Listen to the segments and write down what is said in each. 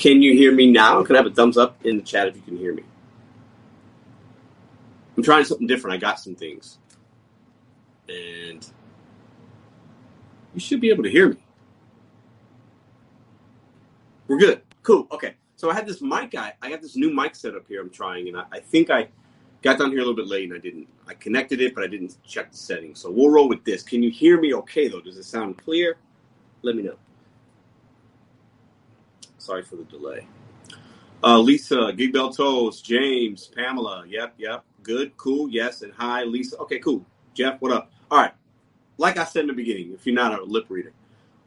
Can you hear me now? Can I have a thumbs up in the chat if you can hear me? I'm trying something different. I got some things. And you should be able to hear me. We're good. Cool. Okay. So I had this mic guy. I got this new mic set up here I'm trying, and I, I think I got down here a little bit late and I didn't. I connected it, but I didn't check the settings. So we'll roll with this. Can you hear me okay, though? Does it sound clear? Let me know. Sorry for the delay. Uh, Lisa, Gig Bell Toast, James, Pamela. Yep, yep. Good, cool, yes, and hi, Lisa. Okay, cool. Jeff, what up? All right. Like I said in the beginning, if you're not a lip reader,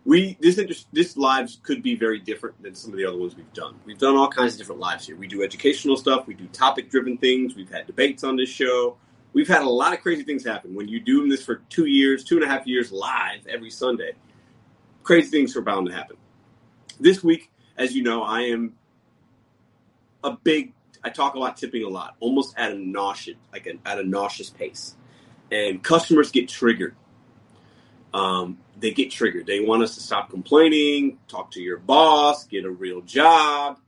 we this this lives could be very different than some of the other ones we've done. We've done all kinds of different lives here. We do educational stuff. We do topic driven things. We've had debates on this show. We've had a lot of crazy things happen. When you do this for two years, two and a half years live every Sunday, crazy things are bound to happen. This week, as you know, I am a big. I talk a lot, tipping a lot, almost at a nauseous, like a, at a nauseous pace, and customers get triggered. Um, they get triggered. They want us to stop complaining, talk to your boss, get a real job,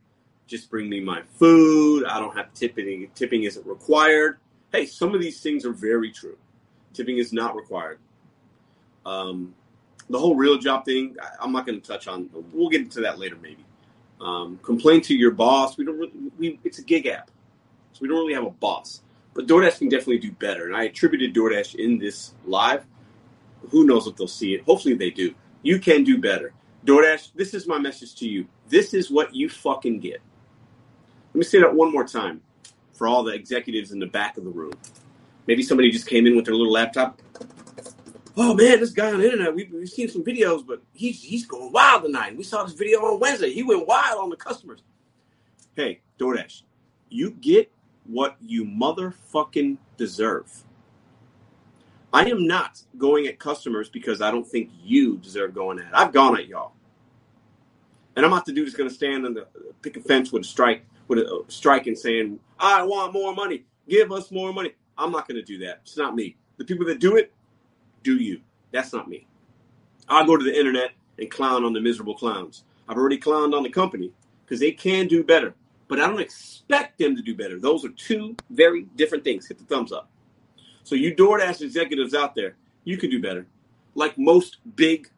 just bring me my food. I don't have tipping. Tipping isn't required. Hey, some of these things are very true. Tipping is not required. Um, the whole real job thing, I'm not going to touch on. We'll get into that later, maybe. Um, complain to your boss. We don't. Really, we it's a gig app, so we don't really have a boss. But DoorDash can definitely do better, and I attributed DoorDash in this live who knows if they'll see it? Hopefully they do. You can do better. DoorDash, this is my message to you. This is what you fucking get. Let me say that one more time for all the executives in the back of the room. Maybe somebody just came in with their little laptop. Oh man, this guy on the internet, we've, we've seen some videos, but he's he's going wild tonight. We saw this video on Wednesday. He went wild on the customers. Hey, DoorDash, you get what you motherfucking deserve. I am not going at customers because I don't think you deserve going at. I've gone at y'all, and I'm not the dude that's going to stand on the pick a fence with a strike with a strike and saying, "I want more money. Give us more money." I'm not going to do that. It's not me. The people that do it, do you. That's not me. I'll go to the internet and clown on the miserable clowns. I've already clowned on the company because they can do better, but I don't expect them to do better. Those are two very different things. Hit the thumbs up. So you DoorDash executives out there, you can do better. Like most big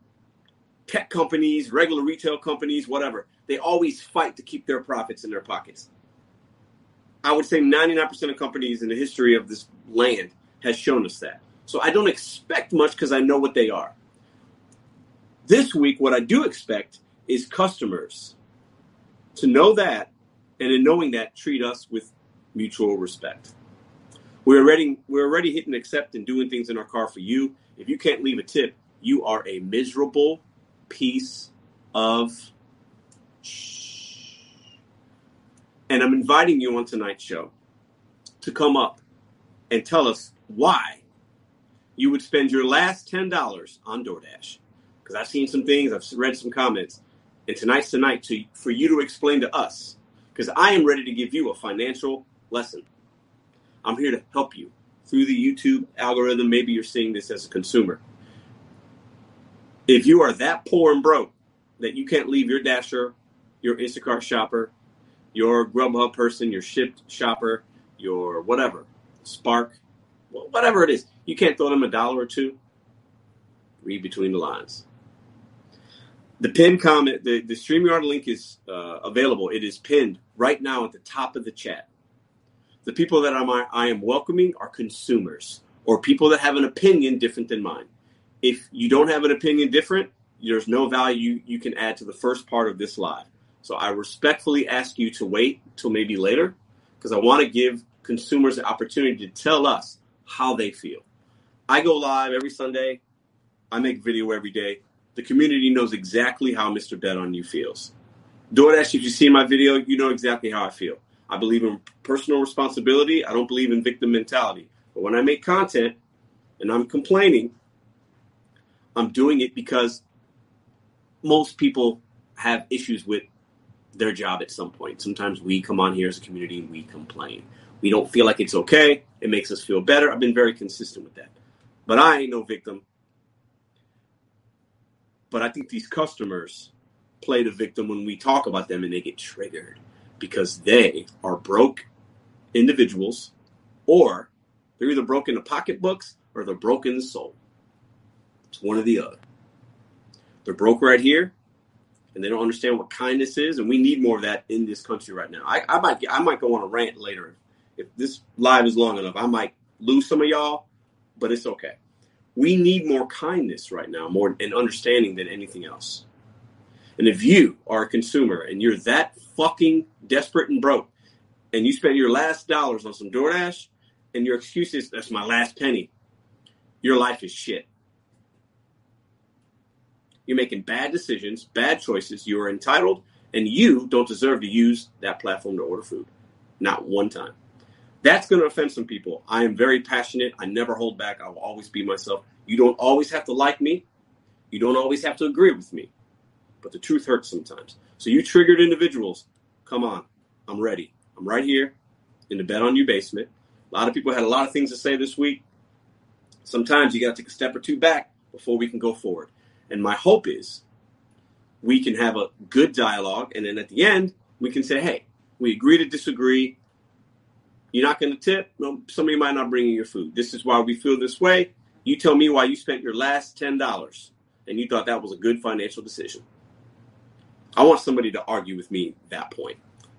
tech companies, regular retail companies, whatever, they always fight to keep their profits in their pockets. I would say 99% of companies in the history of this land has shown us that. So I don't expect much because I know what they are. This week, what I do expect is customers to know that, and in knowing that, treat us with mutual respect. We're already we're already hitting accept and doing things in our car for you. If you can't leave a tip, you are a miserable piece of and I'm inviting you on tonight's show to come up and tell us why you would spend your last ten dollars on DoorDash. Because I've seen some things, I've read some comments, and tonight's tonight to for you to explain to us. Because I am ready to give you a financial lesson. I'm here to help you through the YouTube algorithm. Maybe you're seeing this as a consumer. If you are that poor and broke that you can't leave your Dasher, your Instacart shopper, your Grubhub person, your Shipt shopper, your whatever, Spark, whatever it is, you can't throw them a dollar or two. Read between the lines. The pinned comment, the, the StreamYard link is uh, available. It is pinned right now at the top of the chat. The people that I'm, I am welcoming are consumers or people that have an opinion different than mine. If you don't have an opinion different, there's no value you can add to the first part of this live. So I respectfully ask you to wait till maybe later because I want to give consumers the opportunity to tell us how they feel. I go live every Sunday. I make video every day. The community knows exactly how Mr. Bet on You feels. DoorDash, if you see my video, you know exactly how I feel. I believe in personal responsibility. I don't believe in victim mentality. But when I make content and I'm complaining, I'm doing it because most people have issues with their job at some point. Sometimes we come on here as a community and we complain. We don't feel like it's okay. It makes us feel better. I've been very consistent with that. But I ain't no victim. But I think these customers play the victim when we talk about them and they get triggered because they are broke individuals or they're either broke in the pocketbooks or they're broke in the soul. It's one or the other. They're broke right here and they don't understand what kindness is, and we need more of that in this country right now. I, I might I might go on a rant later if this live is long enough. I might lose some of y'all, but it's okay. We need more kindness right now, more and understanding than anything else. And if you are a consumer and you're that fucking desperate and broke, and you spend your last dollars on some DoorDash, and your excuse is that's my last penny, your life is shit. You're making bad decisions, bad choices. You are entitled, and you don't deserve to use that platform to order food. Not one time. That's going to offend some people. I am very passionate. I never hold back. I will always be myself. You don't always have to like me. You don't always have to agree with me. But the truth hurts sometimes. So, you triggered individuals, come on. I'm ready. I'm right here in the bed on your basement. A lot of people had a lot of things to say this week. Sometimes you got to take a step or two back before we can go forward. And my hope is we can have a good dialogue. And then at the end, we can say, hey, we agree to disagree. You're not going to tip. Well, somebody might not bring you your food. This is why we feel this way. You tell me why you spent your last $10 and you thought that was a good financial decision. I want somebody to argue with me that point.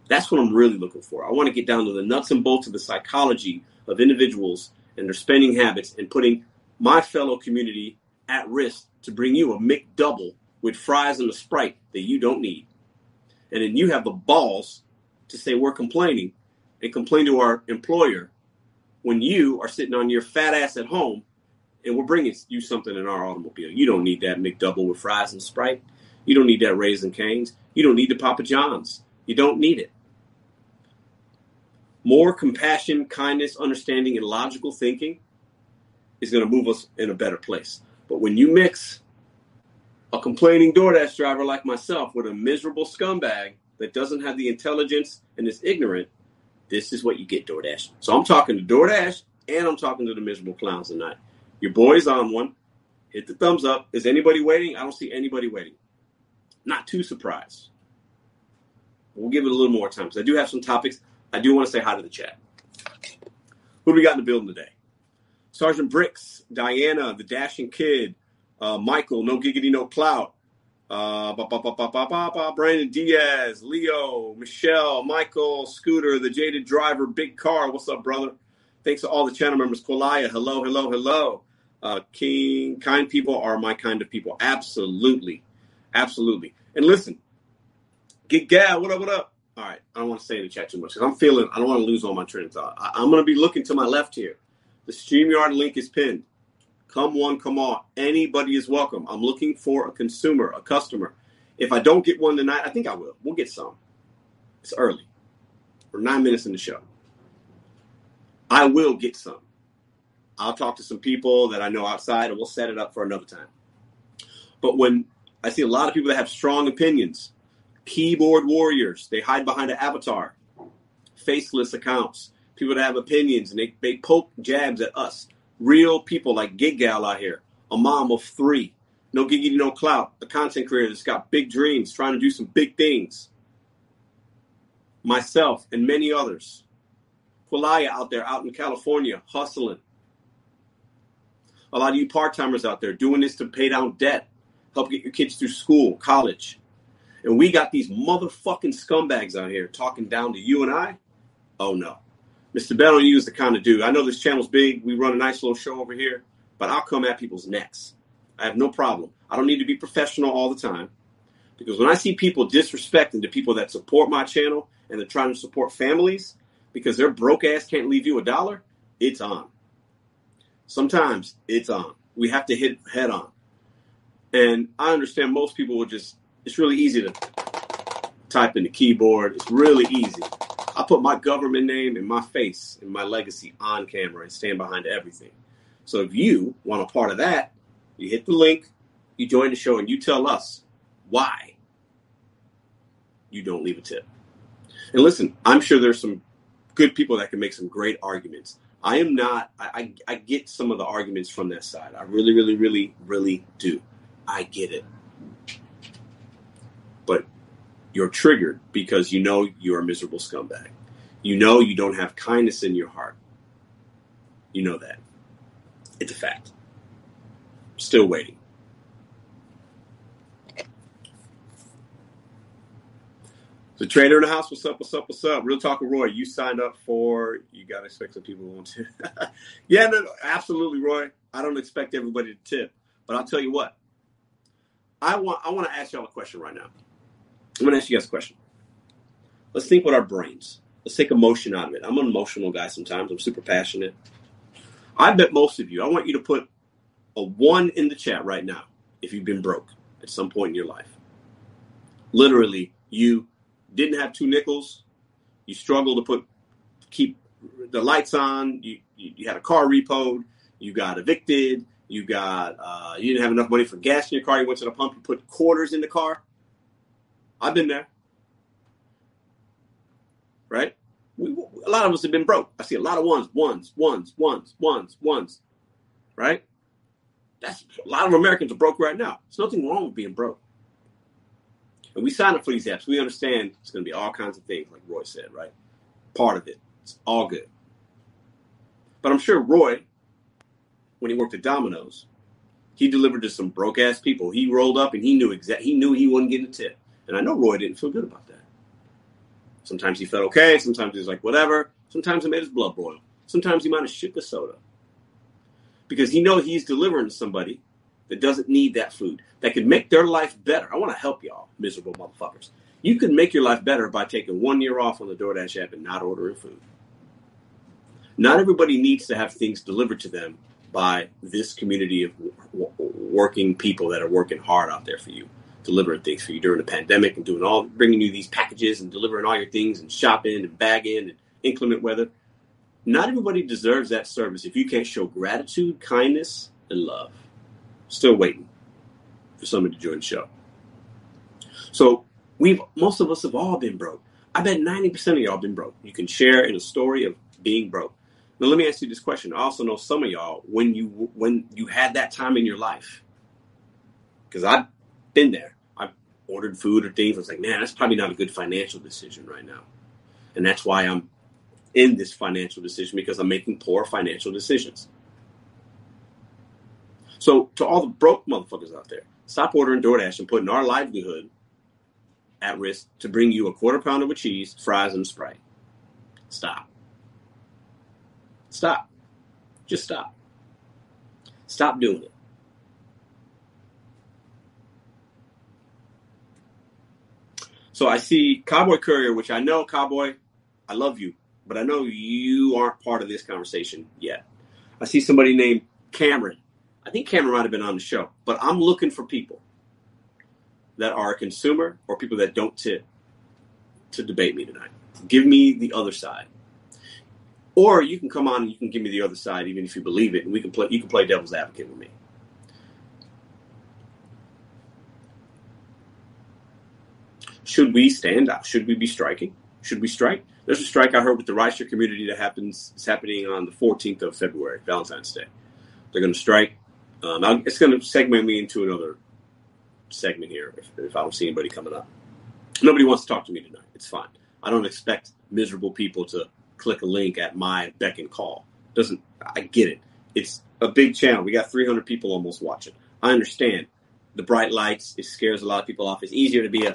That's what I'm really looking for. I want to get down to the nuts and bolts of the psychology of individuals and their spending habits and putting my fellow community at risk to bring you a McDouble with fries and a Sprite that you don't need. And then you have the balls to say we're complaining and complain to our employer when you are sitting on your fat ass at home and we're bringing you something in our automobile. You don't need that McDouble with fries and Sprite. You don't need that Raising Cane's. You don't need the Papa John's. You don't need it. More compassion, kindness, understanding, and logical thinking is going to move us in a better place. But when you mix a complaining DoorDash driver like myself with a miserable scumbag that doesn't have the intelligence and is ignorant, this is what you get, DoorDash. So I'm talking to DoorDash and I'm talking to the miserable clowns tonight. Your boy's on one. Hit the thumbs up. Is anybody waiting? I don't see anybody waiting. Not too surprised. We'll give it a little more time because I do have some topics. I do want to say hi to the chat. Who do we got in the building today? Sergeant Bricks, Diana, the Dashing Kid, uh, Michael, No Giggity, No Clout, uh, ba, ba, ba, Brandon Diaz, Leo, Michelle, Michael, Scooter, the Jaded Driver, Big Car. What's up, brother? Thanks to all the channel members. Kolaya, hello, hello, hello. Uh, King, kind people are my kind of people. Absolutely. Absolutely. And listen, get gal, what up, what up? All right, I don't want to say in the chat too much because I'm feeling, I don't want to lose all my train of thought. I, I'm going to be looking to my left here. The StreamYard link is pinned. Come one, come all. Anybody is welcome. I'm looking for a consumer, a customer. If I don't get one tonight, I think I will. We'll get some. It's early. We're nine minutes in the show. I will get some. I'll talk to some people that I know outside and we'll set it up for another time. But when I see a lot of people that have strong opinions, keyboard warriors, they hide behind an avatar, faceless accounts, people that have opinions and they, they poke jabs at us. Real people like Gig Gal out here, a mom of three, no giggity, no clout, a content creator that's got big dreams, trying to do some big things. Myself and many others. Quilaya out there, out in California, hustling. A lot of you part timers out there doing this to pay down debt, help get your kids through school, college. And we got these motherfucking scumbags out here talking down to you and I. Oh no. Mr. Bell you is the kind of dude. I know this channel's big. We run a nice little show over here, but I'll come at people's necks. I have no problem. I don't need to be professional all the time. Because when I see people disrespecting the people that support my channel and they're trying to support families because their broke ass can't leave you a dollar, it's on. Sometimes it's on. We have to hit head on. And I understand most people will just, it's really easy to type in the keyboard. It's really easy. Put my government name and my face and my legacy on camera and stand behind everything. So if you want a part of that, you hit the link, you join the show, and you tell us why you don't leave a tip. And listen, I'm sure there's some good people that can make some great arguments. I am not, I, I, I get some of the arguments from that side. I really, really, really, really do. I get it. But You're triggered because you know you're a miserable scumbag. You know you don't have kindness in your heart. You know that. It's a fact. Still waiting. The trader in the house, what's up? What's up? What's up? Real Talk with Roy, you signed up for. You got to expect some people want to. yeah, no, no, absolutely, Roy. I don't expect everybody to tip, but I'll tell you what. I want. I want to ask y'all a question right now. I'm to ask you guys a question. Let's think with our brains. Let's take emotion out of it. I'm an emotional guy sometimes. I'm super passionate. I bet most of you. I want you to put a one in the chat right now if you've been broke at some point in your life. Literally, you didn't have two nickels, you struggled to put keep the lights on, you, you, you had a car repoed, you got evicted, you got uh, you didn't have enough money for gas in your car, you went to the pump, you put quarters in the car. I've been there. Right? We, a lot of us have been broke. I see a lot of ones, ones, ones, ones, ones, ones. Right? That's a lot of Americans are broke right now. There's nothing wrong with being broke. And we sign up for these apps. We understand it's going to be all kinds of things, like Roy said, right? Part of it. It's all good. But I'm sure Roy, when he worked at Domino's, he delivered to some broke ass people. He rolled up and he knew exact. He knew he wasn't getting a tip, and I know Roy didn't feel good about. Sometimes he felt okay. Sometimes he was like whatever. Sometimes it made his blood boil. Sometimes he might have shook the soda because he know he's delivering to somebody that doesn't need that food, that can make their life better. I want to help y'all, miserable motherfuckers. You can make your life better by taking one year off on the DoorDash app and not ordering food. Not everybody needs to have things delivered to them by this community of working people that are working hard out there for you, delivering things for you during the pandemic and doing all, bringing you these packages and delivering all your things and shopping and bagging and inclement weather. Not everybody deserves that service if you can't show gratitude, kindness, and love. Still waiting for somebody to join the show. So we've most of us have all been broke. I bet 90% of y'all been broke. You can share in a story of being broke. Now let me ask you this question. I also know some of y'all when you when you had that time in your life. Because I've been there. Ordered food or things. I was like, man, that's probably not a good financial decision right now. And that's why I'm in this financial decision because I'm making poor financial decisions. So to all the broke motherfuckers out there, stop ordering DoorDash and putting our livelihood at risk to bring you a quarter pounder with cheese, fries, and Sprite. Stop. Stop. Just stop. Stop doing it. So I see Cowboy Courier, which I know, Cowboy, I love you, but I know you aren't part of this conversation yet. I see somebody named Cameron. I think Cameron might have been on the show, but I'm looking for people that are a consumer or people that don't tip to debate me tonight. Give me the other side. Or you can come on and you can give me the other side, even if you believe it, and we can play. You can play devil's advocate with me. Should we stand up? Should we be striking? Should we strike? There's a strike I heard with the rideshare community that happens. It's happening on the 14th of February, Valentine's Day. They're going to strike um, it's going to segment me into another segment here if, if I don't see anybody coming up. Nobody wants to talk to me tonight. It's fine. I don't expect miserable people to click a link at my beck and call. Doesn't I get it? It's a big channel. We got 300 people almost watching. I understand the bright lights. It scares a lot of people off. It's easier to be a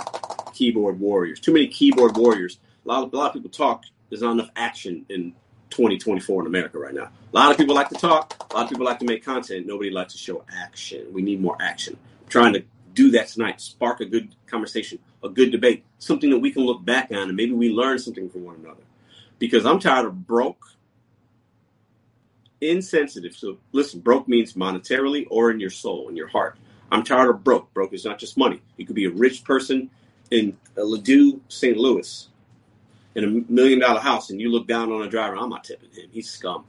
keyboard warrior. Too many keyboard warriors. A lot of, a lot of people talk. There's not enough action in 2024 in America right now. A lot of people like to talk. A lot of people like to make content. Nobody likes to show action. We need more action. I'm trying to do that tonight. Spark a good conversation, a good debate, something that we can look back on and maybe we learn something from one another. Because I'm tired of broke, insensitive. So listen, broke means monetarily or in your soul, in your heart. I'm tired of broke. Broke is not just money. You could be a rich person in uh, Ladue, St. Louis, in a million dollar house and you look down on a driver, I'm not tipping him. He's scum.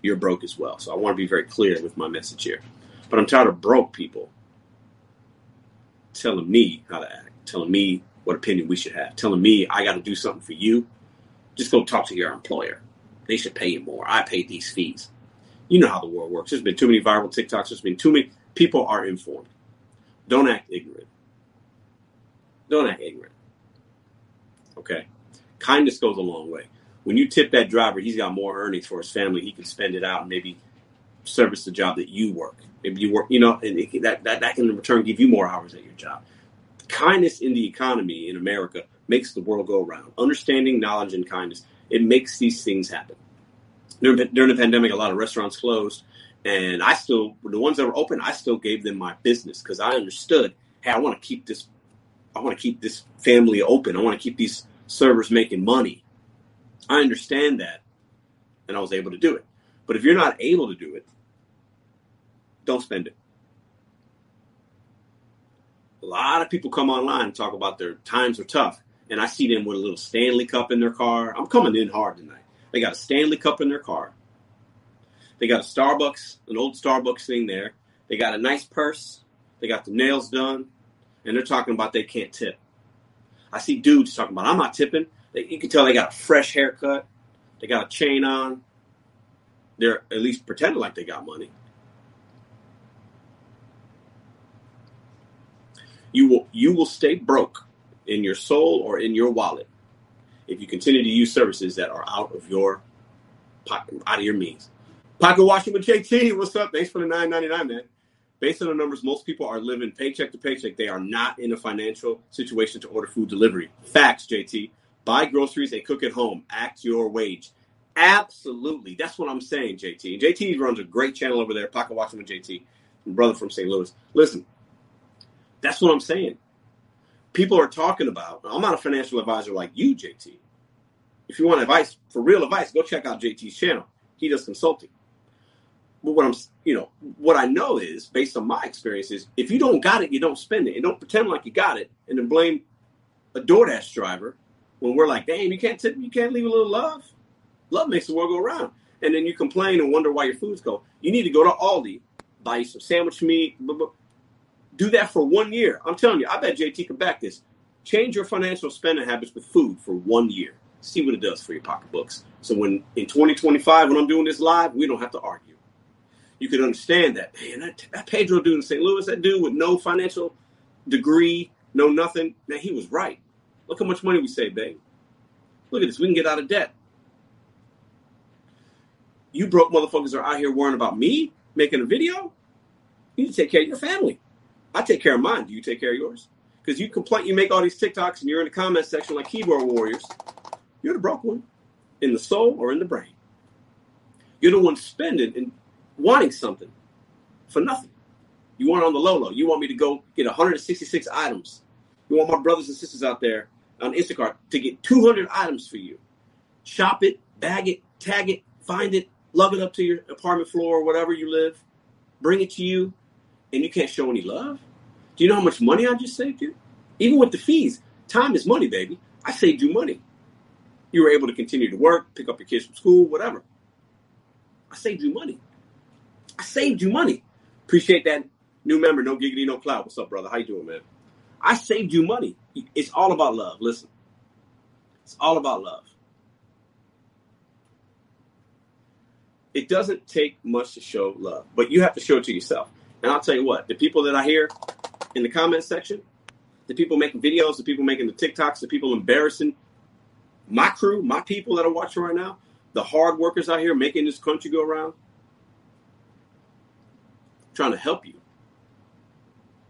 You're broke as well. So I want to be very clear with my message here. But I'm tired of broke people telling me how to act, telling me what opinion we should have, telling me I got to do something for you. Just go talk to your employer. They should pay you more. I pay these fees. You know how the world works. There's been too many viral TikToks. There's been too many people are informed. Don't act ignorant. Don't act ignorant. Okay. Kindness goes a long way. When you tip that driver, he's got more earnings for his family. He can spend it out and maybe service the job that you work. Maybe you work, you know, and it, that, that, that can in return give you more hours at your job. Kindness in the economy in America makes the world go around. Understanding, knowledge, and kindness, it makes these things happen. During, during the pandemic, a lot of restaurants closed, and I still, the ones that were open, I still gave them my business because I understood, hey, I want to keep this, I want to keep this family open. I want to keep these servers making money. I understand that, and I was able to do it. But if you're not able to do it, don't spend it. A lot of people come online and talk about their times are tough, and I see them with a little Stanley Cup in their car. I'm coming in hard tonight. They got a Stanley Cup in their car. They got a Starbucks, an old Starbucks thing there. They got a nice purse. They got the nails done, and they're talking about they can't tip. I see dudes talking about I'm not tipping. They, you can tell they got a fresh haircut. They got a chain on. They're at least pretending like they got money. You will you will stay broke in your soul or in your wallet if you continue to use services that are out of your out of your means. Pocket Watching with JT, what's up? Thanks for the nine ninety nine, man. Based on the numbers, most people are living paycheck to paycheck. They are not in a financial situation to order food delivery. Facts, JT. Buy groceries and cook at home. Act your wage. Absolutely. That's what I'm saying, JT. JT runs a great channel over there, Pocket Watching with JT, brother from St. Louis. Listen, that's what I'm saying. People are talking about, I'm not a financial advisor like you, JT. If you want advice, for real advice, go check out JT's channel. He does consulting. But what I'm, you know, what I know is, based on my experiences, if you don't got it, you don't spend it. And don't pretend like you got it and then blame a DoorDash driver when we're like, damn, you can't tip, you can't leave a little love. Love makes the world go around. And then you complain and wonder why your food's cold. You need to go to Aldi, buy some sandwich meat, blah, blah, do that for one year. I'm telling you, I bet JT can back this. Change your financial spending habits with food for one year. See what it does for your pocketbooks. So when in 2025, when I'm doing this live, we don't have to argue. You could understand that. Man, that, that Pedro dude in St. Louis, that dude with no financial degree, no nothing, man, he was right. Look how much money we saved, babe. Look at this. We can get out of debt. You broke motherfuckers are out here worrying about me making a video. You need to take care of your family. I take care of mine. Do you take care of yours? Because you complain, you make all these TikToks, and you're in the comment section like keyboard warriors. You're the broke one, in the soul or in the brain. You're the one spending and wanting something for nothing. You want it on the low low. You want me to go get 166 items. You want my brothers and sisters out there on Instacart to get 200 items for you. Shop it, bag it, tag it, find it, lug it up to your apartment floor or whatever you live, bring it to you, and you can't show any love? Do you know how much money I just saved you? Even with the fees, time is money, baby. I saved you money. You were able to continue to work, pick up your kids from school, whatever. I saved you money. I saved you money. Appreciate that new member, no giggity, no clout. What's up, brother? How you doing, man? I saved you money. It's all about love. Listen, it's all about love. It doesn't take much to show love, but you have to show it to yourself. And I'll tell you what, the people that I hear in the comment section, the people making videos, the people making the TikToks, the people embarrassing my crew, my people that are watching right now, the hard workers out here making this country go around, trying to help you.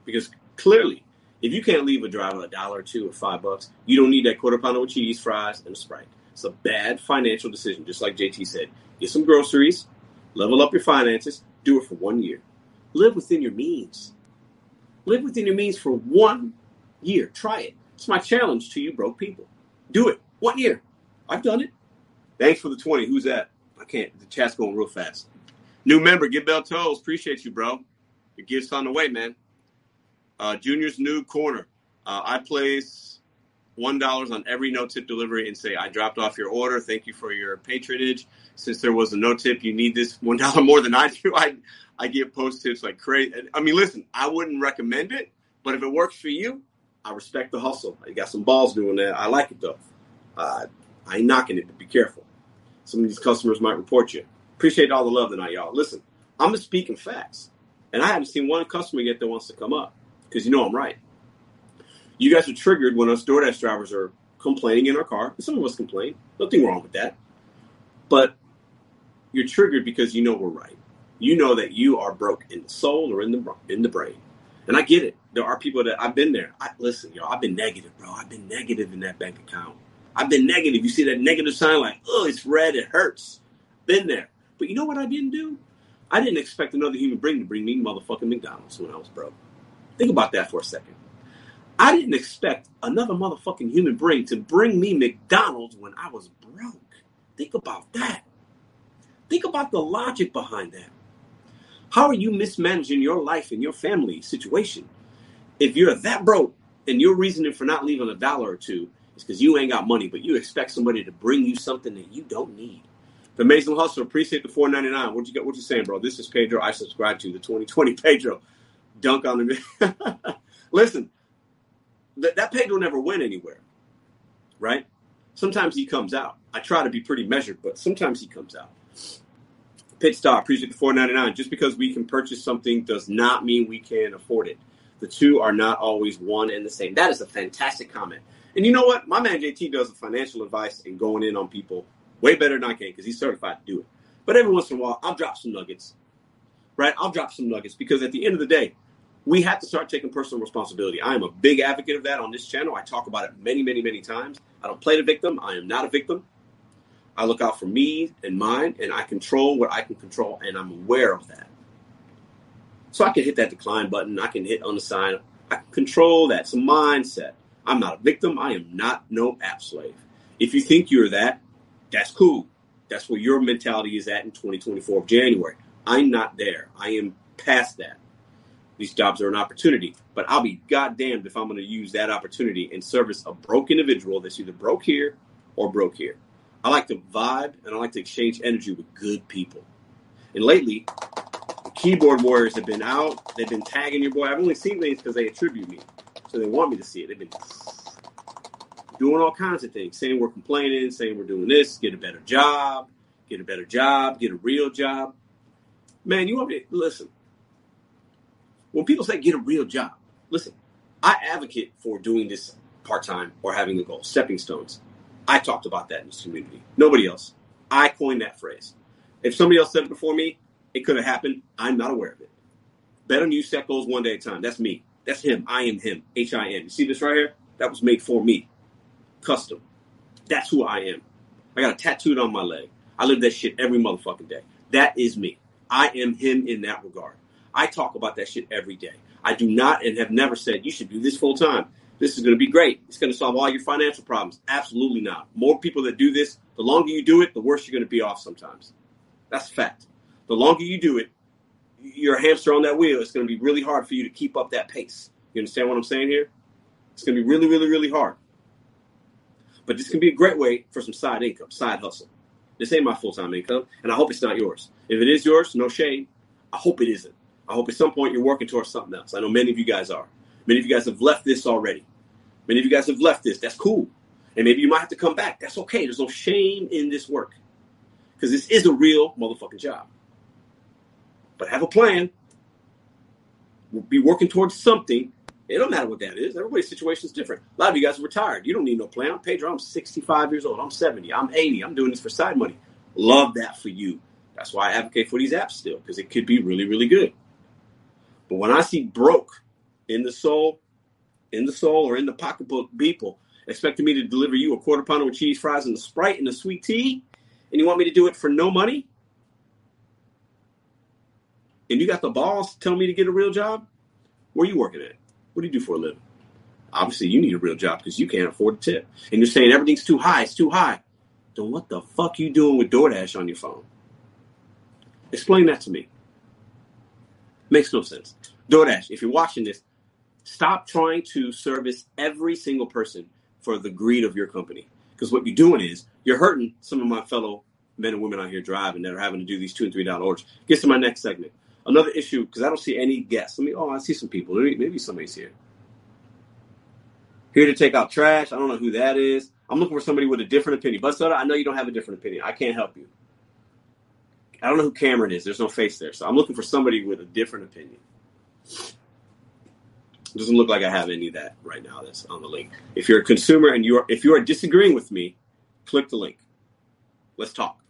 Because clearly, if you can't leave a driver a dollar or two or five bucks, you don't need that quarter pounder with cheese, fries, and a Sprite. It's a bad financial decision, just like JT said. Get some groceries, level up your finances, do it for one year. Live within your means. Live within your means for one year. Try it. It's my challenge to you, broke people. Do it. One year. I've done it. Thanks for the 20. Who's that? I can't. The chat's going real fast. New member, get bell toes. Appreciate you, bro. Your gift's on the way, man. Uh, Junior's new corner. Uh, I place one dollars on every no tip delivery and say I dropped off your order. Thank you for your patronage. Since there was a no tip, you need this one dollar more than I do. I I get post tips like crazy. I mean, listen, I wouldn't recommend it, but if it works for you, I respect the hustle. You got some balls doing that. I like it though. Uh, I ain't knocking it, but be careful. Some of these customers might report you. Appreciate all the love tonight, y'all. Listen, I'm just speaking facts, and I haven't seen one customer yet that wants to come up because you know I'm right. You guys are triggered when us DoorDash drivers are complaining in our car. Some of us complain. Nothing wrong with that. But you're triggered because you know we're right. You know that you are broke in the soul or in the in the brain. And I get it. There are people that I've been there. I, listen, y'all, I've been negative, bro. I've been negative in that bank account. I've been negative. You see that negative sign, like, oh, it's red, it hurts. Been there. But you know what I didn't do? I didn't expect another human being to bring me motherfucking McDonald's when I was broke. Think about that for a second. I didn't expect another motherfucking human being to bring me McDonald's when I was broke. Think about that. Think about the logic behind that. How are you mismanaging your life and your family situation? If you're that broke and your reasoning for not leaving a dollar or two is because you ain't got money, but you expect somebody to bring you something that you don't need. The Amazing Hustle, appreciate the 499. What you got? What you saying, bro? This is Pedro. I subscribe to the 2020 Pedro. Dunk on the Listen, th- that Pedro never went anywhere, right? Sometimes he comes out. I try to be pretty measured, but sometimes he comes out. Pit stop, appreciate the 499. Just because we can purchase something does not mean we can afford it. The two are not always one and the same. That is a fantastic comment. And you know what? My man JT does the financial advice and going in on people way better than I can because he's certified to do it. But every once in a while, I'll drop some nuggets, right? I'll drop some nuggets because at the end of the day, we have to start taking personal responsibility. I am a big advocate of that on this channel. I talk about it many, many, many times. I don't play the victim. I am not a victim. I look out for me and mine, and I control what I can control, and I'm aware of that. So I can hit that decline button. I can hit on the sign. I can control that. It's a mindset. I'm not a victim. I am not no app slave. If you think you're that, that's cool. That's where your mentality is at in 2024 of January. I'm not there. I am past that. These jobs are an opportunity, but I'll be goddamned if I'm going to use that opportunity in service a broke individual that's either broke here or broke here. I like to vibe and I like to exchange energy with good people. And lately, the keyboard warriors have been out. They've been tagging your boy. I've only seen things because they attribute me, so they want me to see it. They've been doing all kinds of things, saying we're complaining, saying we're doing this, get a better job, get a better job, get a real job. Man, you want me to listen. When people say get a real job, listen, I advocate for doing this part time or having a goal, stepping stones. I talked about that in this community. Nobody else. I coined that phrase. If somebody else said it before me, it could have happened. I'm not aware of it. Better you set goals one day at a time. That's me. That's him. I am him. H I M. You see this right here? That was made for me custom. That's who I am. I got a tattooed on my leg. I live that shit every motherfucking day. That is me. I am him in that regard. I talk about that shit every day. I do not and have never said you should do this full time. This is going to be great. It's going to solve all your financial problems. Absolutely not. More people that do this, the longer you do it, the worse you're going to be off sometimes. That's fact. The longer you do it, you're a hamster on that wheel. It's going to be really hard for you to keep up that pace. You understand what I'm saying here? It's going to be really, really, really hard. But this can be a great way for some side income, side hustle. This ain't my full time income, and I hope it's not yours. If it is yours, no shame. I hope it isn't. I hope at some point you're working towards something else. I know many of you guys are. Many of you guys have left this already. Many of you guys have left this. That's cool. And maybe you might have to come back. That's okay. There's no shame in this work because this is a real motherfucking job. But have a plan. We'll be working towards something it don't matter what that is. Everybody's situation is different. A lot of you guys are retired. You don't need no plan. I'm Pedro. I'm 65 years old. I'm 70. I'm 80. I'm doing this for side money. Love that for you. That's why I advocate for these apps still, because it could be really, really good. But when I see broke in the soul, in the soul or in the pocketbook people expecting me to deliver you a quarter pounder with cheese fries and a Sprite and a sweet tea, and you want me to do it for no money? And you got the balls to tell me to get a real job? Where are you working at? What do you do for a living? Obviously, you need a real job because you can't afford a tip. And you're saying everything's too high, it's too high. Then what the fuck you doing with DoorDash on your phone? Explain that to me. Makes no sense. DoorDash, if you're watching this, stop trying to service every single person for the greed of your company. Because what you're doing is you're hurting some of my fellow men and women out here driving that are having to do these two and three dollar orders. Get to my next segment another issue because I don't see any guests. Let me. Oh, I see some people. Maybe, maybe somebody's here. Here to take out trash. I don't know who that is. I'm looking for somebody with a different opinion. But Soda, I know you don't have a different opinion. I can't help you. I don't know who Cameron is. There's no face there. So I'm looking for somebody with a different opinion. It doesn't look like I have any of that right now. That's on the link. If you're a consumer and you're if you are disagreeing with me, click the link. Let's talk.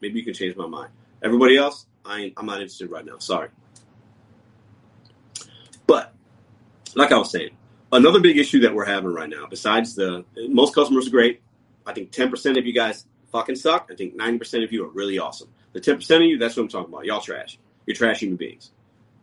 Maybe you can change my mind. Everybody else, I I'm not interested right now. Sorry. But like I was saying, another big issue that we're having right now, besides the most customers are great. I think 10% of you guys fucking suck. I think 90% of you are really awesome. The 10% of you, that's what I'm talking about. Y'all trash. You're trash human beings.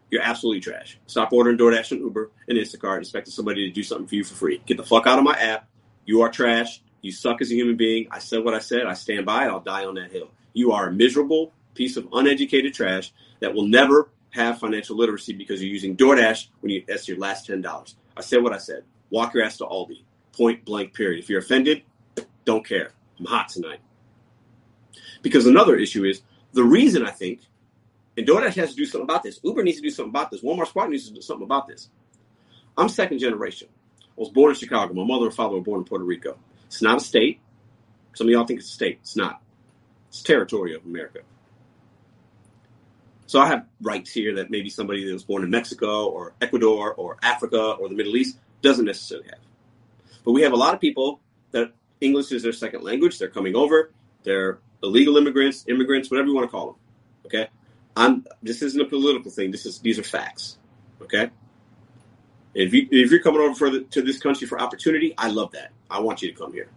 You're absolutely trash. Stop ordering DoorDash and Uber and Instacart expecting somebody to do something for you for free. Get the fuck out of my app. You are trash. You suck as a human being. I said what I said. I stand by it. I'll die on that hill. You are a miserable piece of uneducated trash that will never have financial literacy because you're using DoorDash when you that's your last ten dollars. I said what I said. Walk your ass to Aldi. Point blank. Period. If you're offended, don't care. I'm hot tonight. Because another issue is the reason I think, and DoorDash has to do something about this. Uber needs to do something about this. Walmart Spark needs to do something about this. I'm second generation. I was born in Chicago. My mother and father were born in Puerto Rico. It's not a state. Some of y'all think it's a state. It's not. It's territory of America. So I have rights here that maybe somebody that was born in Mexico or Ecuador or Africa or the Middle East doesn't necessarily have. But we have a lot of people that English is their second language. They're coming over. They're illegal immigrants, immigrants, whatever you want to call them. Okay, I'm. This isn't a political thing. This is these are facts. Okay. If you if you're coming over for the, to this country for opportunity, I love that. I want you to come here.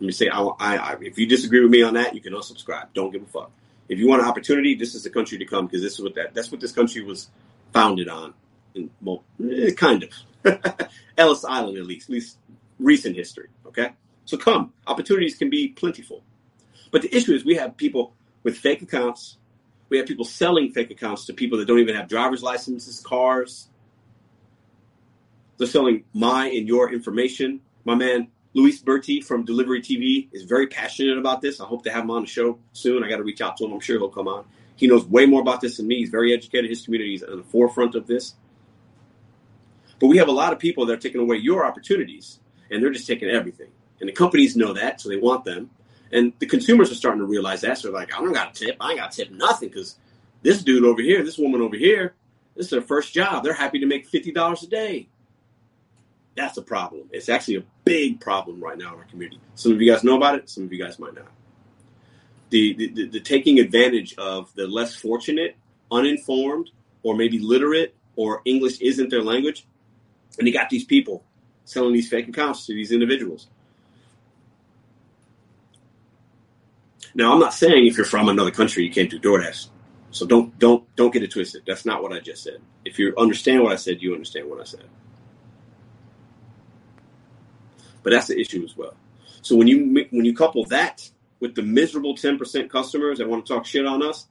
Let me say, I, I, I, if you disagree with me on that, you can unsubscribe. Don't give a fuck. If you want an opportunity, this is the country to come because this is what that that's what this country was founded on. In, well, eh, kind of Ellis Island, at least, at least recent history. Okay, so come. Opportunities can be plentiful. But the issue is we have people with fake accounts. We have people selling fake accounts to people that don't even have driver's licenses, cars. They're selling my and your information. My man Luis Berti from Delivery TV is very passionate about this. I hope to have him on the show soon. I got to reach out to him. I'm sure he'll come on. He knows way more about this than me. He's very educated. His community is at the forefront of this. But we have a lot of people that are taking away your opportunities, and they're just taking everything. And the companies know that, so they want them. And the consumers are starting to realize that. So they're like, I don't got a tip. I ain't got to tip nothing because this dude over here, this woman over here, this is their first job. They're happy to make $50 a day. That's a problem. It's actually a big problem right now in our community. Some of you guys know about it. Some of you guys might not. The, the, the, taking advantage of the less fortunate, uninformed, or maybe literate, or English isn't their language. And you got these people selling these fake accounts to these individuals. Now, I'm not saying if you're from another country you can't do DoorDash. So don't don't don't get it twisted. That's not what I just said. If you understand what I said, you understand what I said. But that's the issue as well. So when you when you couple that with the miserable 10% customers that want to talk shit on us,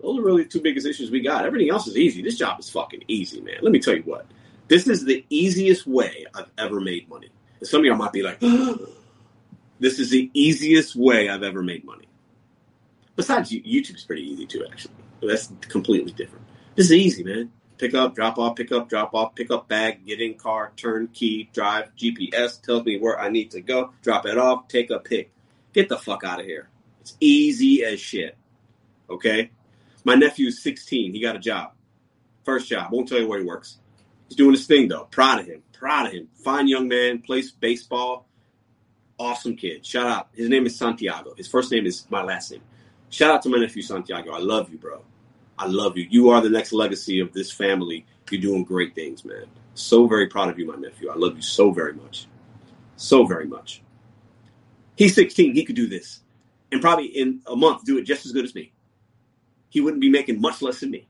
those are really the two biggest issues we got. Everything else is easy. This job is fucking easy, man. Let me tell you what. This is the easiest way I've ever made money. And some of y'all might be like, this is the easiest way I've ever made money. Besides, YouTube's pretty easy too, actually. That's completely different. This is easy, man. Pick up, drop off, pick up, drop off, pick up bag, get in car, turn key, drive, GPS tells me where I need to go, drop it off, take a pick. Get the fuck out of here. It's easy as shit. Okay? My nephew's 16. He got a job. First job. Won't tell you where he works. He's doing his thing though. Proud of him. Proud of him. Fine young man. Plays baseball. Awesome kid. Shout out. His name is Santiago. His first name is my last name. Shout out to my nephew Santiago. I love you, bro. I love you. You are the next legacy of this family. You're doing great things, man. So very proud of you, my nephew. I love you so very much. So very much. He's 16. He could do this. And probably in a month do it just as good as me. He wouldn't be making much less than me.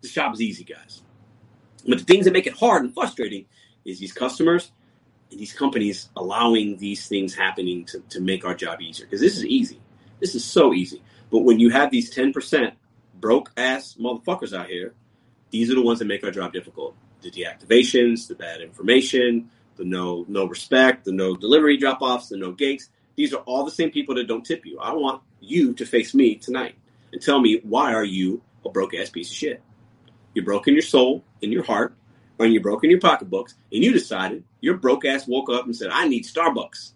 This job is easy, guys. But the things that make it hard and frustrating is these customers and these companies allowing these things happening to, to make our job easier. Because this is easy. This is so easy. But when you have these 10% broke ass motherfuckers out here, these are the ones that make our job difficult. The deactivations, the bad information, the no no respect, the no delivery drop offs, the no gates. These are all the same people that don't tip you. I want you to face me tonight and tell me why are you a broke ass piece of shit? You're broke in your soul, in your heart, and you're broke in your pocketbooks, and you decided your broke ass woke up and said, I need Starbucks.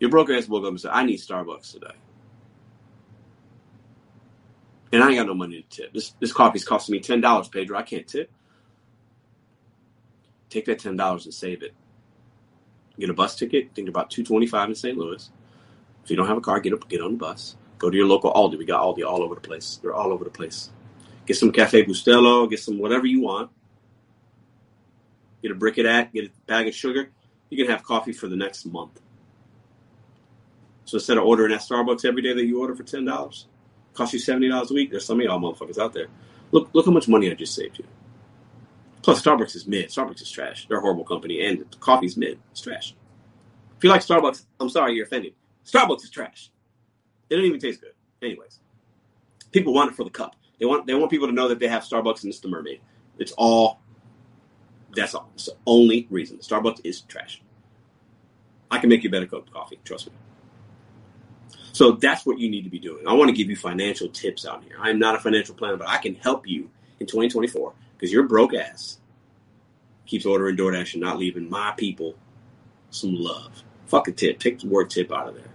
Your broke ass woke up and said, I need Starbucks today. And I ain't got no money to tip. This this coffee's costing me ten dollars, Pedro. I can't tip. Take that ten dollars and save it. Get a bus ticket. Think about two twenty five in St. Louis. If you don't have a car, get up, get on the bus. Go to your local Aldi. We got Aldi all over the place. They're all over the place. Get some Cafe Bustelo. Get some whatever you want. Get a brick of that. Get a bag of sugar. You can have coffee for the next month. So instead of ordering at Starbucks every day that you order for ten dollars, cost you seventy dollars a week. There's some of y'all motherfuckers out there. Look, look how much money I just saved you. Plus, Starbucks is mid. Starbucks is trash. They're a horrible company, and coffee's mid. It's trash. If you like Starbucks, I'm sorry you're offended. Starbucks is trash. It don't even taste good. Anyways, people want it for the cup. They want they want people to know that they have Starbucks and it's the mermaid. It's all. That's all. It's the only reason. Starbucks is trash. I can make you a better cup of coffee. Trust me. So that's what you need to be doing. I want to give you financial tips out here. I'm not a financial planner, but I can help you in 2024 because your broke ass keeps ordering DoorDash and not leaving my people some love. Fuck a tip. Take the word tip out of there.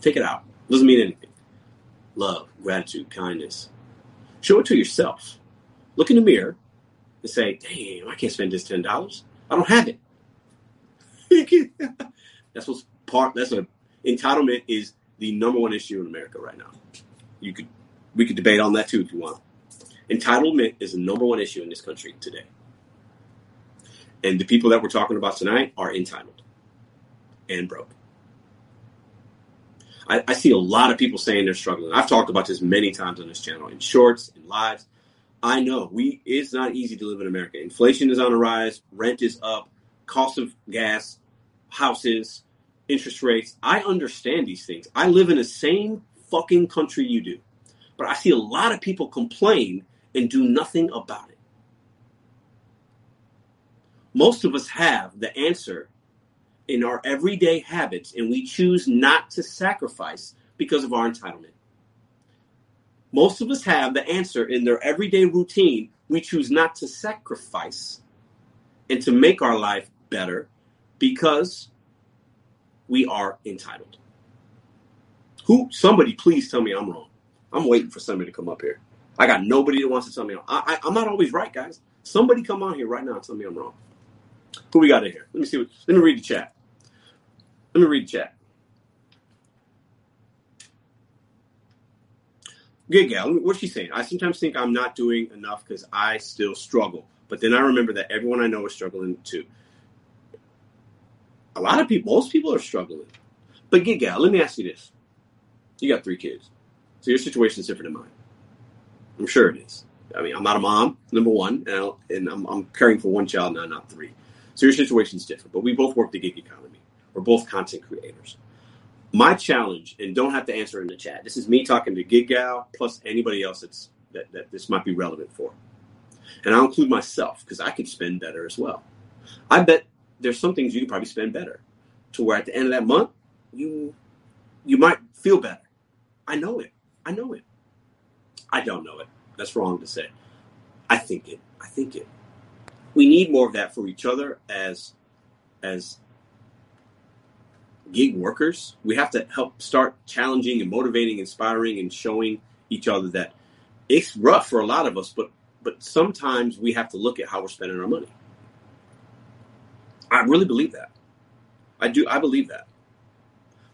Take it out. Doesn't mean anything. Love, gratitude, kindness. Show it to yourself. Look in the mirror and say, damn, I can't spend this $10. I don't have it. that's what's part, that's a, entitlement is the number one issue in America right now. You could, we could debate on that too if you want. Entitlement is the number one issue in this country today. And the people that we're talking about tonight are entitled and broke. I, I, see a lot of people saying they're struggling. I've talked about this many times on this channel in shorts, in lives. I know we it's not easy to live in America. Inflation is on the rise, rent is up, cost of gas, houses, interest rates. I understand these things. I live in the same fucking country you do. But I see a lot of people complain and do nothing about it. Most of us have the answer in our everyday habits, and we choose not to sacrifice because of our entitlement. Most of us have the answer in their everyday routine. We choose not to sacrifice and to make our life better because we are entitled. Who? Somebody, please tell me I'm wrong. I'm waiting for somebody to come up here. I got nobody that wants to tell me. I, I, am not always right, guys. Somebody come on here right now and tell me I'm wrong. Who we got in here? Let me see. What, let me read the chat. Let me read the chat. Good gal. What's she saying? I sometimes think I'm not doing enough because I still struggle. But then I remember that everyone I know is struggling too. A lot of people, most people are struggling. But gal, let me ask you this. You got three kids. So your situation is different than mine. I'm sure it is. I mean, I'm not a mom, number one, and, and I'm, I'm, caring for one child now, not three. So your situation is different. But we both work the gig economy. We're both content creators. My challenge, and don't have to answer in the chat. This is me talking to Gig Gal plus anybody else that's that, that this might be relevant for. And I'll include myself because I could spend better as well. I bet there's some things you could probably spend better to where at the end of that month you you might feel better. I know it. I know it. I don't know it. That's wrong to say. I think it. I think it. We need more of that for each other as as gig workers. We have to help start challenging and motivating, inspiring, and showing each other that it's rough for a lot of us, but but sometimes we have to look at how we're spending our money. I really believe that. I do. I believe that.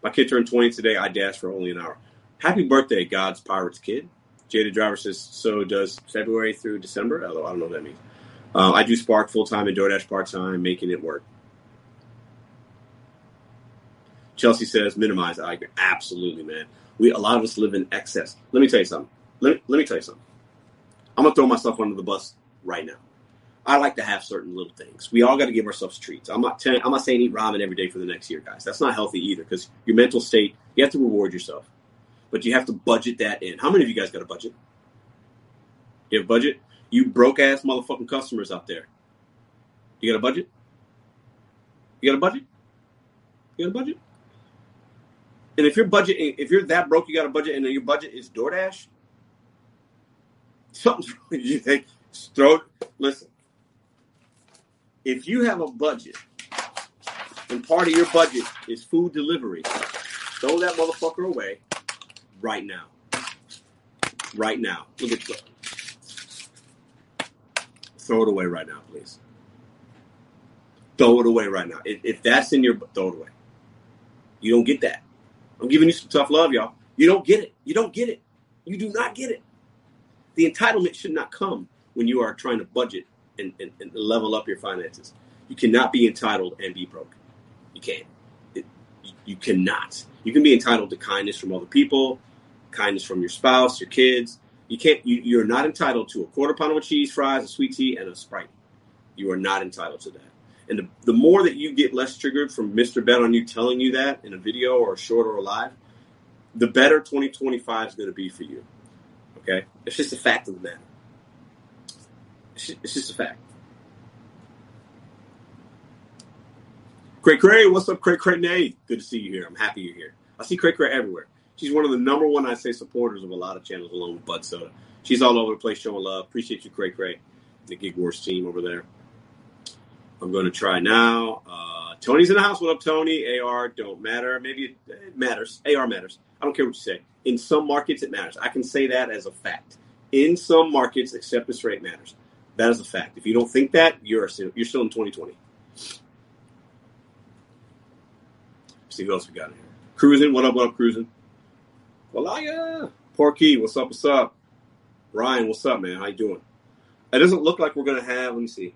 My kid turned 20 today. I dashed for only an hour. Happy birthday, God's Pirates kid. Jada Driver says, so does February through December? Although I don't know what that means. Uh, I do Spark full time and DoorDash part time, making it work. Chelsea says, minimize. I agree. Absolutely, man. We a lot of us live in excess. Let me tell you something. Let, let me tell you something. I'm gonna throw myself under the bus right now. I like to have certain little things. We all got to give ourselves treats. I'm not. T- I'm not saying eat ramen every day for the next year, guys. That's not healthy either. Because your mental state, you have to reward yourself but you have to budget that in. How many of you guys got a budget? You have a budget? You broke ass motherfucking customers out there. You got a budget? You got a budget? You got a budget? And if your budget, if you're that broke, you got a budget, and your budget is DoorDash, something's wrong. You think throw? Listen, if you have a budget, and part of your budget is food delivery, throw that motherfucker away right now. right now. Look at throw it away right now, please. Throw it away right now. If, if that's in your throw it away. You don't get that. I'm giving you some tough love, y'all. You don't get it. You don't get it. You do not get it. The entitlement should not come when you are trying to budget and, and, and level up your finances. You cannot be entitled and be broke. You can't. It, you, cannot. You can be entitled to kindness from other people, kindness from your spouse, your kids. You can't. You, you're not entitled to a quarter pound of cheese, fries, a sweet tea, and a sprite. You are not entitled to that. And the, the more that you get less triggered from Mr. Bet on you telling you that in a video or a short or a live, the better 2025 is going to be for you. Okay? It's just a fact of the matter. It's just a fact. Cray Cray, what's up, Cray Cray Nay? Good to see you here. I'm happy you're here. I see Cray Cray everywhere. She's one of the number one, I say, supporters of a lot of channels along with Bud Soda. She's all over the place showing love. Appreciate you, Cray Cray, the Gig Wars team over there. I'm going to try now. Uh, Tony's in the house. What up, Tony? AR don't matter. Maybe it, it matters. AR matters. I don't care what you say. In some markets, it matters. I can say that as a fact. In some markets, acceptance rate matters. That is a fact. If you don't think that, you're still, you're still in 2020. see who else we got here. Cruising. What up? What up, cruising? Walaya. Porky. What's up? What's up? Ryan. What's up, man? How you doing? It doesn't look like we're gonna have. Let me see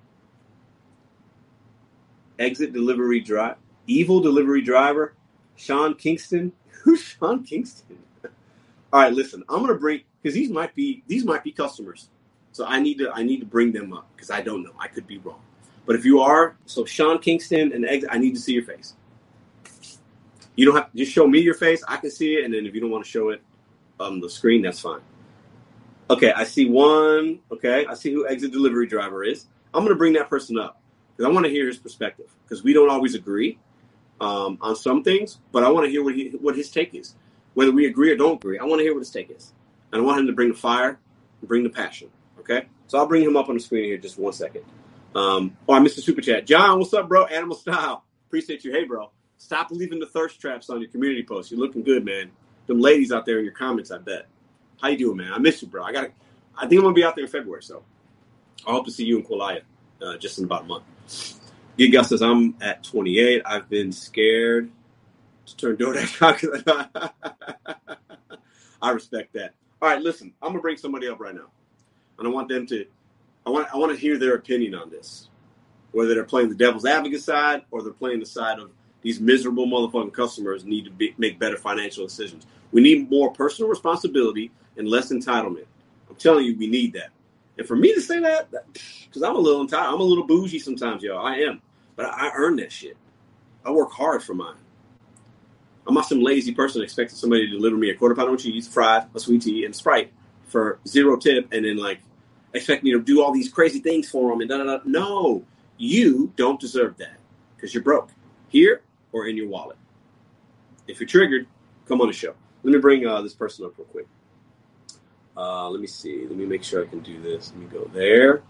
exit delivery drive, evil delivery driver, Sean Kingston. Who's Sean Kingston? All right, listen, I'm gonna bring because these might be these might be customers, so I need to I need to bring them up because I don't know. I could be wrong, but if you are, so Sean Kingston and exit, I need to see your face. You don't have to just show me your face. I can see it, and then if you don't want to show it on the screen, that's fine. Okay, I see one. Okay, I see who exit delivery driver is. I'm gonna bring that person up because I want to hear his perspective because we don't always agree um, on some things, but I want to hear what he, what his take is. Whether we agree or don't agree, I want to hear what his take is, and I want him to bring the fire, bring the passion. Okay, so I'll bring him up on the screen here just one second. Um, oh, I missed the super chat. John, what's up, bro? Animal style. Appreciate you. Hey, bro. Stop leaving the thirst traps on your community posts. You're looking good, man. Them ladies out there in your comments, I bet. How you doing, man? I miss you, bro. I got. I think I'm gonna be out there in February, so I hope to see you in Quilaya uh, just in about a month. Giga says, I'm at 28. I've been scared to turn DoorDash on. I respect that. All right, listen, I'm gonna bring somebody up right now, and I want them to, I want, I want to hear their opinion on this, whether they're playing the devil's advocate side or they're playing the side of these miserable motherfucking customers need to be, make better financial decisions. We need more personal responsibility and less entitlement. I'm telling you, we need that. And for me to say that, because I'm a little entitled, I'm a little bougie sometimes, y'all. I am, but I, I earn that shit. I work hard for mine. I'm not some lazy person expecting somebody to deliver me a quarter pound of cheese, fries, a sweet tea, and Sprite for zero tip, and then like expect me to do all these crazy things for them and da da da. No, you don't deserve that because you're broke here or in your wallet. If you're triggered, come on the show. Let me bring uh, this person up real quick. Uh, let me see. Let me make sure I can do this. Let me go there.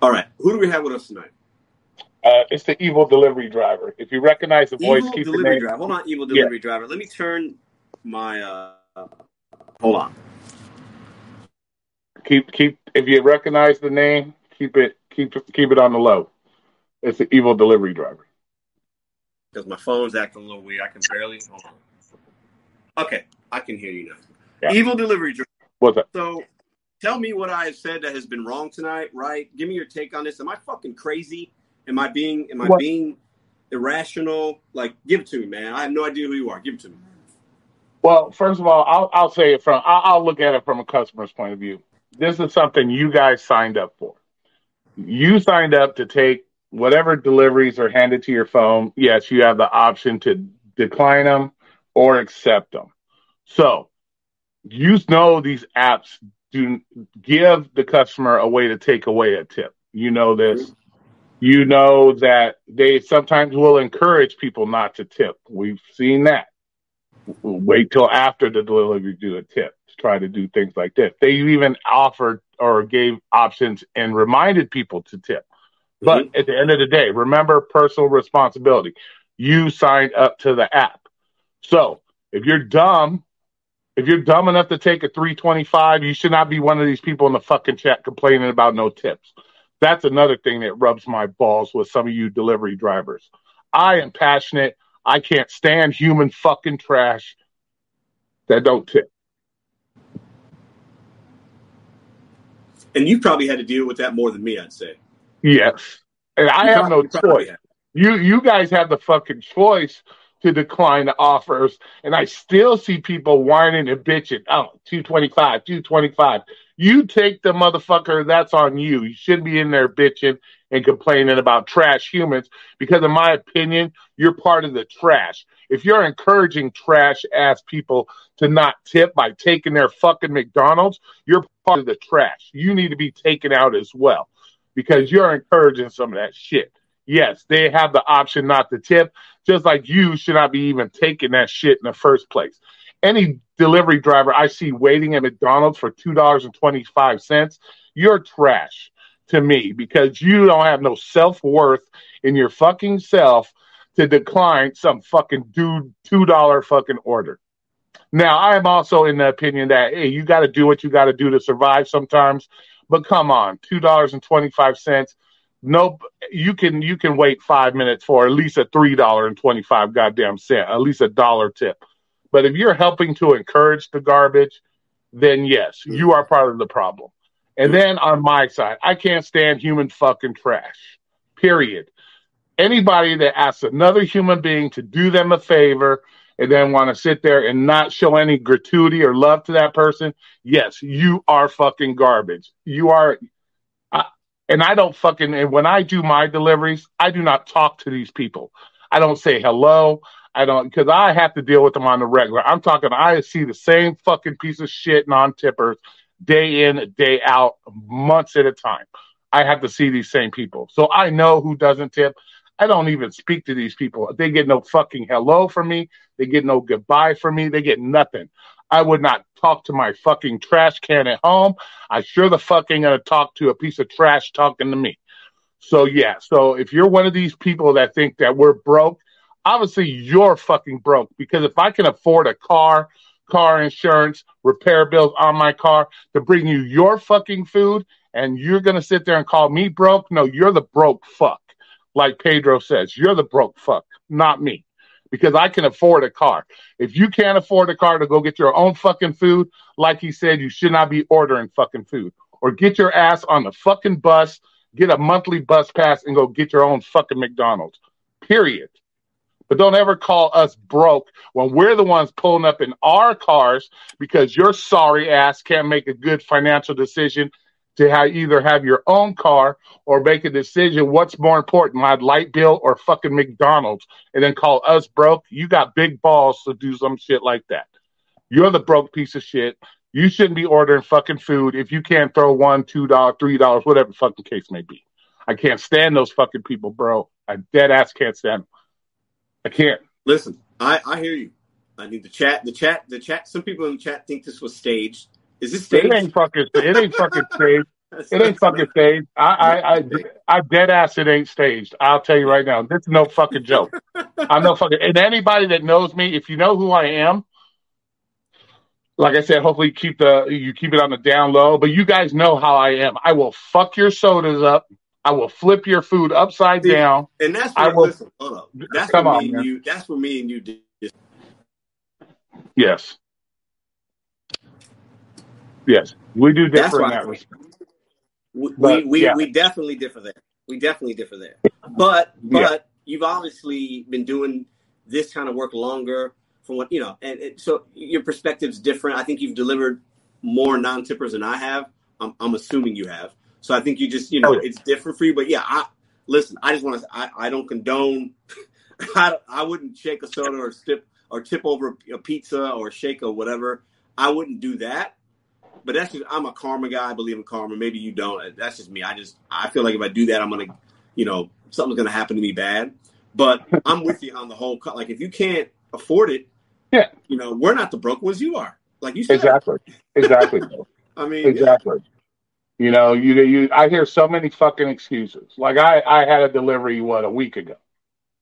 All right. Who do we have with us tonight? Uh, it's the evil delivery driver. If you recognize the voice, evil keep delivery the name. driver. Hold on, evil delivery yeah. driver. Let me turn my. Uh, hold on. Keep keep. If you recognize the name, keep it keep keep it on the low. It's the evil delivery driver. Because my phone's acting a little weird. I can barely. Hold on. Okay, I can hear you now. Yeah. Evil delivery driver. What's that? So tell me what I have said that has been wrong tonight, right? Give me your take on this. Am I fucking crazy? Am I being am I what? being irrational? Like, give it to me, man. I have no idea who you are. Give it to me. Well, first of all, I'll I'll say it from I'll, I'll look at it from a customer's point of view. This is something you guys signed up for. You signed up to take whatever deliveries are handed to your phone. Yes, you have the option to decline them or accept them. So you know these apps do give the customer a way to take away a tip. You know this. You know that they sometimes will encourage people not to tip. We've seen that. Wait till after the delivery to do a tip to try to do things like this. They even offered or gave options and reminded people to tip. But mm-hmm. at the end of the day, remember personal responsibility. You signed up to the app. So if you're dumb If you're dumb enough to take a 325, you should not be one of these people in the fucking chat complaining about no tips. That's another thing that rubs my balls with some of you delivery drivers. I am passionate. I can't stand human fucking trash that don't tip. And you probably had to deal with that more than me, I'd say. Yes. And I You have no choice. You you guys have the fucking choice to decline the offers, and I still see people whining and bitching. Oh, 225, 225. You take the motherfucker, that's on you. You shouldn't be in there bitching and complaining about trash humans because, in my opinion, you're part of the trash. If you're encouraging trash ass people to not tip by taking their fucking McDonald's, you're part of the trash. You need to be taken out as well because you're encouraging some of that shit. Yes, they have the option not to tip, just like you should not be even taking that shit in the first place. Any delivery driver I see waiting at McDonald's for $2.25, you're trash to me because you don't have no self worth in your fucking self to decline some fucking dude $2 fucking order. Now, I am also in the opinion that, hey, you got to do what you got to do to survive sometimes. But come on, $2.25 nope you can you can wait five minutes for at least a three dollar and twenty five goddamn cent at least a dollar tip but if you're helping to encourage the garbage then yes you are part of the problem and then on my side i can't stand human fucking trash period anybody that asks another human being to do them a favor and then want to sit there and not show any gratuity or love to that person yes you are fucking garbage you are and I don't fucking and when I do my deliveries, I do not talk to these people. I don't say hello. I don't because I have to deal with them on the regular. I'm talking. I see the same fucking piece of shit non tippers day in day out, months at a time. I have to see these same people, so I know who doesn't tip. I don't even speak to these people. They get no fucking hello from me. They get no goodbye from me. They get nothing. I would not talk to my fucking trash can at home. I sure the fuck ain't gonna talk to a piece of trash talking to me. So yeah, so if you're one of these people that think that we're broke, obviously you're fucking broke because if I can afford a car, car insurance, repair bills on my car to bring you your fucking food and you're gonna sit there and call me broke, no, you're the broke fuck. Like Pedro says, you're the broke fuck, not me. Because I can afford a car. If you can't afford a car to go get your own fucking food, like he said, you should not be ordering fucking food. Or get your ass on the fucking bus, get a monthly bus pass, and go get your own fucking McDonald's. Period. But don't ever call us broke when we're the ones pulling up in our cars because your sorry ass can't make a good financial decision to have either have your own car or make a decision what's more important, my light bill or fucking McDonald's, and then call us broke. You got big balls to do some shit like that. You're the broke piece of shit. You shouldn't be ordering fucking food if you can't throw one, two dollars, three dollars, whatever fucking case may be. I can't stand those fucking people, bro. I dead ass can't stand them. I can't. Listen, I, I hear you. I need the chat. The chat. The chat. Some people in the chat think this was staged. Is this It staged? ain't fucking. It ain't fucking staged. It ain't fucking staged. I, I, I, I dead ass. It ain't staged. I'll tell you right now. This is no fucking joke. I'm no fucking. And anybody that knows me, if you know who I am, like I said, hopefully keep the you keep it on the down low. But you guys know how I am. I will fuck your sodas up. I will flip your food upside See, down. And that's I where, will- listen, hold up. That's Come on, me and you. That's where me and you did. Yes. Yes, we do That's differ in that respect. We But, we, yeah. we definitely differ there. We definitely differ there. But Yeah. but you've obviously been doing this kind of work longer from what you know, and it, so your perspective's different. I think you've delivered more non tippers than I have. I'm, I'm assuming you have. So I think you just you know Oh, it's different for you. But yeah, I listen. I just want to. I, I don't condone. I, I wouldn't shake a soda or tip or tip over a pizza or shake or whatever. I wouldn't do that. But that's just I'm a karma guy. I believe in karma. Maybe you don't. That's just me. I just I feel like if I do that, I'm gonna, you know, something's gonna happen to me bad. But I'm with you on the whole. Like if you can't afford it, Yeah. you know, we're not the broke ones. You are. Like you said. Exactly. Exactly. I mean. Exactly. You know, you you I hear so many fucking excuses. Like I I had a delivery what a week ago.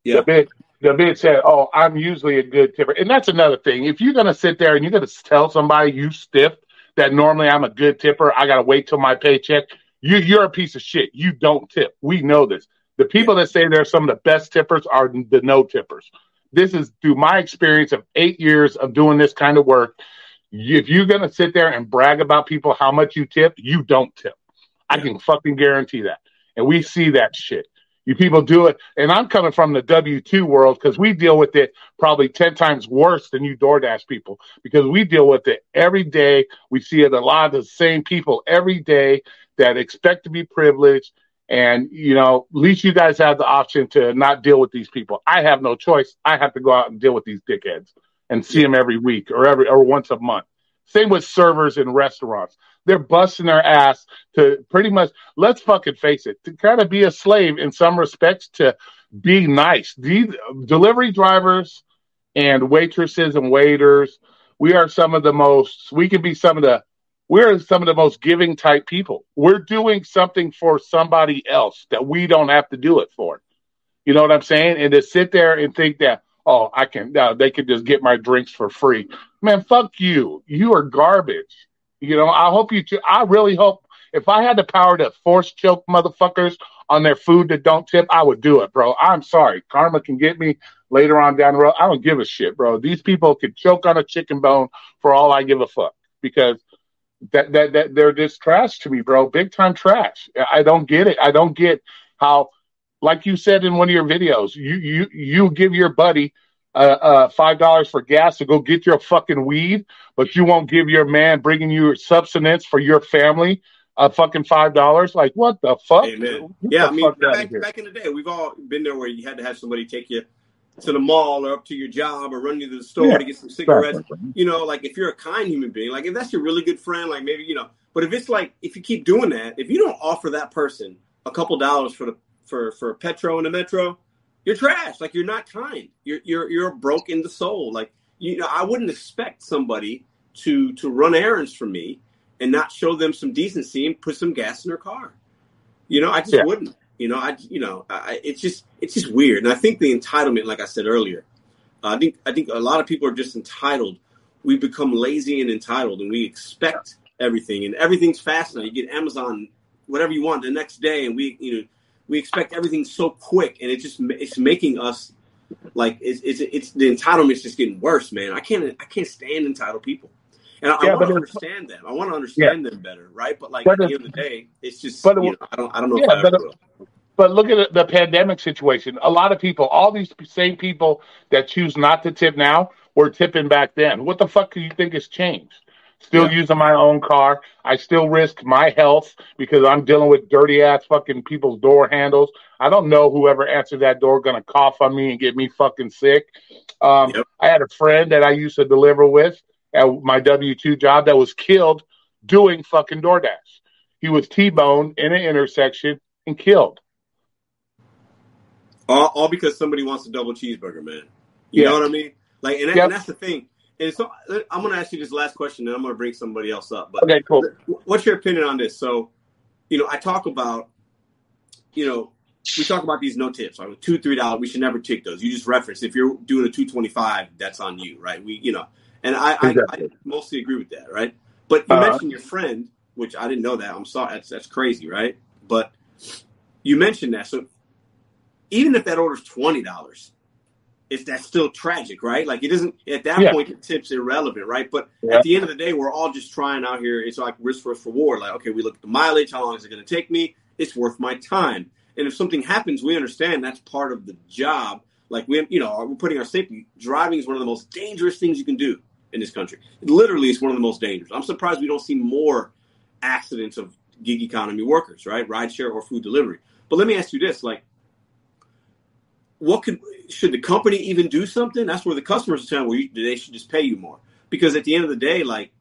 Yeah. The bitch the bitch said, "Oh, I'm usually a good tipper," and that's another thing. If you're gonna sit there and you're gonna tell somebody you stiff that normally I'm a good tipper, I gotta wait till my paycheck. You, you're a piece of shit. You don't tip. We know this. The people that say they're some of the best tippers are the no tippers. This is through my experience of eight years of doing this kind of work. If you're gonna sit there and brag about people how much you tip, you don't tip. I can fucking guarantee that. And we see that shit. You people do it, and I'm coming from the W two world because we deal with it probably ten times worse than you DoorDash people because we deal with it every day. We see it a lot of the same people every day that expect to be privileged, and you know, at least you guys have the option to not deal with these people. I have no choice. I have to go out and deal with these dickheads and see them every week or every or once a month. Same with servers in restaurants. They're busting their ass to pretty much let's fucking face it to kind of be a slave in some respects to be nice. These delivery drivers and waitresses and waiters we are some of the most we can be some of the we're some of the most giving type people. We're doing something for somebody else that we don't have to do it for. You know what i'm saying? And to sit there and think that oh i can now they could just get my drinks for free man fuck you you are garbage you know, I hope you. I really hope if I had the power to force choke motherfuckers on their food that don't tip, I would do it, bro. I'm sorry, karma can get me later on down the road. I don't give a shit, bro. These people could choke on a chicken bone for all I give a fuck because that that that they're just trash to me, bro. Big time trash. I don't get it. I don't get how, like you said in one of your videos, you you you give your buddy uh, uh, five dollars for gas to go get your fucking weed, but you won't give your man bringing you substance for your family a fucking five dollars. Like what the fuck? Amen. Yeah, I mean, back, back in the day, we've all been there where you had to have somebody take you to the mall or up to your job or run you to the store yeah, to get some cigarettes. You know, like if you're a kind human being, like if that's your really good friend, like maybe you know. But if it's like if you keep doing that, if you don't offer that person a couple dollars for the for for petro and the metro, you're trash. Like you're not kind. You're you're you're broke in the soul. Like you know, I wouldn't expect somebody to to run errands for me and not show them some decency and put some gas in their car. You know, I just yeah. wouldn't. You know, I you know, I, it's just it's just weird. And I think the entitlement, like I said earlier, I think I think a lot of people are just entitled. We become lazy and entitled, and we expect everything, and everything's fast now. You get Amazon, whatever you want the next day, and we you know we expect everything so quick, and it just it's making us like it's it's, it's the entitlement's just getting worse, man. I can't I can't stand entitled people. And I, yeah, I want to understand them. I want to understand yeah. them better, right? But like but at the end of the day, it's just but, you know, I don't I don't know. Yeah, but, but look at the pandemic situation. A lot of people, all these same people that choose not to tip now, were tipping back then. What the fuck do you think has changed? Still yeah. using my own car. I still risk my health because I'm dealing with dirty ass fucking people's door handles. I don't know whoever answered that door gonna cough on me and get me fucking sick. Um, yep. I had a friend that I used to deliver with at my W two job that was killed doing fucking DoorDash. He was T-boned in an intersection and killed. All, all because somebody wants a double cheeseburger, man. You yeah. know what I mean? Like, and, that, yep. and that's the thing and so I'm going to ask you this last question, and I'm going to bring somebody else up. But okay, cool. What's your opinion on this? So, you know, I talk about, you know, we talk about these no tips, like two, three dollars. We should never take those. You just reference if you're doing a two twenty five, that's on you, right? We, you know, and I, exactly. I, I, mostly agree with that, right? But you uh-huh. mentioned your friend, which I didn't know that. I'm sorry, that's that's crazy, right? But you mentioned that, so even if that order's twenty dollars, is that still tragic, right? Like it doesn't at that yeah. point the tip's irrelevant, right? But yeah. at the end of the day, we're all just trying out here. It's like risk versus reward. Like, okay, we look at the mileage, how long is it going to take me? It's worth my time. And if something happens, we understand that's part of the job. Like we, you know, we're putting our safety. Driving is one of the most dangerous things you can do in this country. It literally, it's one of the most dangerous. I'm surprised we don't see more accidents of gig economy workers, right? Rideshare or food delivery. But let me ask you this: like, what could should the company even do something? That's where the customers are telling, well, they should just pay you more. Because at the end of the day, like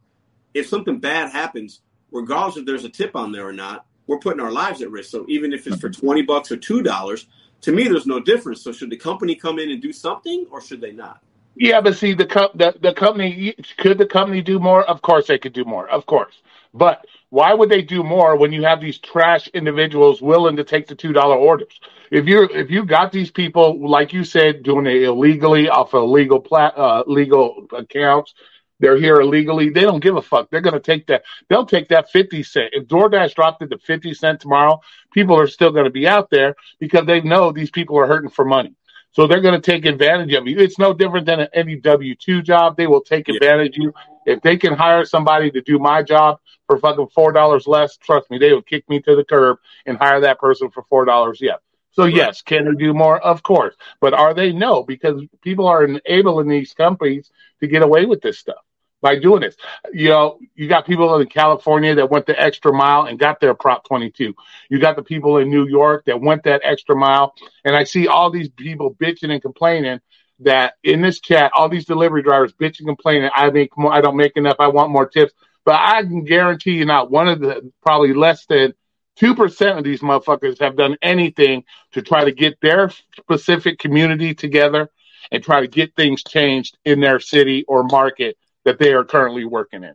if something bad happens, regardless if there's a tip on there or not, we're putting our lives at risk. So even if it's for twenty bucks or two dollars, to me, there's no difference. So should the company come in and do something, or should they not? Yeah, but see, the co- the, the company could the company do more? Of course, they could do more. Of course, But why would they do more when you have these trash individuals willing to take the two dollar orders? If you if you got these people like you said doing it illegally off of legal plat, uh, legal accounts, they're here illegally. They don't give a fuck. They're gonna take that. They'll take that fifty cent. If DoorDash dropped it to fifty cent tomorrow, people are still gonna be out there because they know these people are hurting for money. So they're going to take advantage of you. It's no different than any W two job. They will take advantage of you. If they can hire somebody to do my job for fucking four dollars less, trust me, they will kick me to the curb and hire that person for four dollars. Yeah. So yes, can they do more? Of course. But are they? No, because people are enabling these companies to get away with this stuff by doing this. You know, you got people in California that went the extra mile and got their Prop 22. You got the people in New York that went that extra mile. And I see all these people bitching and complaining that in this chat, all these delivery drivers bitching and complaining, I make more, I don't make enough, I want more tips. But I can guarantee you not one of the probably less than 2% of these motherfuckers have done anything to try to get their specific community together and try to get things changed in their city or market that they are currently working in.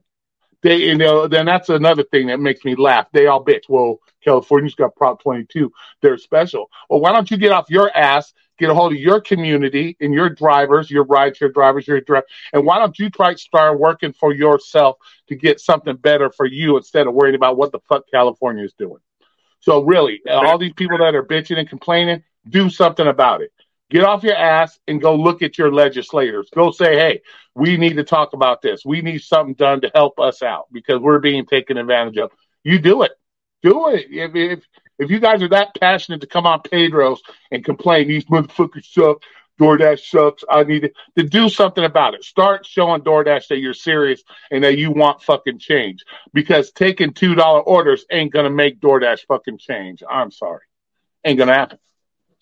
They, you know, then that's another thing that makes me laugh. They all bitch. Well, California's got Prop 22. They're special. Well, why don't you get off your ass, get a hold of your community and your drivers, your rideshare drivers, your driver, and why don't you try start working for yourself to get something better for you instead of worrying about what the fuck California is doing? So really, all these people that are bitching and complaining, do something about it. Get off your ass and go look at your legislators. Go say, hey, we need to talk about this. We need something done to help us out because we're being taken advantage of. You do it. Do it. If, if, if you guys are that passionate to come on Pedro's and complain, these motherfuckers suck, DoorDash sucks, I need to, to do something about it. Start showing DoorDash that you're serious and that you want fucking change because taking $2 orders ain't going to make DoorDash fucking change. I'm sorry. Ain't going to happen.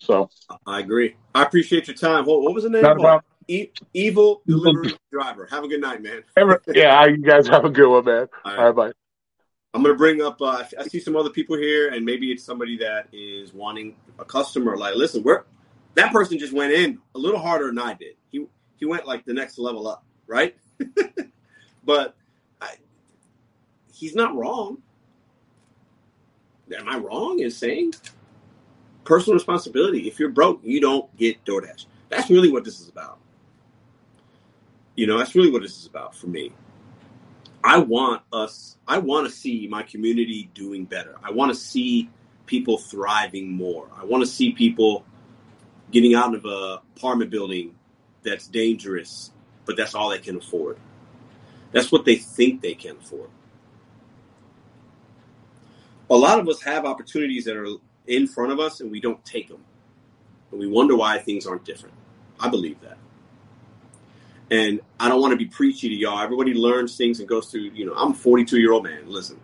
So I agree. I appreciate your time. What, what was the name? Not about, e- Evil Delivery Driver. Have a good night, man. yeah, you guys have a good one, man. All right, All right bye. I'm gonna bring up. Uh, I see some other people here, and maybe it's somebody that is wanting a customer. Like, listen, we're that person just went in a little harder than I did. He he went like the next level up, right? but I, he's not wrong. Am I wrong in saying personal responsibility. If you're broke, you don't get DoorDash. That's really what this is about. You know, that's really what this is about for me. I want us, I want to see my community doing better. I want to see people thriving more. I want to see people getting out of a apartment building that's dangerous, but that's all they can afford. That's what they think they can afford. A lot of us have opportunities that are in front of us and we don't take them. And we wonder why things aren't different. I believe that. And I don't want to be preachy to y'all. Everybody learns things and goes through, you know, I'm a 42 year old man. Listen,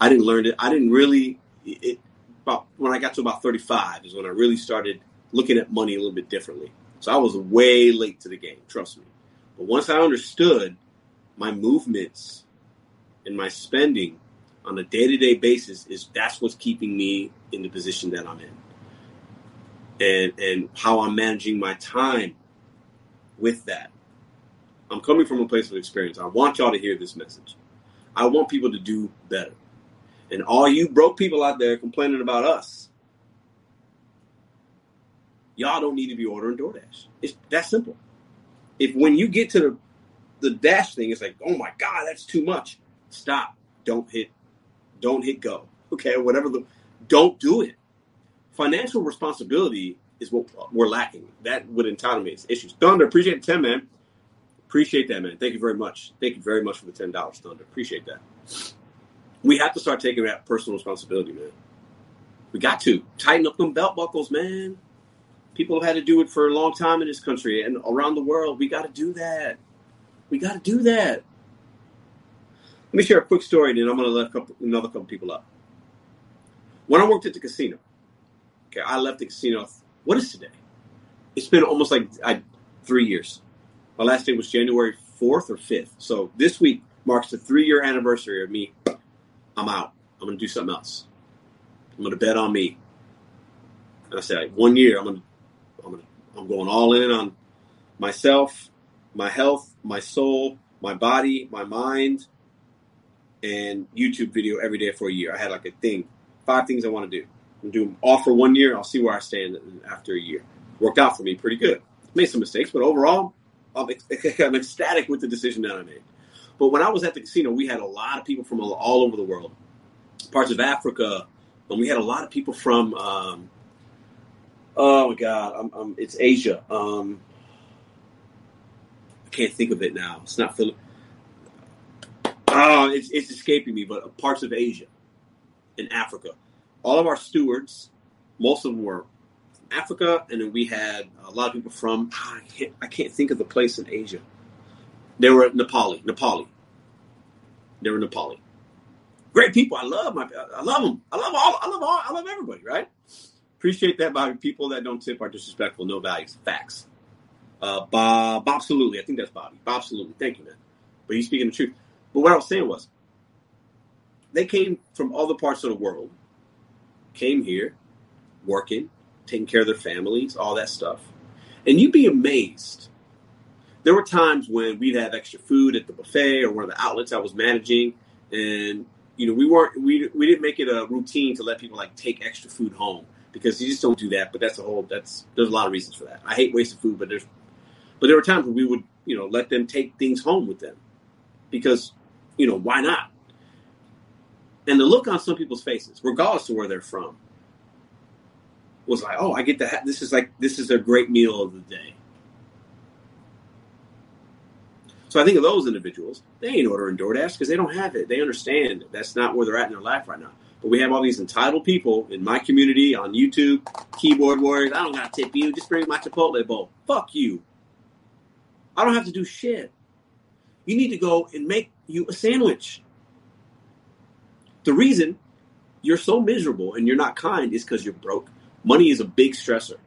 I didn't learn it. I didn't really, it, about when I got to about 35 is when I really started looking at money a little bit differently. So I was way late to the game, trust me. But once I understood my movements and my spending on a day to day basis is that's what's keeping me in the position that I'm in. And and how I'm managing my time with that. I'm coming from a place of experience. I want y'all to hear this message. I want people to do better. And all you broke people out there complaining about us, y'all don't need to be ordering DoorDash. It's that simple. If when you get to the the dash thing, it's like, oh my God, that's too much. Stop. Don't hit don't hit go. Okay, whatever the, don't do it. Financial responsibility is what we're lacking. That would entitle me It's issues. Thunder, appreciate the ten, man. Appreciate that, man. Thank you very much. Thank you very much for the ten dollars, Thunder. Appreciate that. We have to start taking that personal responsibility, man. We got to tighten up them belt buckles, man. People have had to do it for a long time in this country and around the world. We got to do that. We got to do that. Let me share a quick story, and then I'm going to let couple, another couple people up. When I worked at the casino, okay, I left the casino. What is today? It's been almost like I, three years. My last day was January 4th or 5th. So this week marks the three year anniversary of me. I'm out. I'm going to do something else. I'm going to bet on me. And I said, one year, I'm going to, I'm going to, I'm going all in on myself, my health, my soul, my body, my mind, and YouTube video every day for a year. I had like a thing, five things I want to do. I'm do them all for one year. I'll see where I stand after a year. Worked out for me pretty good. Made some mistakes, but overall, I'm, I'm ecstatic with the decision that I made. But when I was at the casino, we had a lot of people from all over the world, parts of Africa, and we had a lot of people from. Um, oh my God, it's Asia. Um, I can't think of it now. It's not Philip. Oh, it's, it's escaping me, but parts of Asia and Africa. All of our stewards, most of them were from Africa, and then we had a lot of people from, ah, I can't, I can't think of the place in Asia. They were Nepali, Nepali. They were Nepali. Great people. I love my, I love them. I love all, I love all, I love everybody, right? Appreciate that by people that don't tip are disrespectful, no values. Facts. Uh, Bob, absolutely. I think that's Bobby. Bob, absolutely. Thank you, man. But he's speaking the truth. But what I was saying was, they came from other parts of the world, came here, working, taking care of their families, all that stuff. And you'd be amazed. There were times when we'd have extra food at the buffet or one of the outlets I was managing, and you know we weren't we we didn't make it a routine to let people like take extra food home because you just don't do that. But that's a whole that's there's a lot of reasons for that. I hate wasting food, but there's but there were times when we would you know let them take things home with them because you know, why not? And the look on some people's faces, regardless of where they're from, was like, oh, I get to have this is like this is a great meal of the day. So I think of those individuals, they ain't ordering DoorDash because they don't have it. They understand that's not where they're at in their life right now. But we have all these entitled people in my community on YouTube, keyboard warriors. I don't gotta tip you. Just bring my Chipotle bowl. Fuck you. I don't have to do shit. You need to go and make you a sandwich. The reason you're so miserable and you're not kind is because you're broke. Money is a big stressor.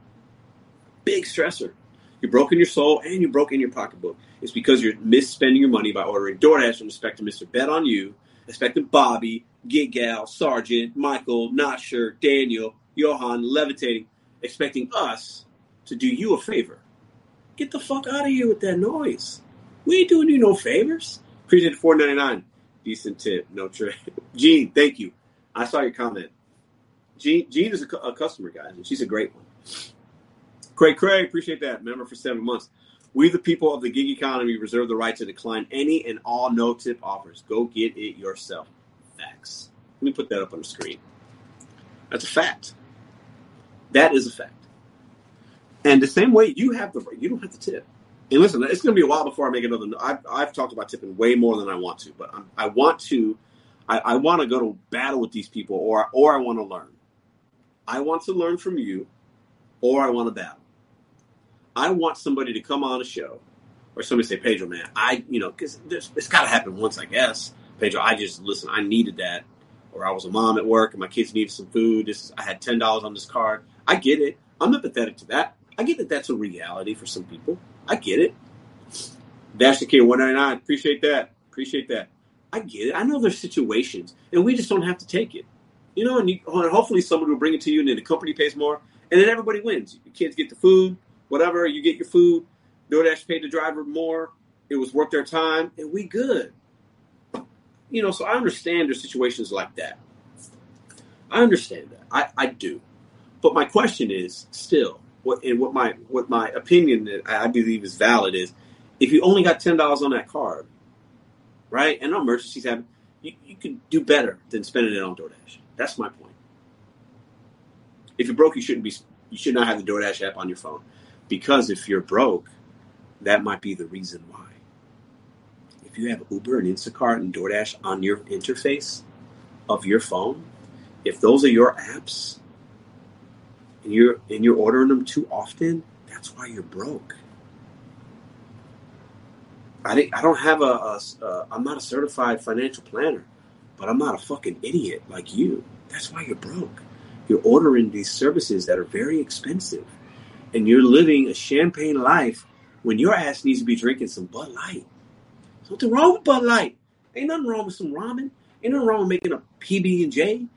Big stressor. You're broke in your soul and you're broke in your pocketbook. It's because you're misspending your money by ordering DoorDash and expecting Mr. Bet on you, expecting Bobby, Gig Gal, Sergeant, Michael, Not Sure, Daniel, Johan, Levitating, expecting us to do you a favor. Get the fuck out of here with that noise. We ain't doing you no favors. Appreciate four ninety nine. Decent tip, no trade. Gene, thank you. I saw your comment. Gene, Gene is a, a customer, guys, and she's a great one. Craig, Craig, appreciate that. Member for seven months. We, the people of the gig economy, reserve the right to decline any and all no tip offers. Go get it yourself. Facts. Let me put that up on the screen. That's a fact. That is a fact. And the same way you have the right, you don't have to tip. And listen, it's going to be a while before I make another. I've, I've talked about tipping way more than I want to, but I'm, i want to. I, I want to go to battle with these people, or or I want to learn. I want to learn from you, or I want to battle. I want somebody to come on a show, or somebody say, Pedro, man, I, you know, because it's got to happen once, I guess. Pedro, I just listen. I needed that, or I was a mom at work and my kids needed some food. This, I had ten dollars on this card. I get it. I'm empathetic to that. I get that that's a reality for some people. I get it. Dash the K 199. Appreciate that. Appreciate that. I get it. I know there's situations, and we just don't have to take it. You know, and, you, and hopefully somebody will bring it to you, and then the company pays more, and then everybody wins. Your kids get the food, whatever. You get your food. DoorDash paid the driver more. It was worth their time, and we good. You know, so I understand there's situations like that. I understand that. I, I do. But my question is still, what and what my what my opinion that I believe is valid is if you only got ten dollars on that card, right? And no emergencies happen, you, you can do better than spending it on DoorDash. That's my point. If you're broke, you shouldn't be you should not have the DoorDash app on your phone. Because if you're broke, that might be the reason why. If you have Uber and Instacart and DoorDash on your interface of your phone, if those are your apps, and you're and you're ordering them too often, that's why you're broke. I I don't have a, a, a I'm not a certified financial planner, but I'm not a fucking idiot like you. That's why you're broke. You're ordering these services that are very expensive, and you're living a champagne life when your ass needs to be drinking some Bud Light. Something wrong with Bud Light. Ain't nothing wrong with some ramen. Ain't nothing wrong with making a PB and J.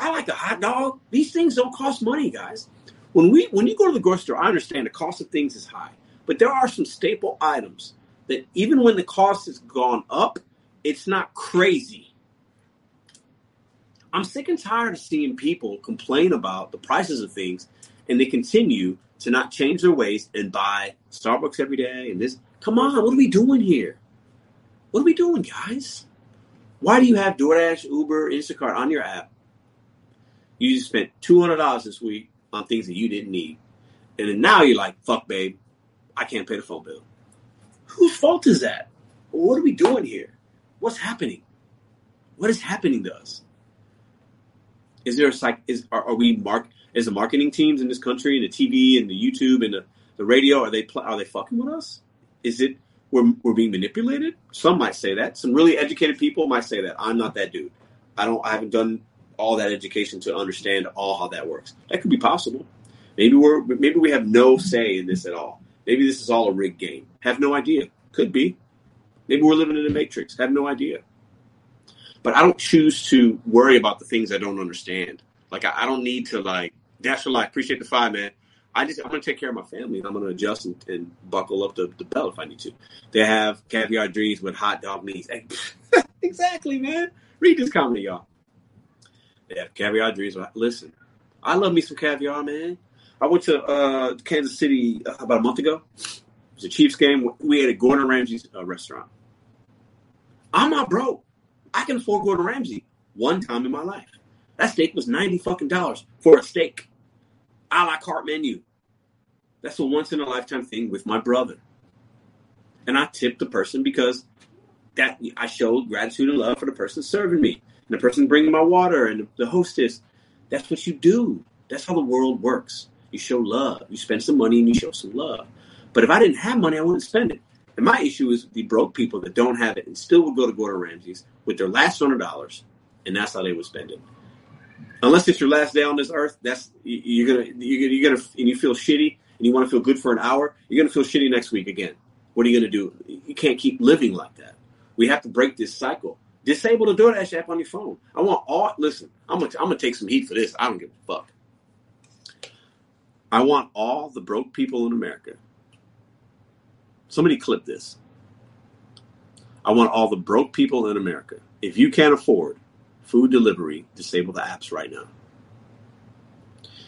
I like a hot dog. These things don't cost money, guys. When we when you go to the grocery store, I understand the cost of things is high, but there are some staple items that even when the cost has gone up, it's not crazy. I'm sick and tired of seeing people complain about the prices of things and they continue to not change their ways and buy Starbucks every day and this. Come on, what are we doing here? What are we doing, guys? Why do you have DoorDash, Uber, Instacart on your app? You just spent $200 this week on things that you didn't need. And then now you're like, fuck, babe, I can't pay the phone bill. Whose fault is that? What are we doing here? What's happening? What is happening to us? Is there a psych? Is are, are we mark? Is the marketing teams in this country, and the TV, and the YouTube, and the, the radio, are they are they fucking with us? Is it we're we're being manipulated? Some might say that. Some really educated people might say that. I'm not that dude. I don't. I haven't done all that education to understand all how that works. That could be possible. Maybe we're maybe we have no say in this at all. Maybe this is all a rigged game. Have no idea. Could be. Maybe we're living in a matrix. Have no idea. But I don't choose to worry about the things I don't understand. Like I, I don't need to like dash your life. Appreciate the five, man. I just I'm gonna take care of my family I'm gonna adjust and, and buckle up the, the, belt if I need to. They have caviar dreams with hot dog knees. exactly, man. Read this comment, y'all. Have caviar dreams. Listen, I love me some caviar, man. I went to uh, Kansas City uh, about a month ago. It was a Chiefs game. We ate at Gordon Ramsay's uh, restaurant. I'm not broke. I can afford Gordon Ramsay one time in my life. That steak was ninety fucking dollars for a steak, a la carte menu. That's a once in a lifetime thing with my brother, and I tipped the person because that I showed gratitude and love for the person serving me the person bringing my water and the hostess. That's what you do. That's how the world works. You show love. You spend some money and you show some love. But if I didn't have money, I wouldn't spend it. And my issue is the broke people that don't have it and still would go to Gordon Ramsay's with their last hundred dollars, and that's how they would spend it. Unless it's your last day on this earth, that's you're gonna you're gonna and you feel shitty and you want to feel good for an hour. You're gonna feel shitty next week again. What are you gonna do? You can't keep living like that. We have to break this cycle. Disable the DoorDash app on your phone. I want all. Listen, I'm gonna I'm gonna take some heat for this. I don't give a fuck. I want all the broke people in America. Somebody clip this. I want all the broke people in America. If you can't afford food delivery, disable the apps right now.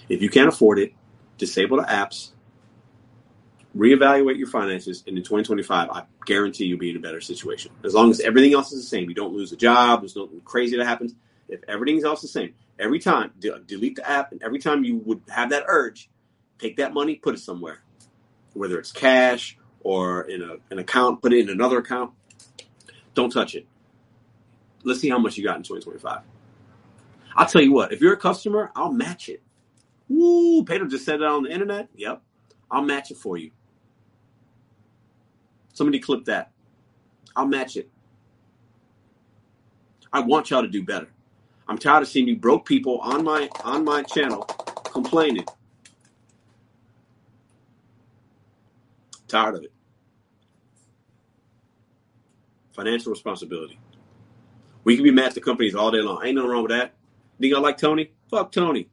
If you can't afford it, disable the apps, reevaluate your finances, and in 2025, I guarantee you'll be in a better situation. As long as everything else is the same, you don't lose a job, there's nothing crazy that happens. If everything else is the same, every time, de- delete the app, and every time you would have that urge, take that money, put it somewhere, whether it's cash or in a, an account, put it in another account. Don't touch it. Let's see how much you got in 2025. I'll tell you what, if you're a customer, I'll match it. Woo, Pedro just said it on the internet. Yep. I'll match it for you. Somebody clip that. I'll match it. I want y'all to do better. I'm tired of seeing you broke people on my on my channel complaining Tired of it. Financial responsibility. We can be mad at the companies all day long. Ain't nothing wrong with that. Think I like Tony? Fuck Tony.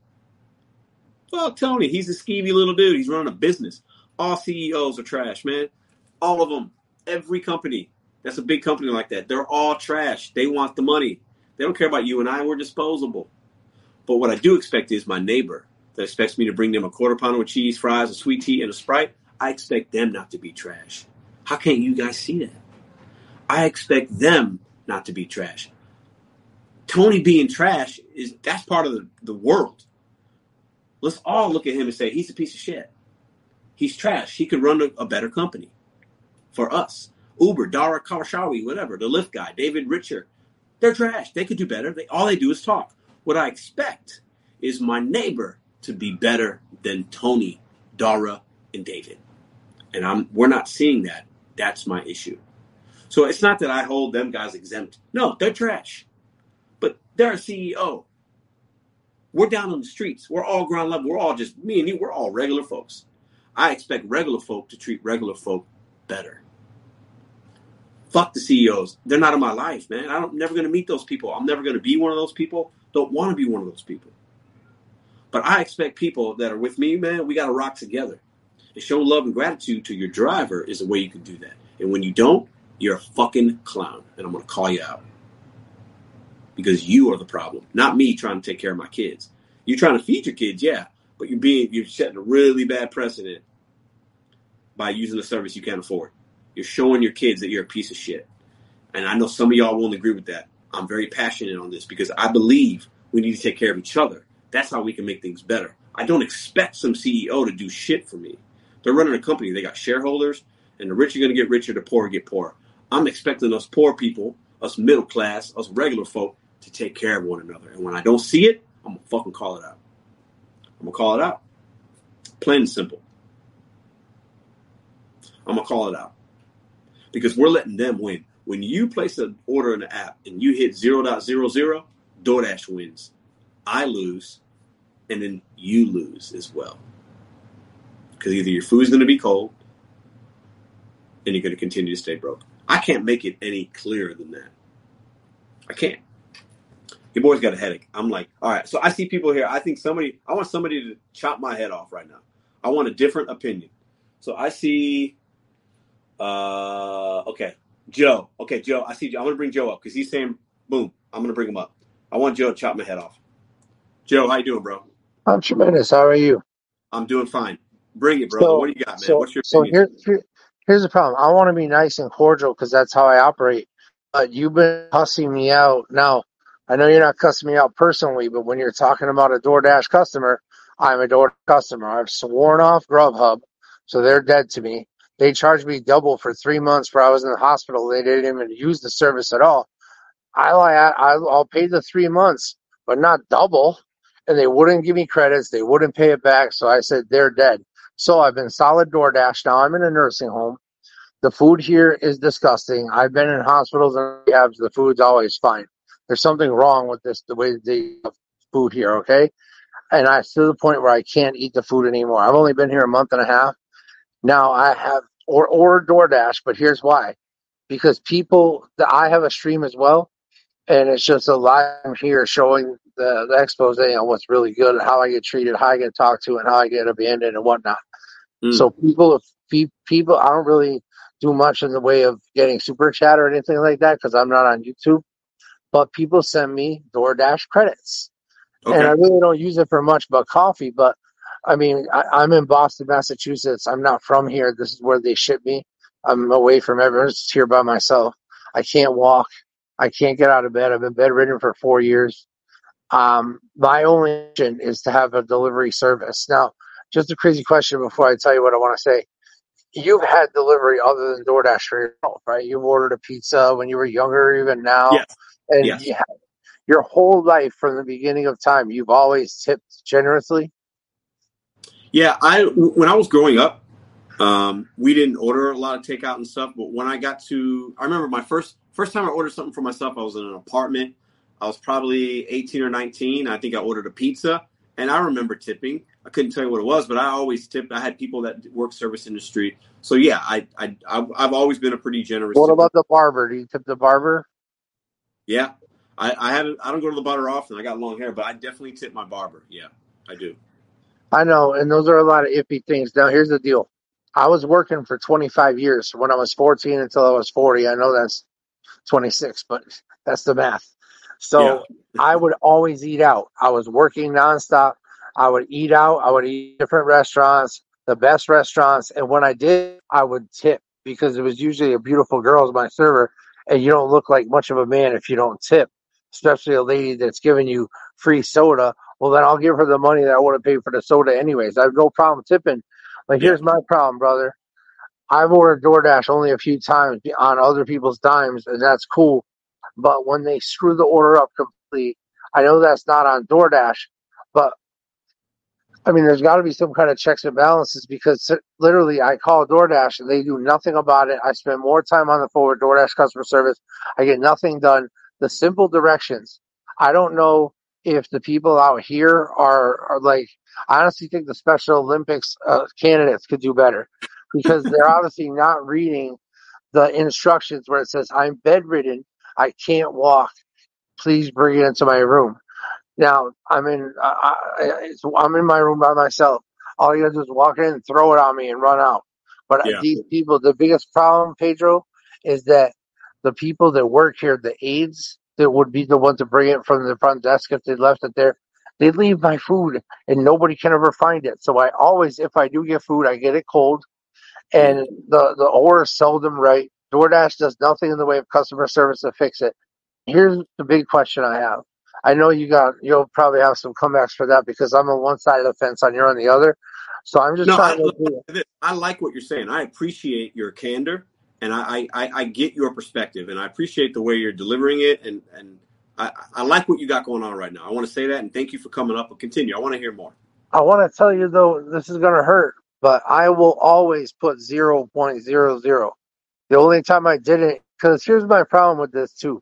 Fuck Tony. He's a skeevy little dude. He's running a business. All CEOs are trash, man. All of them. Every company that's a big company like that, they're all trash. They want the money. They don't care about you and I. We're disposable. But what I do expect is my neighbor that expects me to bring them a quarter pounder with cheese, fries, a sweet tea, and a Sprite. I expect them not to be trash. How can't you guys see that? I expect them not to be trash. Tony being trash is that's part of the, the world. Let's all look at him and say he's a piece of shit. He's trash. He could run a, a better company for us. Uber, Dara Khosrowshahi, whatever, the Lyft guy, David Risher, they're trash. They could do better. They all they do is talk. What I expect is my neighbor to be better than Tony, Dara, and David and I'm we're not seeing that. That's my issue. So it's not that I hold them guys exempt. No, they're trash. But they're a CEO. We're down on the streets. We're all ground level. We're all just me and you. We're all regular folks. I expect regular folk to treat regular folk better. Fuck the CEOs. They're not in my life, man. I'm never going to meet those people. I'm never going to be one of those people. Don't want to be one of those people. But I expect people that are with me, man. We got to rock together. And show love and gratitude to your driver is a way you can do that. And when you don't, you're a fucking clown. And I'm going to call you out. because you are the problem, not me trying to take care of my kids. You're trying to feed your kids, yeah, but you're being you're setting a really bad precedent by using a service you can't afford. You're showing your kids that you're a piece of shit. And I know some of y'all won't agree with that. I'm very passionate on this because I believe we need to take care of each other. That's how we can make things better. I don't expect some CEO to do shit for me. They're running a company. They got shareholders, and the rich are going to get richer, the poor get poorer. I'm expecting us poor people, us middle class, us regular folk to take care of one another. And when I don't see it, I'm gonna fucking call it out. I'm gonna call it out. Plain and simple. I'm gonna call it out because we're letting them win. When you place an order in the app and you hit 0.00, DoorDash wins. I lose, and then you lose as well. Because either your food's going to be cold and you're going to continue to stay broke. I can't make it any clearer than that. I can't. Your boy's got a headache. I'm like, all right. So I see people here. I think somebody, I want somebody to chop my head off right now. I want a different opinion. So I see, uh, okay, Joe. Okay, Joe. I see. Joe. I'm gonna bring Joe up because he's saying, boom. I'm gonna bring him up. I want Joe to chop my head off. Joe, how you doing, bro? I'm tremendous. How are you? I'm doing fine. Bring it, bro. So, what do you got, man? So, What's your so here, here, here's the problem. I want to be nice and cordial because that's how I operate. But you've been cussing me out. Now, I know you're not cussing me out personally, but when you're talking about a DoorDash customer, I'm a DoorDash customer. I've sworn off Grubhub, so they're dead to me. They charged me double for three months where I was in the hospital. They didn't even use the service at all. I, I I'll pay the three months, but not double. And they wouldn't give me credits. They wouldn't pay it back. So I said they're dead. So I've been solid DoorDash. Now I'm in a nursing home. The food here is disgusting. I've been in hospitals and rehabs. The food's always fine. There's something wrong with this, the way they food here. Okay. And I to the point where I can't eat the food anymore. I've only been here a month and a half. Now I have or or DoorDash, but here's why: because people that I have a stream as well, and it's just a live here showing the, the expose on what's really good and how I get treated, how I get talked to, and how I get abandoned and whatnot. Mm. So people, people, I don't really do much in the way of getting super chat or anything like that because I'm not on YouTube. But people send me DoorDash credits, okay. and I really don't use it for much but coffee. But I mean, I, am in Boston, Massachusetts. I'm not from here. This is where they ship me. I'm away from everyone. Just here by myself. I can't walk. I can't get out of bed. I've been bedridden for four years. Um, my only mission is to have a delivery service. Now, just a crazy question before I tell you what I want to say. You've had delivery other than DoorDash for yourself, right? You've ordered a pizza when you were younger, even now. Yes. And yes. You your whole life from the beginning of time, you've always tipped generously. Yeah, I when I was growing up, um, we didn't order a lot of takeout and stuff. But when I got to, I remember my first first time I ordered something for myself. I was in an apartment. I was probably eighteen or nineteen. I think I ordered a pizza, and I remember tipping. I couldn't tell you what it was, but I always tipped. I had people that work service industry, so yeah, I I I've always been a pretty generous. What tipper. about the barber? Do you tip the barber? Yeah, I I have I don't go to the barber often. I got long hair, but I definitely tip my barber. Yeah, I do. I know, and those are a lot of iffy things. Now, here's the deal. I was working for 25 years when I was 14 until I was 40. I know that's 26, but that's the math. So yeah. I would always eat out. I was working nonstop. I would eat out. I would eat different restaurants, the best restaurants. And when I did, I would tip because it was usually a beautiful girl as my server. And you don't look like much of a man if you don't tip, especially a lady that's giving you free soda well, then I'll give her the money that I would have paid for the soda anyways. I have no problem tipping. But here's my problem, brother. I've ordered DoorDash only a few times on other people's dimes, and that's cool. But when they screw the order up completely, I know that's not on DoorDash, but I mean, there's got to be some kind of checks and balances because literally I call DoorDash and they do nothing about it. I spend more time on the phone with DoorDash customer service. I get nothing done. The simple directions. I don't know if the people out here are, are like, I honestly think the Special Olympics uh, candidates could do better because they're obviously not reading the instructions where it says, I'm bedridden, I can't walk, please bring it into my room. Now, I'm in, uh, I, I'm in my room by myself. All you have to do is walk in and throw it on me and run out. But yeah. these people, the biggest problem, Pedro, is that the people that work here, the aides, that would be the one to bring it from the front desk if they left it there. They leave my food and nobody can ever find it. So I always, if I do get food, I get it cold. And the the order is seldom right. DoorDash does nothing in the way of customer service to fix it. Here's the big question I have. I know you got you'll probably have some comebacks for that because I'm on one side of the fence and you're on the other. So I'm just No, trying I, to I like what you're saying. I appreciate your candor, and I, I, I get your perspective, and I appreciate the way you're delivering it, and and I, I like what you got going on right now. I want to say that, and thank you for coming up. But continue. I want to hear more. I want to tell you though, this is gonna hurt, but I will always put zero point zero zero. The only time I did it, because here's my problem with this too.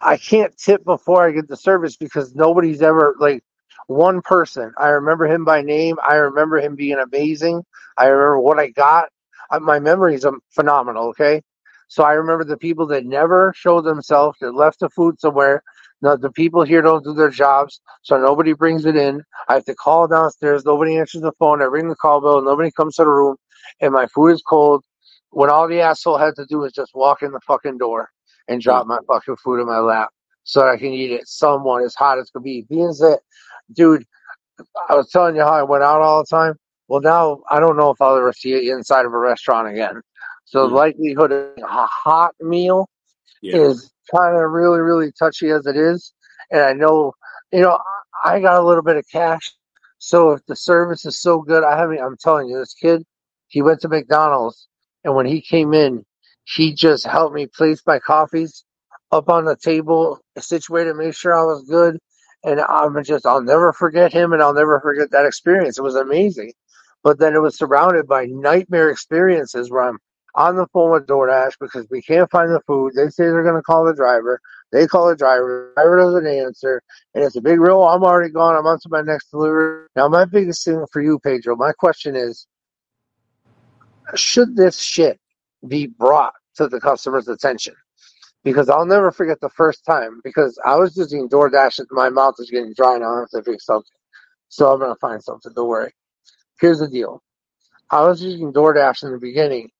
I can't tip before I get the service because nobody's ever like one person. I remember him by name. I remember him being amazing. I remember what I got. My memories are um, phenomenal. Okay, so I remember the people that never showed themselves, that left the food somewhere. Now the people here don't do their jobs, so nobody brings it in. I have to call downstairs. Nobody answers the phone. I ring the call bell. Nobody comes to the room, and my food is cold. When all the asshole had to do was just walk in the fucking door and drop my fucking food in my lap so I can eat it. Someone as hot as could be. Being that, dude, I was telling you how I went out all the time. Well, now I don't know if I'll ever see it inside of a restaurant again. So the Mm. likelihood of a hot meal Yeah. is kind of really, really touchy as it is. And I know, you know, I I got a little bit of cash. So if the service is so good, I haven't, I'm telling you, this kid, he went to McDonald's and when he came in, he just helped me place my coffees up on the table, situated, make sure I was good. And I'm just, I'll never forget him and I'll never forget that experience. It was amazing. But then it was surrounded by nightmare experiences where I'm on the phone with DoorDash because we can't find the food. They say they're going to call the driver. They call the driver. The driver doesn't answer. And it's a big real, I'm already gone. I'm on to my next delivery. Now, my biggest thing for you, Pedro, my question is, should this shit be brought to the customer's attention? Because I'll never forget the first time because I was using DoorDash and my mouth is getting dry now. I have to fix something. So I'm going to find something. Don't worry. Here's the deal. I was using DoorDash in the beginning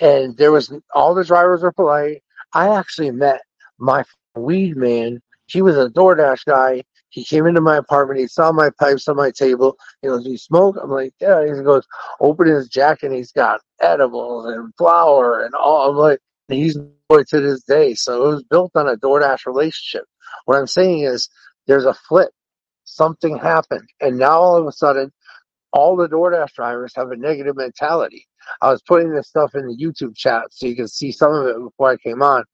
and there was all the drivers were polite. I actually met my weed man. He was a DoorDash guy. He came into my apartment. He saw my pipes on my table. He goes, "Do you smoke?" I'm like, "Yeah." He goes, "Open his jacket. And he's got edibles and flour and all." I'm like, he's boy to this day. So it was built on a DoorDash relationship. What I'm saying is, there's a flip. Something happened, and now all of a sudden, all the DoorDash drivers have a negative mentality. I was putting this stuff in the YouTube chat so you can see some of it before I came on.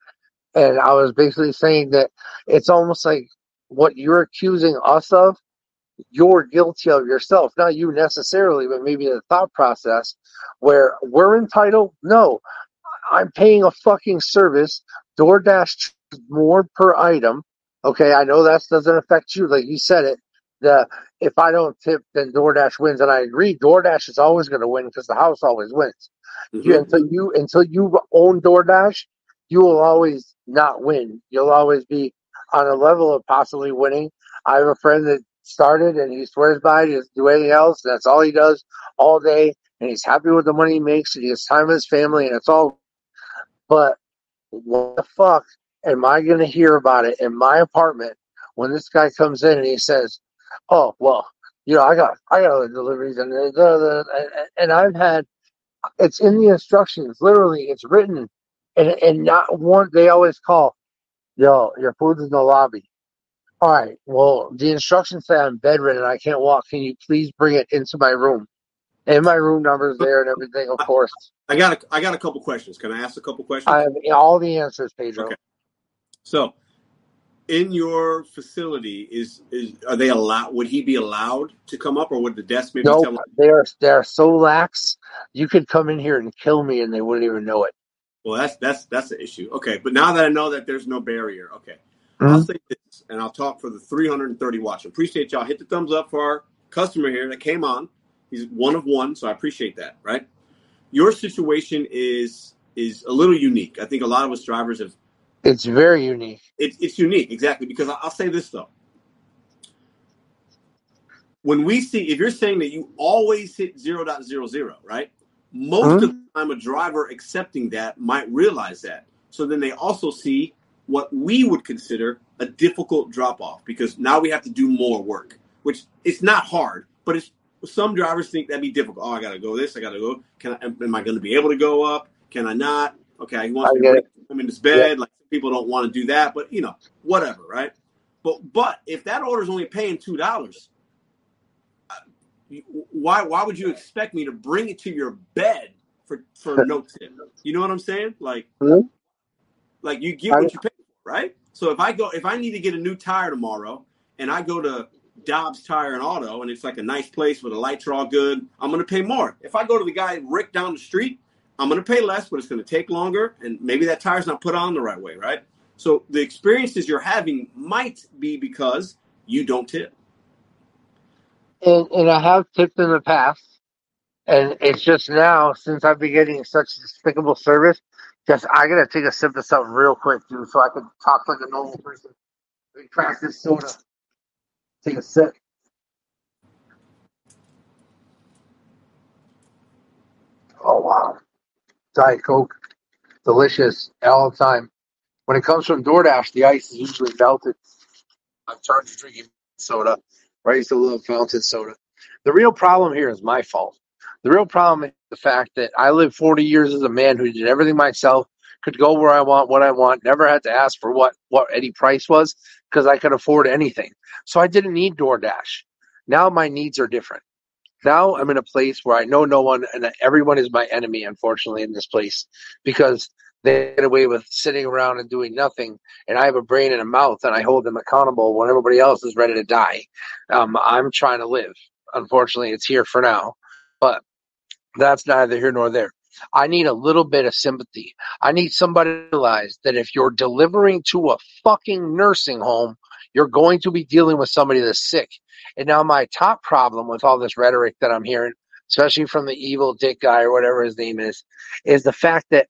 And I was basically saying that it's almost like what you're accusing us of, you're guilty of yourself. Not you necessarily, but maybe the thought process where we're entitled. No, I'm paying a fucking service. DoorDash more per item. Okay, I know that doesn't affect you, like you said it. The if I don't tip, then DoorDash wins, and I agree. DoorDash is always going to win because the house always wins. Mhm. You, until you until you own DoorDash, you will always not win. You'll always be on a level of possibly winning. I have a friend that started and he swears by it. He doesn't do anything else. That's all he does all day, and he's happy with the money he makes. And he has time with his family, and it's all. But what the fuck am I going to hear about it in my apartment when this guy comes in and he says, "Oh well, you know, I got I got other deliveries and da, da, da," and, and I've had it's in the instructions, literally, it's written, and and not one. They always call, yo, your food's in the lobby. All right, well, the instructions say I'm bedridden, I can't walk. Can you please bring it into my room? And my room number's there and everything, of course. I got a, I got a couple questions. Can I ask a couple questions? I have all the answers, Pedro. Okay. So, in your facility, is is are they allowed? Would he be allowed to come up, or would the desk maybe No, tell him? they are they are so lax. You could come in here and kill me, and they wouldn't even know it. Well, that's that's that's the issue. Okay, but now that I know that there's no barrier, okay, I'll Mhm. say this, and I'll talk for the 330 watch. Appreciate y'all. Hit the thumbs up for our customer here that came on. He's one of one, so I appreciate that. Right, your situation is is a little unique. I think a lot of us drivers have It's very unique. it, it's unique exactly because I- I'll say this though when we see if you're saying that you always hit 0.00 right most Mhm. of the time a driver accepting that might realize that so then they also see what we would consider a difficult drop off because now we have to do more work, which it's not hard, but it's some drivers think that'd be difficult. Oh, I gotta go this, I gotta go. Can I, am I going to be able to go up? Can I not? Okay, he wants to come in his bed. Yeah. Like people don't want to do that, but you know, whatever, right? But but if that order is only paying two dollars, uh, why why would you expect me to bring it to your bed for for no tip? You know what I'm saying? Like, mm-hmm. like you get what you pay for, right? So if I go if I need to get a new tire tomorrow and I go to Dobbs Tire and Auto, and it's like a nice place where the lights are all good, I'm going to pay more. If I go to the guy Rick down the street, I'm going to pay less, but it's going to take longer, and maybe that tire's not put on the right way, right? So the experiences you're having might be because you don't tip. And, and I have tipped in the past, and it's just now since I've been getting such despicable service, just I gotta take a sip of something real quick, dude, so I can talk like a normal person. Crack this soda. Take a sip. Oh wow. Diet Coke. Delicious all the time. When it comes from DoorDash, the ice is usually melted. I'm charged to drinking soda. I used to love fountain soda. The real problem here is my fault. The real problem is the fact that I lived 40 years as a man who did everything myself, could go where I want, what I want, never had to ask for what, what any price was because I could afford anything. So I didn't need DoorDash. Now my needs are different. Now I'm in a place where I know no one and everyone is my enemy, unfortunately, in this place because they get away with sitting around and doing nothing. And I have a brain and a mouth and I hold them accountable when everybody else is ready to die. Um, I'm trying to live. Unfortunately, it's here for now, but that's neither here nor there. I need a little bit of sympathy. I need somebody to realize that if you're delivering to a fucking nursing home, you're going to be dealing with somebody that's sick. And now my top problem with all this rhetoric that I'm hearing, especially from the evil dick guy or whatever his name is, is the fact that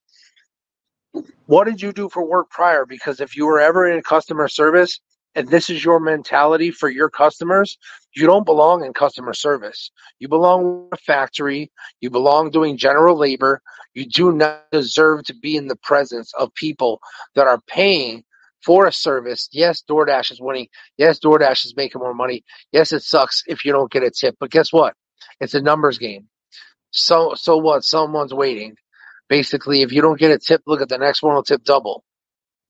what did you do for work prior? Because if you were ever in customer service, and this is your mentality for your customers, you don't belong in customer service. You belong in a factory. You belong doing general labor. You do not deserve to be in the presence of people that are paying for a service. Yes, DoorDash is winning. Yes, DoorDash is making more money. Yes, it sucks if you don't get a tip, but guess what? It's a numbers game. So, so what? Someone's waiting. Basically, if you don't get a tip, look at the next one will tip double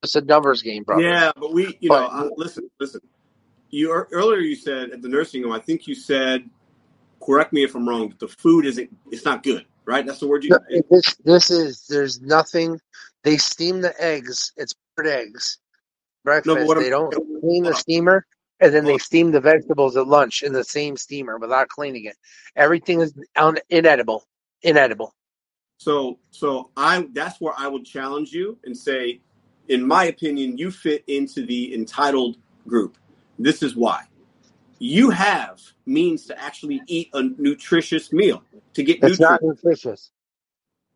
it's a numbers game, bro. Yeah, but we, you but, know, uh, listen, listen. You earlier you said at the nursing home. I think you said, correct me if I'm wrong. but the food isn't. It's not good, right? That's the word you. This this is. There's nothing. They steam the eggs. It's bird eggs. Breakfast. No, they don't clean the steamer, and then they steam the vegetables at lunch in the same steamer without cleaning it. Everything is un- inedible. Inedible. So, so I that's where I would challenge you and say in my opinion, you fit into the entitled group. This is why. You have means to actually eat a nutritious meal to get. It's nutrient. not nutritious.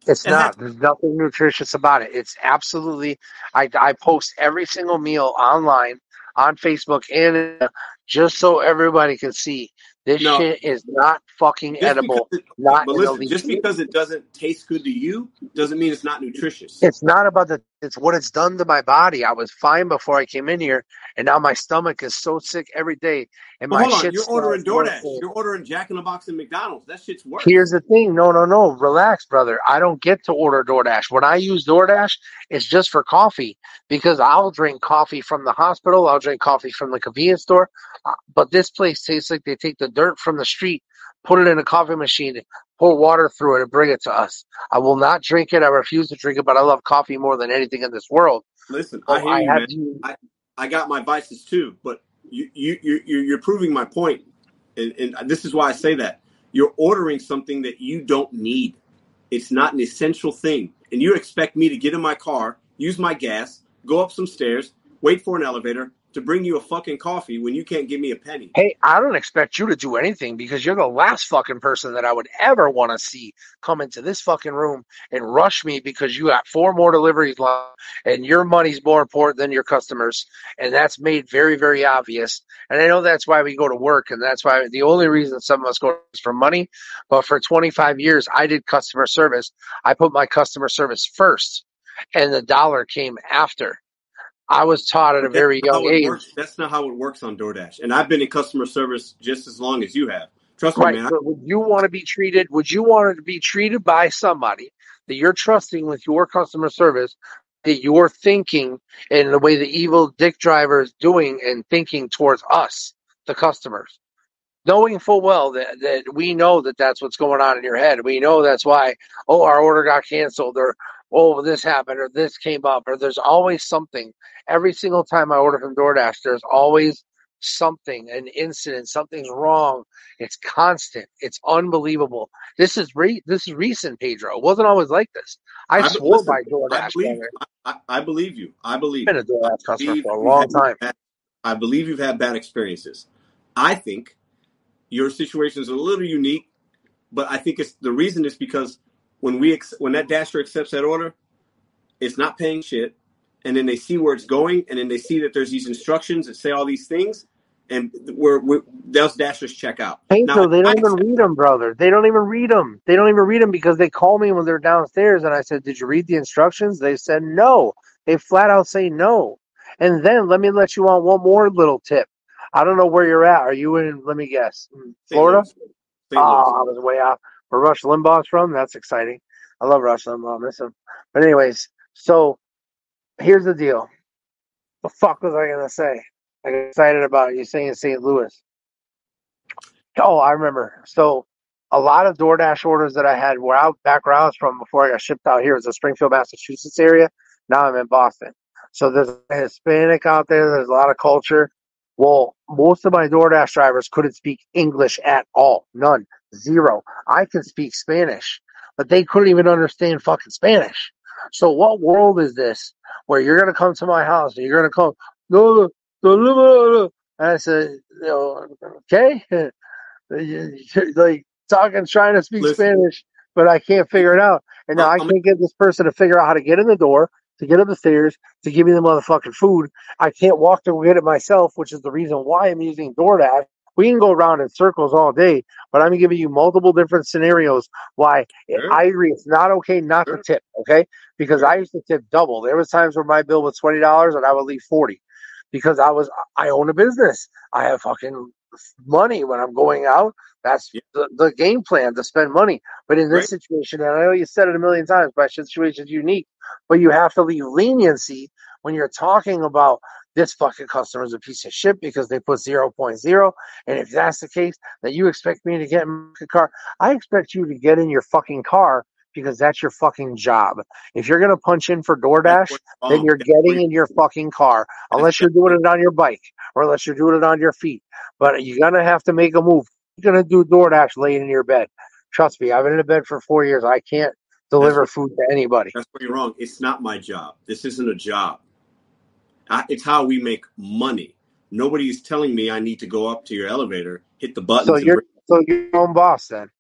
It's and not. There's nothing nutritious about it. It's absolutely. I, I post every single meal online on Facebook and just so everybody can see this no. shit is not fucking edible. It, not but listen, just because it doesn't taste good to you doesn't mean it's not nutritious. It's not about the. It's what it's done to my body. I was fine before I came in here, and now my stomach is so sick every day. And well, my hold on, you're ordering DoorDash. You're ordering Jack in the Box and McDonald's. That shit's worse. Here's the thing. No, no, no. Relax, brother. I don't get to order DoorDash. When I use DoorDash, it's just for coffee because I'll drink coffee from the hospital. I'll drink coffee from the convenience store. But this place tastes like they take the dirt from the street, put it in a coffee machine, pour water through it, and bring it to us. I will not drink it. I refuse to drink it, but I love coffee more than anything in this world. Listen, I hear I you. You, I, I got my vices too, but you, you, you, you're proving my point. And, and this is why I say that. You're ordering something that you don't need. It's not an essential thing. And you expect me to get in my car, use my gas, go up some stairs, wait for an elevator, to bring you a fucking coffee when you can't give me a penny. Hey, I don't expect you to do anything because you're the last fucking person that I would ever want to see come into this fucking room and rush me because you got four more deliveries left and your money's more important than your customers. And that's made very, very obvious. And I know that's why we go to work and that's why the only reason some of us go is for money. But for 25 years, I did customer service. I put my customer service first and the dollar came after. I was taught at a very young age. works. That's not how it works on DoorDash. And I've been in customer service just as long as you have. Trust me, man. But would you want to be treated? Would you want to be treated by somebody that you're trusting with your customer service, that you're thinking in the way the evil dick driver is doing and thinking towards us, the customers, knowing full well that, that we know that that's what's going on in your head. We know that's why, oh, our order got canceled or, oh, this happened or this came up or there's always something. Every single time I order from DoorDash, there's always something, an incident, something's wrong. It's constant. It's unbelievable. This is re- this is recent, Pedro. It wasn't always like this. I, I- swore listen, by I DoorDash. believe. I, I believe you. I believe I've been a DoorDash customer for a long time. bad- I believe you've had bad experiences. I think your situation is a little unique, but I think it's the reason is because when we ex- when that dasher accepts that order, it's not paying shit, and then they see where it's going, and then they see that there's these instructions that say all these things, and we're, we're those dashers check out. Pedro, they don't even read them, brother. They don't even read them. They don't even read them because they call me when they're downstairs, and I said, "Did you read the instructions?" They said no. They flat out say no. And then let me let you on one more little tip. I don't know where you're at. Are you in? Let me guess, mm, Florida. Louis. St. Oh, Louis. Ah, I was way out. Where Rush Limbaugh's from? That's exciting. I love Rush Limbaugh. I Miss him. But anyways, so here's the deal. The fuck was I gonna say? I got excited about you saying St. Louis. Oh, I remember. So a lot of DoorDash orders that I had were out back where I was from before I got shipped out here was the Springfield, Massachusetts area. Now I'm in Boston. So there's Hispanic out there. There's a lot of culture. Well, most of my DoorDash drivers couldn't speak English at all. None. Zero. I can speak Spanish, but they couldn't even understand fucking Spanish. So what world is this where you're gonna come to my house and you're gonna come no no no no and I said, you know, okay like talking trying to speak Listen. Spanish, but I can't figure it out. And now I I'm- can't get this person to figure out how to get in the door, to get up the stairs, to give me the motherfucking food. I can't walk to get it myself, which is the reason why I'm using DoorDash. We can go around in circles all day, but I'm giving you multiple different scenarios why Sure. I agree it's not okay not Sure. to tip, okay? Because I used to tip double. There was times where my bill was twenty dollars and I would leave forty. Because I was I own a business. I have fucking money when I'm going out. That's Yeah. the, the game plan to spend money. But in this Right. situation, and I know you said it a million times, my situation is unique, but you have to leave leniency when you're talking about this fucking customer is a piece of shit because they put 0.0. And if that's the case, that you expect me to get in my car, I expect you to get in your fucking car because that's your fucking job. If you're going to punch in for DoorDash, then you're getting in your fucking car unless you're doing it on your bike or unless you're doing it on your feet. But you're gonna have to make a move. You're gonna do DoorDash laying in your bed. Trust me, I've been in a bed for four years. I can't deliver what- food to anybody. That's where you're wrong. It's not my job. This isn't a job. I, it's how we make money. Nobody is telling me I need to go up to your elevator, hit the buttons. So you're so your own boss then.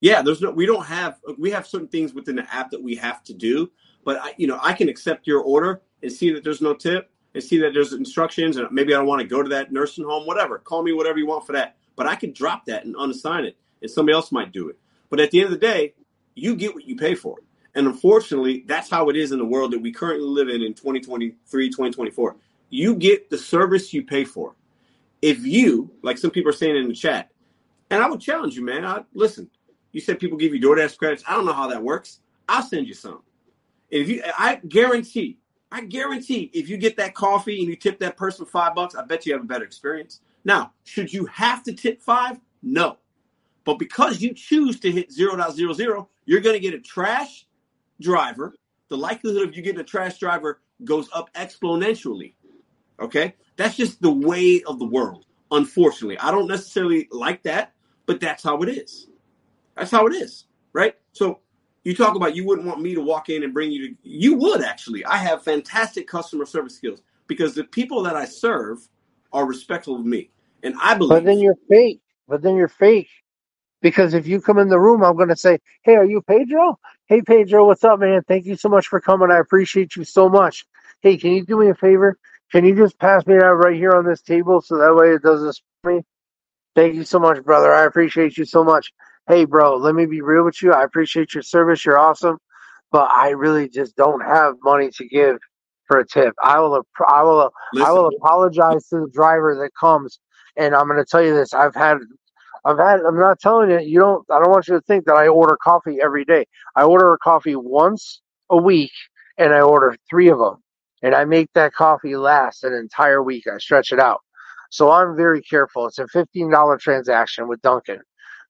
yeah, there's no. We don't have. We have certain things within the app that we have to do. But I, you know, I can accept your order and see that there's no tip and see that there's instructions and maybe I don't want to go to that nursing home. Whatever. Call me whatever you want for that. But I could drop that and unassign it, and somebody else might do it. But at the end of the day, you get what you pay for. And unfortunately, that's how it is in the world that we currently live in in 2023, 2024. You get the service you pay for. If you, like some people are saying in the chat, and I would challenge you, man. I, listen, you said people give you DoorDash credits. I don't know how that works. I'll send you some. If you, I guarantee, I guarantee, if you get that coffee and you tip that person five bucks, I bet you have a better experience. Now, should you have to tip five? No. But because you choose to hit 0.00, you're going to get a trash driver. The likelihood of you getting a trash driver goes up exponentially. Okay? That's just the way of the world, unfortunately. I don't necessarily like that, but that's how it is. That's how it is, right? So you talk about you wouldn't want me to walk in and bring you to you would actually. I have fantastic customer service skills because the people that I serve are respectful of me. And I believe But then you're fake. But then you're fake. Because if you come in the room, I'm gonna say, Hey, are you Pedro? Hey Pedro, what's up, man? Thank you so much for coming. I appreciate you so much. Hey, can you do me a favor? Can you just pass me that right here on this table so that way it doesn't me? Thank you so much, brother. I appreciate you so much. Hey, bro, let me be real with you. I appreciate your service. You're awesome. But I really just don't have money to give for a tip. I will I will Listen. I will apologize to the driver that comes and I'm going to tell you this. I've had I've had I'm not telling you you don't I don't want you to think that I order coffee every day. I order a coffee once a week and I order 3 of them. And I make that coffee last an entire week. I stretch it out. So I'm very careful. It's a $15 transaction with Dunkin'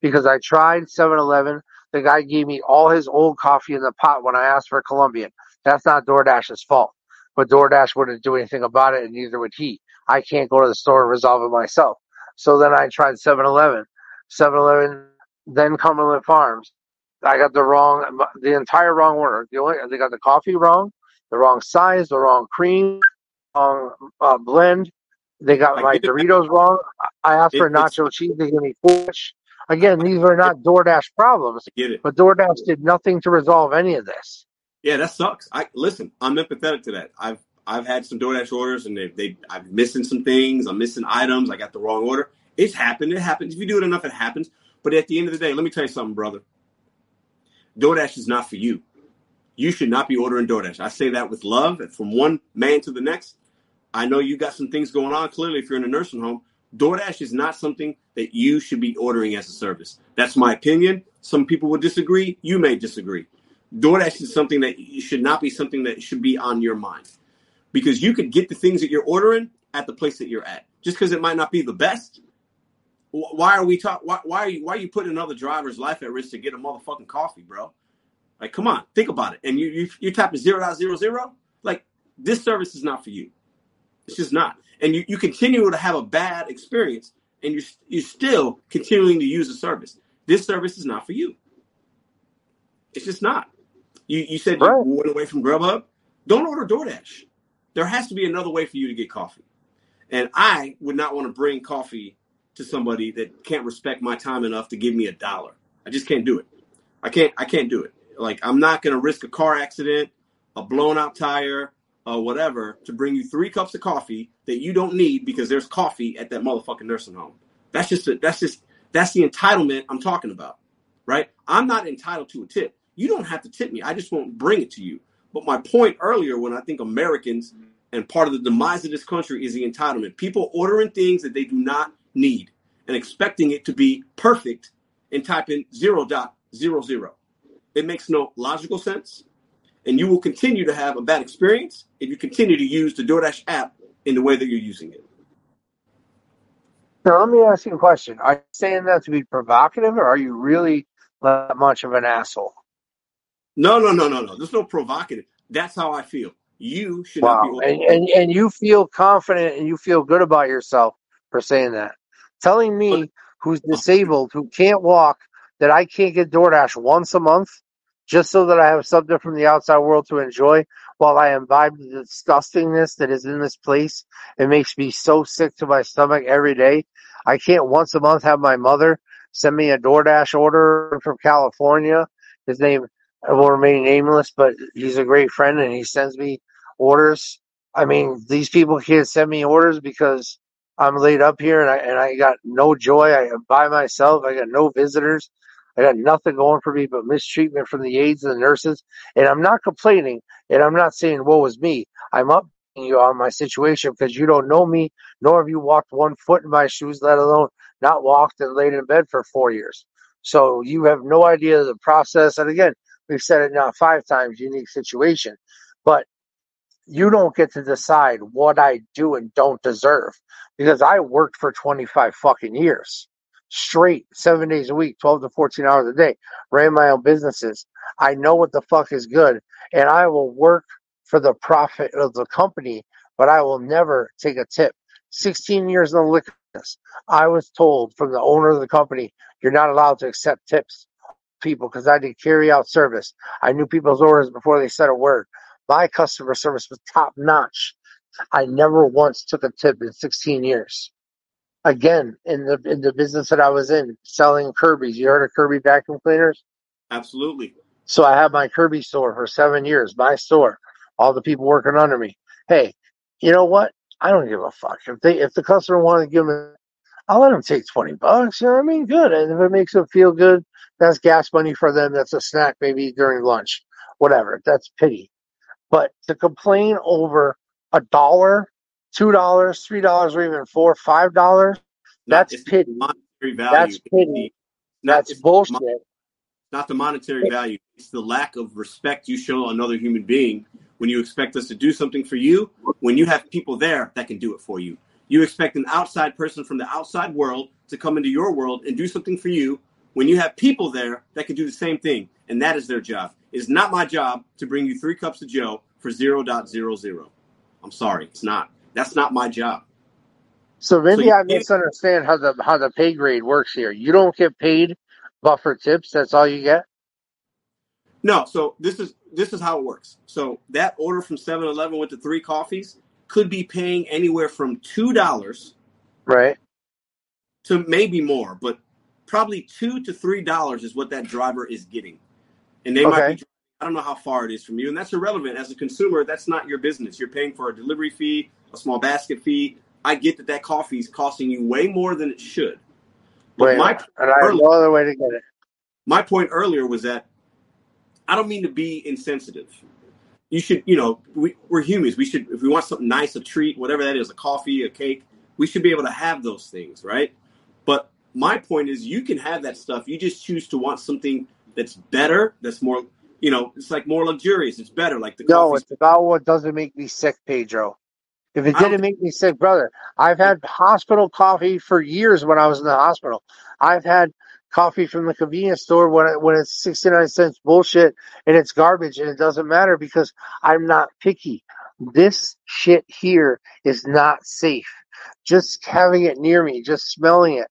because I tried 7-Eleven. The guy gave me all his old coffee in the pot when I asked for a Colombian. That's not DoorDash's fault. But DoorDash wouldn't do anything about it and neither would he. I can't go to the store and resolve it myself. So then I tried 7-Eleven. 7-Eleven, then Cumberland Farms. I got the wrong, the entire wrong order. The only, they got the coffee wrong, the wrong size, the wrong cream, wrong uh, blend. They got I my. Doritos wrong. I asked for It- it's- nacho cheese. They gave me fish. Again, these are not DoorDash problems, I get it. but DoorDash did nothing to resolve any of this. Yeah, that sucks. I listen. I'm empathetic to that. I've I've had some DoorDash orders and they they I'm missing some things. I'm missing items. I got the wrong order. It's happened. It happens. If you do it enough, it happens. But at the end of the day, let me tell you something, brother. DoorDash is not for you. You should not be ordering DoorDash. I say that with love, from one man to the next. I know you got some things going on. Clearly, if you're in a nursing home, DoorDash is not something that you should be ordering as a service. That's my opinion. Some people will disagree. You may disagree. DoorDash is something that should not be something that should be on your mind because you could get the things that you're ordering at the place that you're at. Just because it might not be the best. Wh- Why are we talk? Why, why are you? Why are you putting another driver's life at risk to get a motherfucking coffee, bro? Like, come on, think about it. And you you you tapping zero dot zero zero. Like, this service is not for you. It's just not. And you, you continue to have a bad experience, and you're you're still continuing to use the service. This service is not for you. It's just not. You you said Right. you went away from Grubhub. Don't order DoorDash. There has to be another way for you to get coffee. And I would not want to bring coffee to somebody that can't respect my time enough to give me a dollar. I just can't do it. I can't I can't do it. Like I'm not gonna risk a car accident, a blown out tire, or whatever to bring you three cups of coffee that you don't need because there's coffee at that motherfucking nursing home. That's just a, that's just that's the entitlement I'm talking about. Right? I'm not entitled to a tip. You don't have to tip me. I just won't bring it to you. But my point earlier when I think Americans and part of the demise of this country is the entitlement. People ordering things that they do not need and expecting it to be perfect and type in zero dot zero zero. It makes no logical sense. And you will continue to have a bad experience if you continue to use the DoorDash app in the way that you're using it. Now, let me ask you a question. Are you saying that to be provocative, or are you really that much of an asshole? No, no, no, no, no. There's no provocative. That's how I feel. You should not be Wow. And, and and you feel confident and you feel good about yourself for saying that. Telling me who's disabled, who can't walk, that I can't get DoorDash once a month just so that I have something from the outside world to enjoy while I imbibe the disgustingness that is in this place. It makes me so sick to my stomach every day. I can't once a month have my mother send me a DoorDash order from California. His name will remain nameless, but he's a great friend and he sends me orders. I mean, these people can't send me orders because I'm laid up here and I and I got no joy. I am by myself. I got no visitors. I got nothing going for me but mistreatment from the aides and the nurses. And I'm not complaining and I'm not saying woe is me. I'm updating you on my situation because you don't know me, nor have you walked one foot in my shoes, let alone not walked and laid in bed for four years. So you have no idea of the process. And again, we've said it now five times, unique situation. You don't get to decide what I do and don't deserve because I worked for 25 fucking years straight, seven days a week, 12 to 14 hours a day, ran my own businesses. I know what the fuck is good and I will work for the profit of the company, but I will never take a tip. 16 years in the liquor business, I was told from the owner of the company, you're not allowed to accept tips people because I did carry out service. I knew people's orders before they said a word. My customer service was top notch. I never once took a tip in 16 years. Again, in the in the business that I was in, selling Kirby's. You heard of Kirby vacuum cleaners? Absolutely. So I had my Kirby store for seven years, my store. All the people working under me. Hey, you know what? I don't give a fuck if they if the customer wanted to give me, I'll let them take twenty bucks. You know what I mean? Good. And if it makes them feel good, that's gas money for them. That's a snack maybe during lunch, whatever. That's pity. But to complain over a dollar, two dollars, three dollars, or even four, five dollars, that's pity. monetary value. That's pity. not- That's bullshit. mon- not the monetary value. It's the lack of respect you show another human being when you expect us to do something for you when you have people there that can do it for you. You expect an outside person from the outside world to come into your world and do something for you when you have people there that can do the same thing, and that is their job. Is not my job to bring you three cups of Joe for 0.00. I'm sorry, it's not. That's not my job. So maybe you I misunderstand how the how the pay grade works here. You don't get paid buffer tips. That's all you get. No, so this is this is how it works. So that order from 7-Eleven with the three coffees could be paying anywhere from two dollars Right. to maybe more, but probably two to three dollars is what that driver is getting. And they might Okay. be I don't know how far it is from you, and that's irrelevant. As a consumer, that's not your business. You're paying for a delivery fee, a small basket fee. I get that that coffee is costing you way more than it should. But Wait, my and I have no other way to get it. my point earlier was that I don't mean to be insensitive. You should, you know, we, we're humans. We should, if we want something nice, a treat, whatever that is, a coffee, a cake, we should be able to have those things, right? But my point is, you can have that stuff. You just choose to want something that's better, that's more, you know, it's like more luxurious. It's better, like the No, it's about what doesn't make me sick, Pedro. If it didn't make me sick, brother, I've had hospital coffee for years when I was in the hospital. I've had coffee from the convenience store when it, when it's 69 cents bullshit and it's garbage and it doesn't matter because I'm not picky. This shit here is not safe. Just having it near me, just smelling it,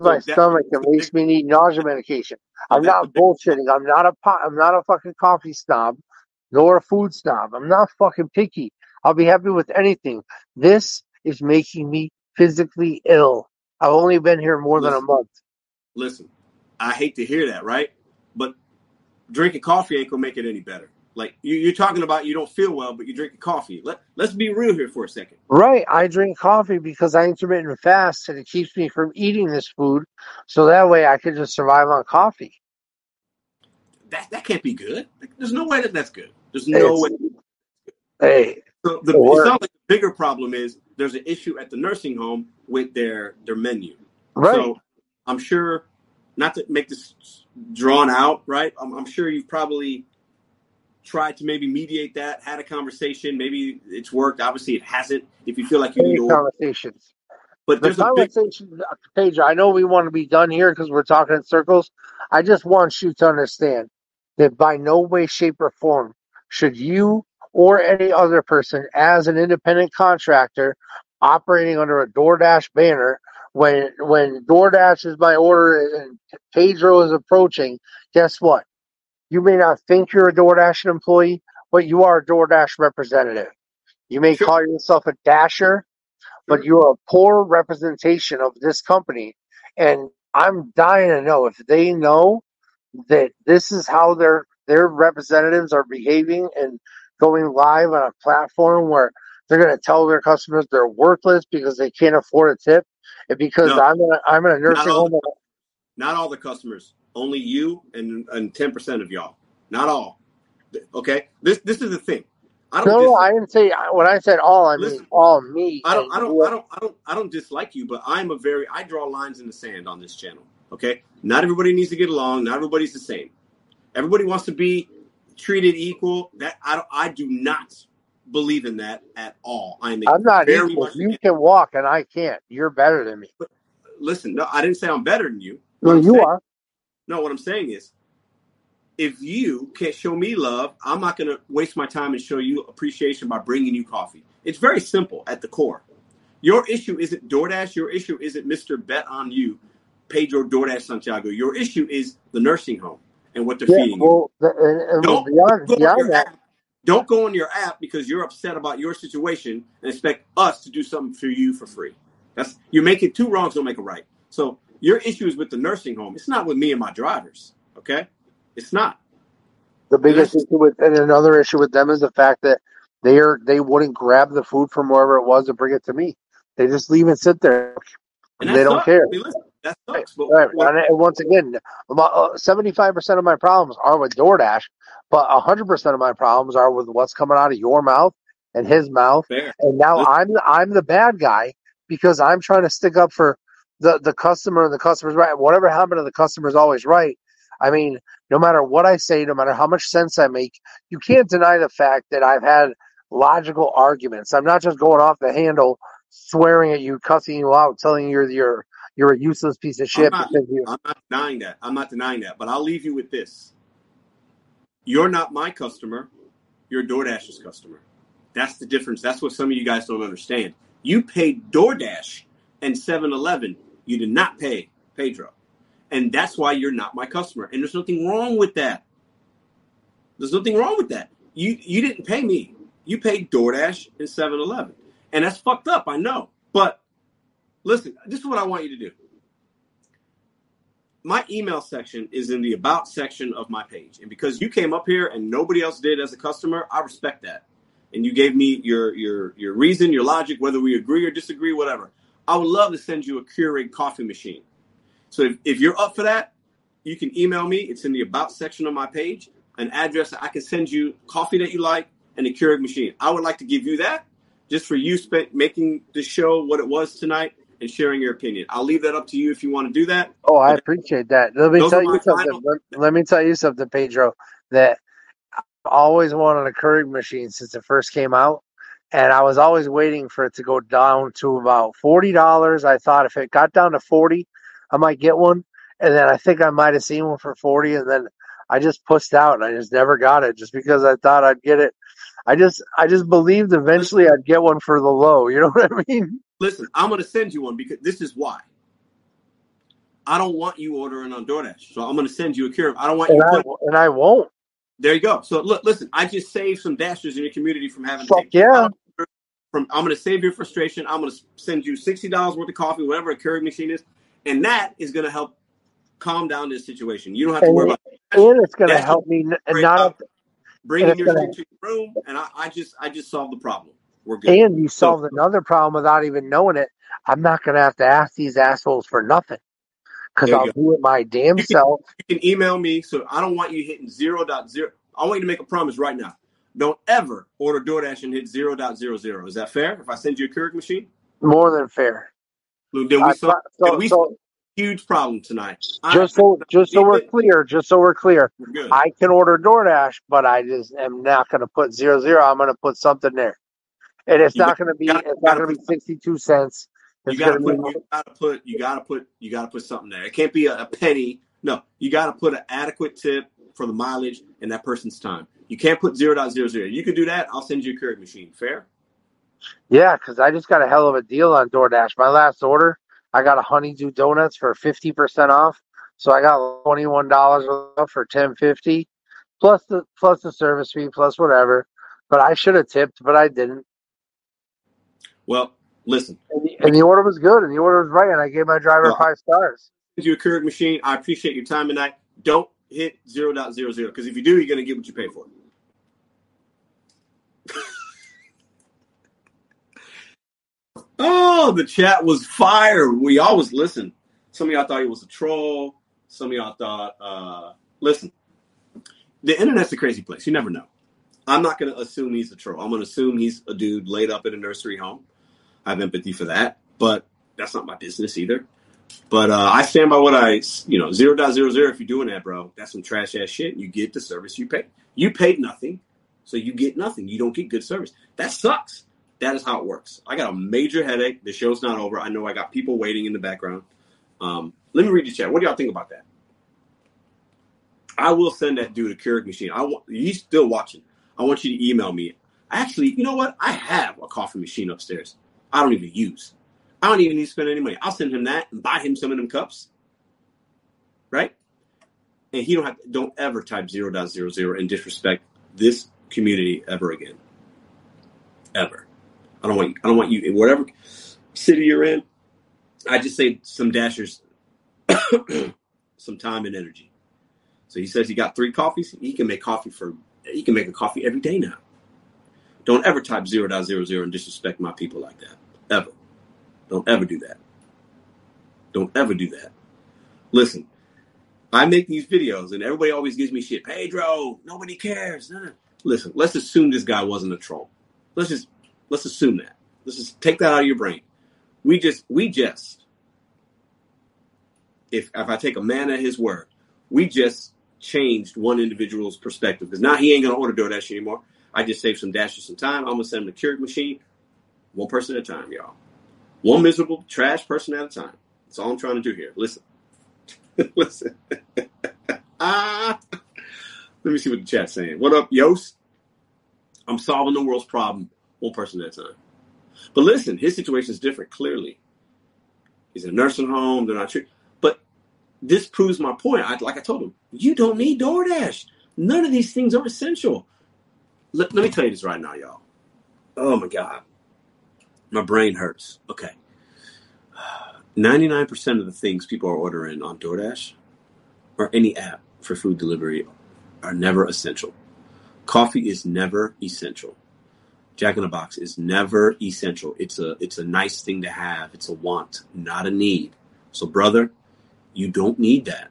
my So that- stomach, it makes me need nausea medication. I'm not bullshitting. I'm not a pot, I'm not a fucking coffee snob, nor a food snob. I'm not fucking picky. I'll be happy with anything. This is making me physically ill. I've only been here more than a month. Listen, I hate to hear that, right? But drinking coffee ain't gonna make it any better. Like you, you're talking about, you don't feel well, but you're drinking coffee. Let Let's be real here for a second. Right. I drink coffee because I intermittent fast and it keeps me from eating this food. So that way I can just survive on coffee. That that can't be good. There's no way that that's good. There's no way. Hey, So the, It it sounds like the bigger problem is there's an issue at the nursing home with their their menu. right. So I'm sure, not to make this drawn out, right? I'm, I'm sure you've probably tried to maybe mediate that, had a conversation. Maybe it's worked. Obviously, it hasn't. If you feel like you need to, conversations. but The there's a big conversation, uh, Paige, I know we want to be done here because we're talking in circles. I just want you to understand that by no way, shape, or form should you or any other person, as an independent contractor operating under a DoorDash banner, when when DoorDash is my order and Pedro is approaching, guess what? You may not think you're a DoorDash employee, but you are a DoorDash representative. You may Sure. call yourself a dasher, but you're a poor representation of this company. And I'm dying to know if they know that this is how their their representatives are behaving and going live on a platform where they're going to tell their customers they're worthless because they can't afford a tip, and because No. I'm in a, I'm in a nursing all home. not all the customers, only you and and ten percent of y'all. Not all. Okay. This this is the thing. I don't. No, dis- no, I didn't say when I said all. I mean all me. I don't, I don't. I don't, I don't, I don't dislike you, but I'm a very, I draw lines in the sand on this channel. Okay, not everybody needs to get along. Not everybody's the same. Everybody wants to be treated equal. That I don't, I do not believe in that at all. I'm I'm not very equal. You can walk and I can't. You're better than me. Listen, no, I didn't say I'm better than you. Well, you saying- are. No, what I'm saying is, if you can't show me love, I'm not going to waste my time and show you appreciation by bringing you coffee. It's very simple at the core. Your issue isn't DoorDash. Your issue isn't Mr. Bet on You, Pedro DoorDash Santiago. Your issue is the nursing home and what they're Yeah. feeding you. Well, the, and, and Don't beyond go on beyond your that, app. Don't go on your app because you're upset about your situation and expect us to do something for you for free. That's you're making two wrongs don't make a right. So your issue is with the nursing home. It's not with me and my drivers. Okay, it's not. the biggest issue with and another issue with them is the fact that they are they wouldn't grab the food from wherever it was and bring it to me. They just leave and sit there. And they don't sucks. care. That sucks. But Right. what- And once again, uh, seventy-five percent of my problems are with DoorDash, but hundred percent of my problems are with what's coming out of your mouth and his mouth. fair. And now Listen- I'm the, I'm the bad guy because I'm trying to stick up for the the customer and the customer's right. Whatever happened to the customer's always right. I mean, no matter what I say, no matter how much sense I make, you can't deny the fact that I've had logical arguments. I'm not just going off the handle, swearing at you, cussing you out, telling you you're you're you're a useless piece of shit not- because you. I'm not denying that. I'm not denying that. But I'll leave you with this. You're not my customer. You're DoorDash's customer. That's the difference. That's what some of you guys don't understand. You paid DoorDash and 7-Eleven. You did not pay Pedro. And that's why you're not my customer. And there's nothing wrong with that. There's nothing wrong with that. You you didn't pay me. You paid DoorDash and 7-Eleven. And that's fucked up, I know. But listen, this is what I want you to do my email section is in the about section of my page. And because you came up here and nobody else did as a customer, I respect that. And you gave me your your your reason, your logic, whether we agree or disagree, whatever. I would love to send you a Keurig coffee machine. So if, if you're up for that, you can email me. It's in the about section of my page, an address that I can send you coffee that you like and a Keurig machine. I would like to give you that just for you spent making the show what it was tonight and sharing your opinion. I'll leave that up to you if you want to do that. Oh, I appreciate that. Let me Those tell you something. final- Let, let me tell you something, Pedro. That I've always wanted a Keurig machine since it first came out, and I was always waiting for it to go down to about forty dollars. I thought if it got down to forty, I might get one, and then I think I might have seen one for forty, and then I just pushed out, and I just never got it, just because I thought I'd get it. I just, I just believed eventually I'd get one for the low. You know what I mean? Listen, I'm going to send you one because this is why. I don't want you ordering on DoorDash, so I'm going to send you a Keurig. I don't want And you. I, Put, and I won't. there you go. So look, listen. I just saved some dashers in your community from having. to Fuck yeah. From I'm going to save your frustration. I'm going to send you sixty dollars worth of coffee, whatever a Keurig machine is, and that is going to help calm down this situation. You don't have to And- worry about and it's going to help me not bringing and your gonna- to your room, and I, I just I just solved the problem. We're good. and you solved another problem without even knowing it. I'm not going to have to ask these assholes for nothing because I'll do it my damn You can- self. you can email me. So I don't want you hitting zero dot zero. I want you to make a promise right now. Don't ever order DoorDash and hit zero dot zero zero. Is that fair? If I send you a Keurig machine, More than fair. Look, then we I solve so, we- so a huge problem tonight. I- just so just so we're it. clear, just so we're clear, we're. I can order DoorDash, but I just am not going to put zero zero. I'm going to put something there, and it's You not going to be. gotta- It's you not gotta going to be sixty two cents. you gotta put. be. You gotta put. You gotta put. You gotta put something there. It can't be a, a penny. No, you gotta put an adequate tip for the mileage and that person's time. You can't put zero dot zero zero. You could do that. I'll send you a Keurig machine. Fair? Yeah, because I just got a hell of a deal on DoorDash. My last order, I got a honeydew donuts for fifty percent off. So I got twenty one dollars for ten fifty, plus the plus the service fee, plus whatever. But I should have tipped, but I didn't. Well, listen. And the, and the order was good, and the order was right, and I gave my driver Well, five stars. Send you a Keurig machine. I appreciate your time tonight. Don't hit zero dot zero zero because if you do, you're gonna get what you pay for. oh, the chat was fire. We always listen. Some of y'all thought he was a troll. Some of y'all thought, uh, listen, the internet's a crazy place. You never know. I'm not going to assume he's a troll. I'm going to assume he's a dude laid up in a nursery home. I have empathy for that, but that's not my business either. But uh, I stand by what I, you know, zero dot zero zero. If you're doing that, bro, that's some trash ass shit. You get the service you pay. You paid nothing, so you get nothing. You don't get good service. That sucks. That is how it works. I got a major headache. The show's not over. I know I got people waiting in the background. Um, let me read the chat. What do y'all think about that? I will send that dude a Keurig machine. I want he's still watching. I want you to email me. Actually, you know what? I have a coffee machine upstairs. I don't even use. I don't even need to spend any money. I'll send him that and buy him some of them cups. Right? And he don't have don't ever type zero dot zero zero and disrespect this community ever again. Ever. I don't want you, I don't want you in whatever city you're in. I just say some dashers some time and energy. So he says he got three coffees. He can make coffee for he can make a coffee every day now. Don't ever type zero dot zero zero and disrespect my people like that. Ever. Don't ever do that. Don't ever do that. Listen, I make these videos and everybody always gives me shit. Pedro, nobody cares. Listen, let's assume this guy wasn't a troll. Let's just let's assume that. Let's just take that out of your brain. We just we just if if I take a man at his word, we just changed one individual's perspective because now he ain't gonna order DoorDash anymore. I just saved some dashers some time. I'm gonna send him the Keurig machine, one person at a time, y'all. One miserable trash person at a time. That's all I'm trying to do here. Listen. Listen. ah. Let me see what the chat's saying. What up, Yost? I'm solving the world's problem one person at a time. But listen, his situation is different, clearly. He's in a nursing home, they're not treating. But this proves my point. I, like I told him, you don't need DoorDash. None of these things are essential. Let, let me tell you this right now, y'all. Oh my God. My brain hurts. Okay. 99% of the things people are ordering on DoorDash or any app for food delivery are never essential. Coffee is never essential. Jack in the Box is never essential. It's a it's a nice thing to have. It's a want, not a need. So brother, you don't need that.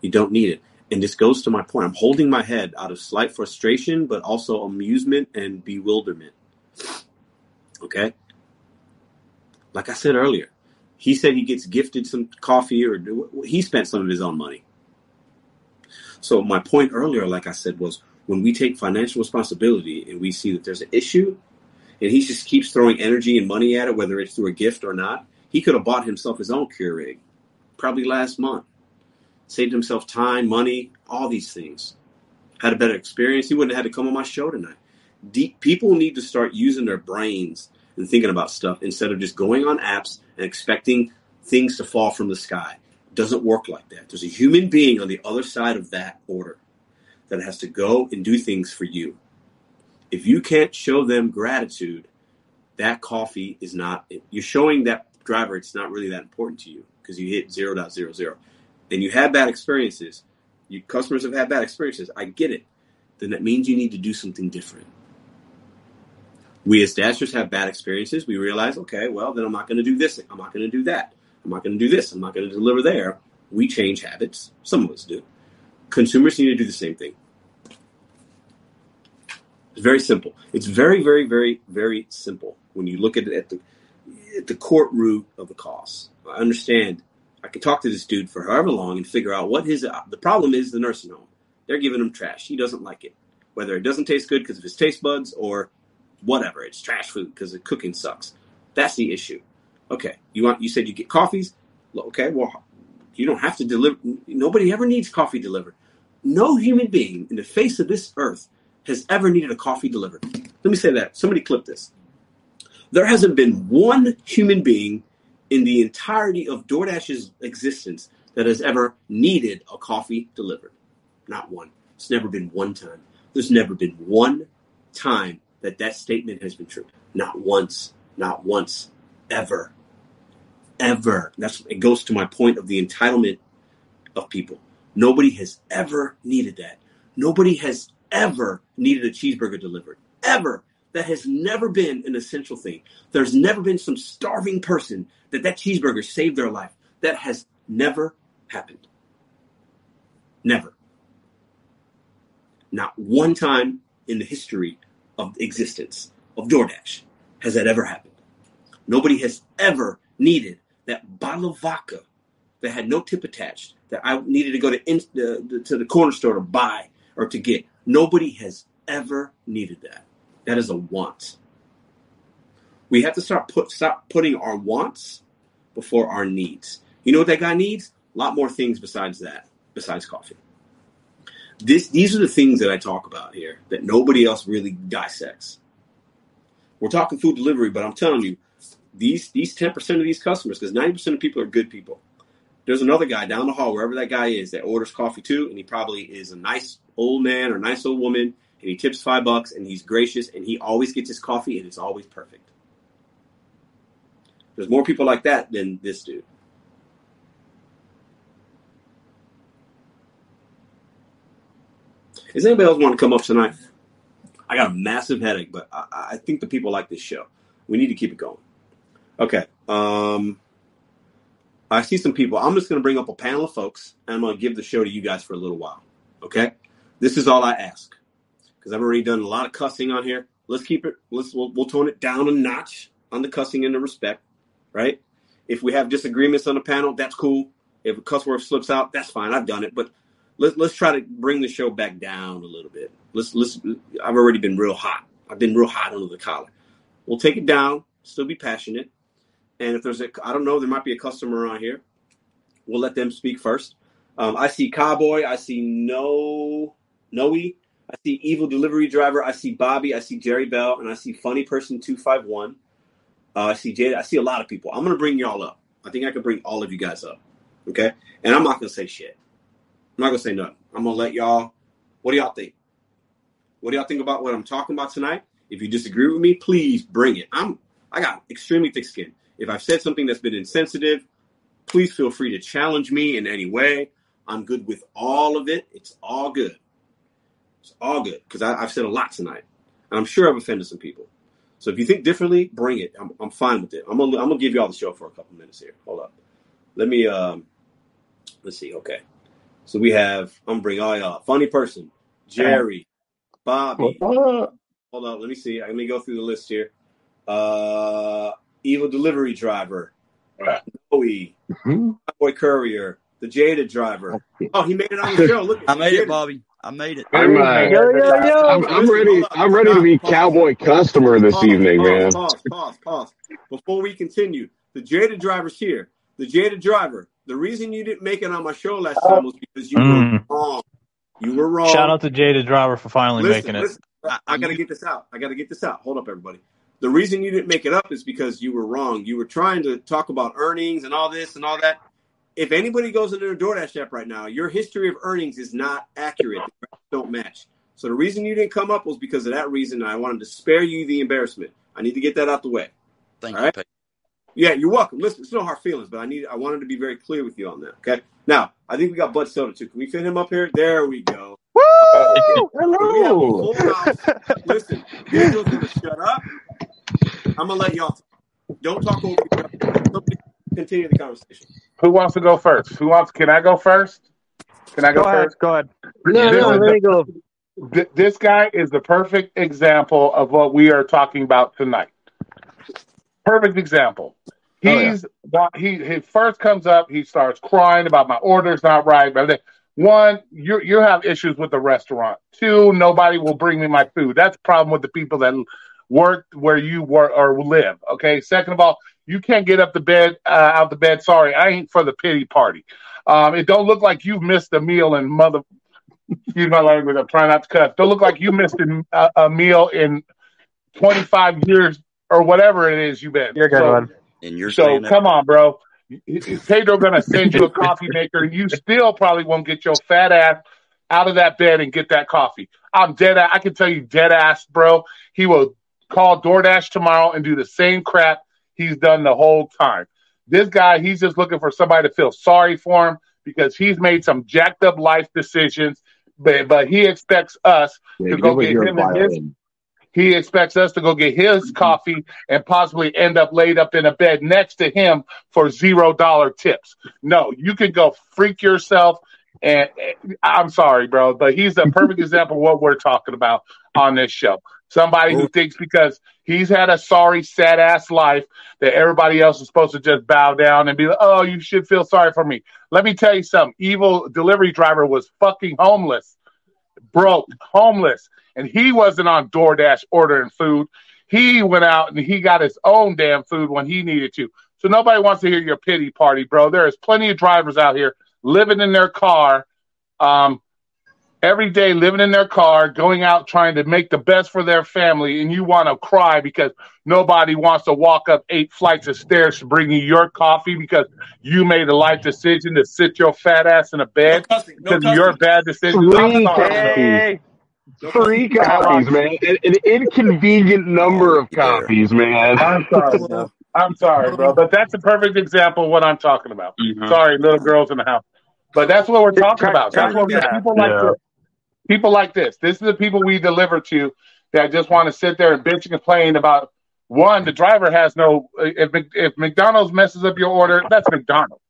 You don't need it. And this goes to my point. I'm holding my head out of slight frustration, but also amusement and bewilderment. Okay? Like I said earlier, he said he gets gifted some coffee or he spent some of his own money. So my point earlier, like I said, was when we take financial responsibility and we see that there's an issue and he just keeps throwing energy and money at it, whether it's through a gift or not, he could have bought himself his own Keurig probably last month, saved himself time, money, all these things. Had a better experience. He wouldn't have had to come on my show tonight. Deep, people need to start using their brains and thinking about stuff instead of just going on apps and expecting things to fall from the sky. It doesn't work like that. There's a human being on the other side of that order that has to go and do things for you. If you can't show them gratitude, that coffee is not, you're showing that driver it's not really that important to you because you hit 0.00. And you have bad experiences. You customers have had bad experiences. I get it. Then that means you need to do something different. We as dashers have bad experiences. We realize, okay, well, then I'm not going to do this. I'm not going to do that. I'm not going to do this. I'm not going to deliver there. We change habits. Some of us do. Consumers need to do the same thing. It's very simple. It's very, very, very, very simple when you look at it at the at the court root of the cause. I understand. I can talk to this dude for however long and figure out what his uh, the problem is. The nursing home. They're giving him trash. He doesn't like it, whether it doesn't taste good because of his taste buds or whatever. It's trash food because the cooking sucks. That's the issue. Okay, you want you said you get coffees. Okay, well, you don't have to deliver. Nobody ever needs coffee delivered. No human being in the face of this earth has ever needed a coffee delivered. Let me say that. Somebody clip this. There hasn't been one human being in the entirety of DoorDash's existence that has ever needed a coffee delivered. Not one. It's never been one time. There's never been one time that that statement has been true. Not once. Not once. Ever. Ever. That's it goes to my point of the entitlement of people. Nobody has ever needed that. Nobody has ever needed a cheeseburger delivered. Ever. That has never been an essential thing. There's never been some starving person that that cheeseburger saved their life. That has never happened. Never. Not one time in the history of existence of DoorDash has that ever happened. Nobody has ever needed that bottle of vodka that had no tip attached that I needed to go to in, to the corner store to buy or to get. Nobody has ever needed that. That is a want. We have to start put stop putting our wants before our needs. You know what that guy needs? A lot more things besides that, besides coffee. This these are the things that I talk about here that nobody else really dissects. We're talking food delivery, but I'm telling you, these these 10% of these customers, because 90% of people are good people. There's another guy down the hall, wherever that guy is, that orders coffee too, and he probably is a nice old man or nice old woman, and he tips five bucks, and he's gracious, and he always gets his coffee, and it's always perfect. There's more people like that than this dude. Does anybody else want to come up tonight? I got a massive headache, but I, I think the people like this show. We need to keep it going. Okay. Um, I see some people. I'm just going to bring up a panel of folks, and I'm going to give the show to you guys for a little while. Okay, this is all I ask because I've already done a lot of cussing on here. Let's keep it. Let's we'll, we'll tone it down a notch on the cussing and the respect, right? If we have disagreements on the panel, that's cool. If a cuss word slips out, that's fine. I've done it, but let's let's try to bring the show back down a little bit. Let's let's. I've already been real hot. I've been real hot under the collar. We'll take it down. Still be passionate. And if there's a, I don't know, there might be a customer on here. We'll let them speak first. Um, I see Cowboy. I see No Noe. I see Evil Delivery Driver. I see Bobby. I see Jerry Bell, and I see Funny Person Two Five One. Uh, I see Jada. I see a lot of people. I'm gonna bring y'all up. I think I can bring all of you guys up. Okay, and I'm not gonna say shit. I'm not gonna say nothing. I'm gonna let y'all. What do y'all think? What do y'all think about what I'm talking about tonight? If you disagree with me, please bring it. I'm. I got extremely thick skin. If I've said something that's been insensitive, please feel free to challenge me in any way. I'm good with all of it. It's all good. It's all good because I've said a lot tonight, and I'm sure I've offended some people. So if you think differently, bring it. I'm, I'm fine with it. I'm gonna I'm gonna give you all the show for a couple minutes here. Hold up. Let me um. Let's see. Okay. So we have. I'm gonna bring all y'all. Funny person, Jerry, Bobby. Hold on, Let me see. Let me go through the list here. Uh, Evil Delivery Driver, Noe, Mm-hmm. Boy Courier, the Jada Driver. Oh, he made it on the show. Look, I made it, Bobby. I made it. I'm, uh, Yo, yo, yo. I'm, I'm ready. I'm ready to be Pause, cowboy customer this pause, evening, pause, man. Pause, pause, pause. Before we continue, the Jada Driver's here. The Jada Driver. The reason you didn't make it on my show last time was because you Mm. were wrong. You were wrong. Shout out to Jada Driver for finally listen, making it. I, I got to get this out. I got to get this out. Hold up, everybody. The reason you didn't make it up is because you were wrong. You were trying to talk about earnings and all this and all that. If anybody goes into their DoorDash app right now, your history of earnings is not accurate. The graphs don't match. So the reason you didn't come up was because of that reason. I wanted to spare you the embarrassment. I need to get that out the way. Thank All you, right. Pete. Yeah, you're welcome. Listen, it's no hard feelings, but I need I wanted to be very clear with you on that. Okay. Now, I think we got Bud Soda too. Can we fit him up here? There we go. Woo! So we have a Hello. full house. Listen, Gabriel's gonna shut up. I'm gonna let y'all talk. Don't talk over each other. Continue the conversation. Who wants to go first? Who wants? Can I go first? Can I go, Go ahead. first? Go ahead. No, This no, let me go. Th- this guy is the perfect example of what we are talking about tonight. Perfect example. Oh, yeah. He's he he first comes up, he starts crying about my order's not right. But one, you you have issues with the restaurant. Two, nobody will bring me my food. That's the problem with the people that work where you work or live. Okay. Second of all, you can't get up the bed uh, out the bed. Sorry, I ain't for the pity party. Um, it don't look like you've missed a meal in mother excuse my language. I'm trying not to cut. Don't look like you missed a, a meal in 25 years or whatever it is you've been. You're good, so, bud. And you're so saying that. come on, bro. Pedro gonna send you a coffee maker, and you still probably won't get your fat ass out of that bed and get that coffee. I'm dead. I can tell you, dead ass, bro. He will call DoorDash tomorrow and do the same crap he's done the whole time. This guy, he's just looking for somebody to feel sorry for him because he's made some jacked up life decisions. But but he expects us Yeah, to go get him and his. He expects us to go get his mm-hmm. coffee and possibly end up laid up in a bed next to him for zero dollar tips. No, you can go freak yourself. And and I'm sorry, bro, but he's a perfect example of what we're talking about on this show. Somebody who thinks because he's had a sorry, sad ass life that everybody else is supposed to just bow down and be like, oh, you should feel sorry for me. Let me tell you something. Evil delivery driver was fucking homeless broke, homeless, and he wasn't on DoorDash ordering food. He went out and he got his own damn food when he needed to. So nobody wants to hear your pity party, bro. There is plenty of drivers out here living in their car, um, every day living in their car, going out trying to make the best for their family, and you want to cry because nobody wants to walk up eight flights of stairs to bring you your coffee because you made a life decision to sit your fat ass in a No bed cussing. No because of your bad decision. I'm Free coffees. No Free copies, man. An, an inconvenient number of Yeah. copies, man. I'm sorry, bro. I'm sorry, bro. But that's a perfect example of what I'm talking about. Mhm. Sorry, little girls in the house. But that's what we're talking about. That's what we, Yeah. people like Yeah. People like this. This is the people we deliver to that just want to sit there and bitch and complain about one, the driver has no if if McDonald's messes up your order, that's McDonald's.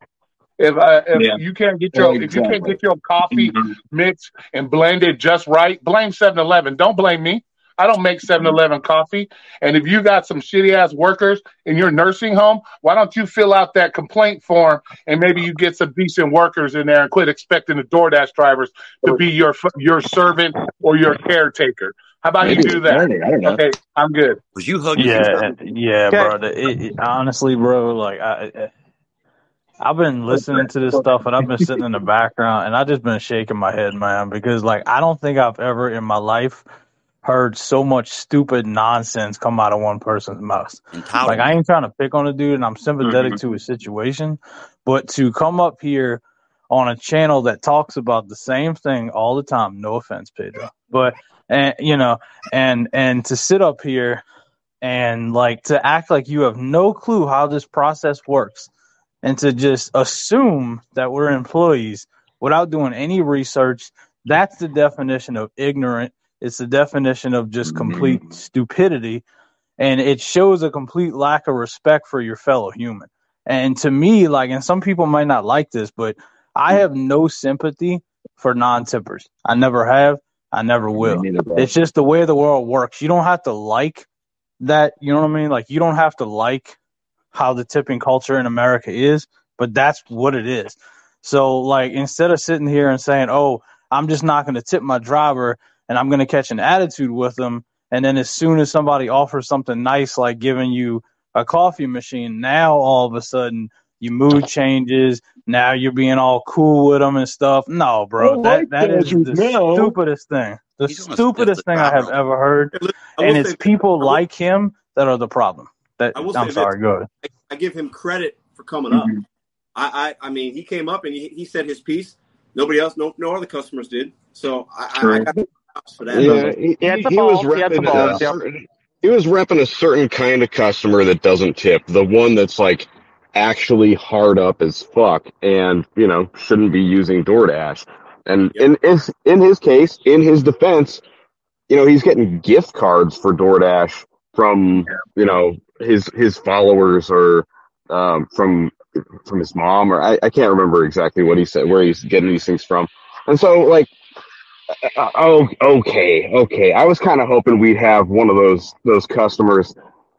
If, uh, if Yeah. you can't get your if you can't get your coffee Mhm. mixed and blended just right, blame 7-Eleven. Don't blame me. I don't make 7-Eleven coffee. And if you got some shitty ass workers in your nursing home, why don't you fill out that complaint form and maybe you get some decent workers in there and quit expecting the DoorDash drivers to be your your servant or your caretaker. How about Maybe. you do that? don't. I don't know. Okay, I'm good. Was you hugging? Yeah, yeah, Okay. bro. It, it, honestly, bro, like I, I- I've been listening to this stuff and I've been sitting in the background and I just been shaking my head, man, because like I don't think I've ever in my life heard so much stupid nonsense come out of one person's mouth. Like I ain't trying to pick on a dude and I'm sympathetic mm-hmm. to his situation, but to come up here on a channel that talks about the same thing all the time, no offense, Pedro. But and you know, and and to sit up here and like to act like you have no clue how this process works and to just assume that we're employees without doing any research that's the definition of ignorant it's the definition of just mm-hmm. complete stupidity and it shows a complete lack of respect for your fellow human and to me like and some people might not like this but i mm. have no sympathy for non-tippers i never have i never will Me neither, bro. it's just the way the world works. You don't have to like that. You know what I mean? Like you don't have to like how the tipping culture in America is, but that's what it is. So like instead of sitting here and saying, "Oh, I'm just not going to tip my driver and I'm going to catch an attitude with them," and then as soon as somebody offers something nice like giving you a coffee machine, now all of a sudden your mood changes. Now you're being all cool with them and stuff. No, bro, I that like that is the now. stupidest thing. The He's stupidest sniff the thing I have ever heard Hey, look, and it's people I will- like him that are the problem. That I will I'm say sorry, go ahead. I, I give him credit for coming up. Mhm. I, I, I mean, he came up and he, he said his piece. Nobody else, no, no other customers did. So I, I, I True. got props for that. Yeah, he, Yeah, he, he was ball. A repping a certain, he was repping a certain kind of customer that doesn't tip, the one that's like actually hard up as fuck and you know shouldn't be using DoorDash. And Yep. in in in his case, in his defense, you know he's getting gift cards for DoorDash from you know his his followers or um, from from his mom or I, I can't remember exactly what he said where he's getting these things from. And so like oh, okay, okay. I was kind of hoping we'd have one of those those customers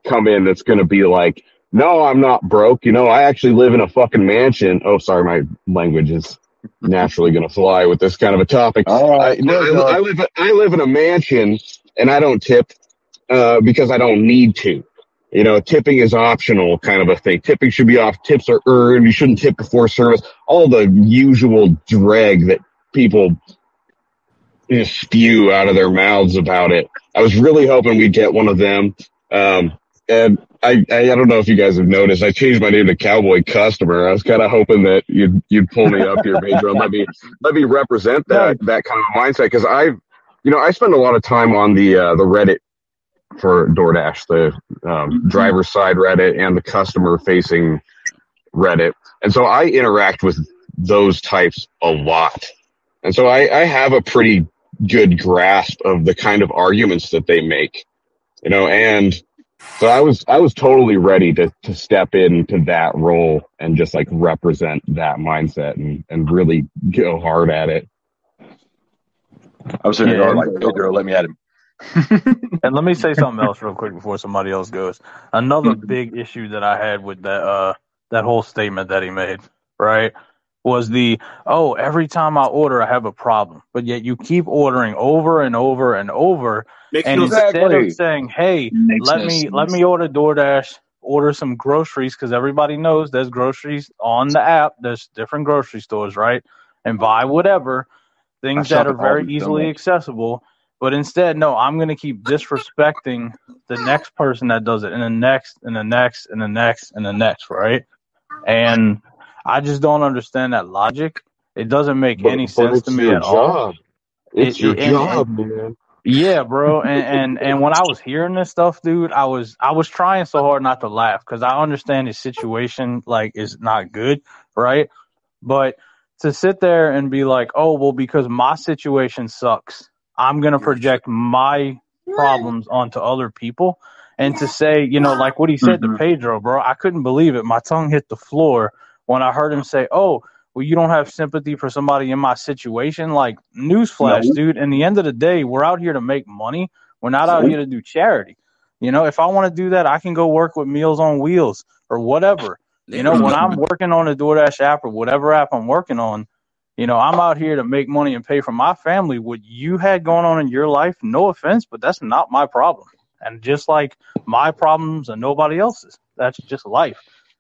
come in that's going to be like, "No, I'm not broke. You know, I actually live in a fucking mansion." Oh, sorry, my language is naturally going to fly with this kind of a topic. All I, no, I, I live I live in a mansion and I don't tip uh, because I don't need to. You know, tipping is optional, kind of a thing. Tipping should be off. Tips are earned. You shouldn't tip before service. All the usual drag that people spew out of their mouths about it. I was really hoping we'd get one of them. Um, and I, I, I don't know if you guys have noticed, I changed my name to Cowboy Customer. I was kind of hoping that you'd, you'd pull me up here, Pedro, and let me, let me represent that, that kind of mindset. Cause I've, you know, I spend a lot of time on the, uh, the Reddit for DoorDash, the, um, driver side Reddit and the customer facing Reddit. And so I interact with those types a lot. And so I, I have a pretty good grasp of the kind of arguments that they make, you know, and so I was, I was totally ready to, to step into that role and just like represent that mindset and, and really go hard at it. I was sitting there Yeah. going like, Pedro, let me at him. And let me say something else real quick before somebody else goes. Another big issue that I had with that uh that whole statement that he made, right? Was the oh, every time I order I have a problem. But yet you keep ordering over and over and over Makes and no instead Exactly. of saying, "Hey, Makes let no me sense. let me order DoorDash, order some groceries because everybody knows there's groceries on the app. There's different grocery stores, right? And buy whatever things that are very Aldi's so easily accessible. But instead, no, I'm going to keep disrespecting the next person that does it, and the next, and the next, and the next, and the next, right? And I just don't understand that logic. It doesn't make But, any but sense to me your at all. It's It, your it, and, job, and man. yeah, bro. And, and and when I was hearing this stuff, dude, I was I was trying so hard not to laugh because I understand his situation like is not good, right? But to sit there and be like, oh well, because my situation sucks, I'm gonna project my problems onto other people, and to say, you know, like what he said to Mhm. Pedro, bro, I couldn't believe it. My tongue hit the floor when I heard him say, "Oh, well, you don't have sympathy for somebody in my situation." Like, newsflash, No. dude. In the end of the day, we're out here to make money. We're not out here to do charity. You know, if I want to do that, I can go work with Meals on Wheels or whatever. You know, when I'm working on a DoorDash app or whatever app I'm working on, you know, I'm out here to make money and pay for my family. What you had going on in your life, no offense, but that's not my problem. And just like my problems and nobody else's, that's just life.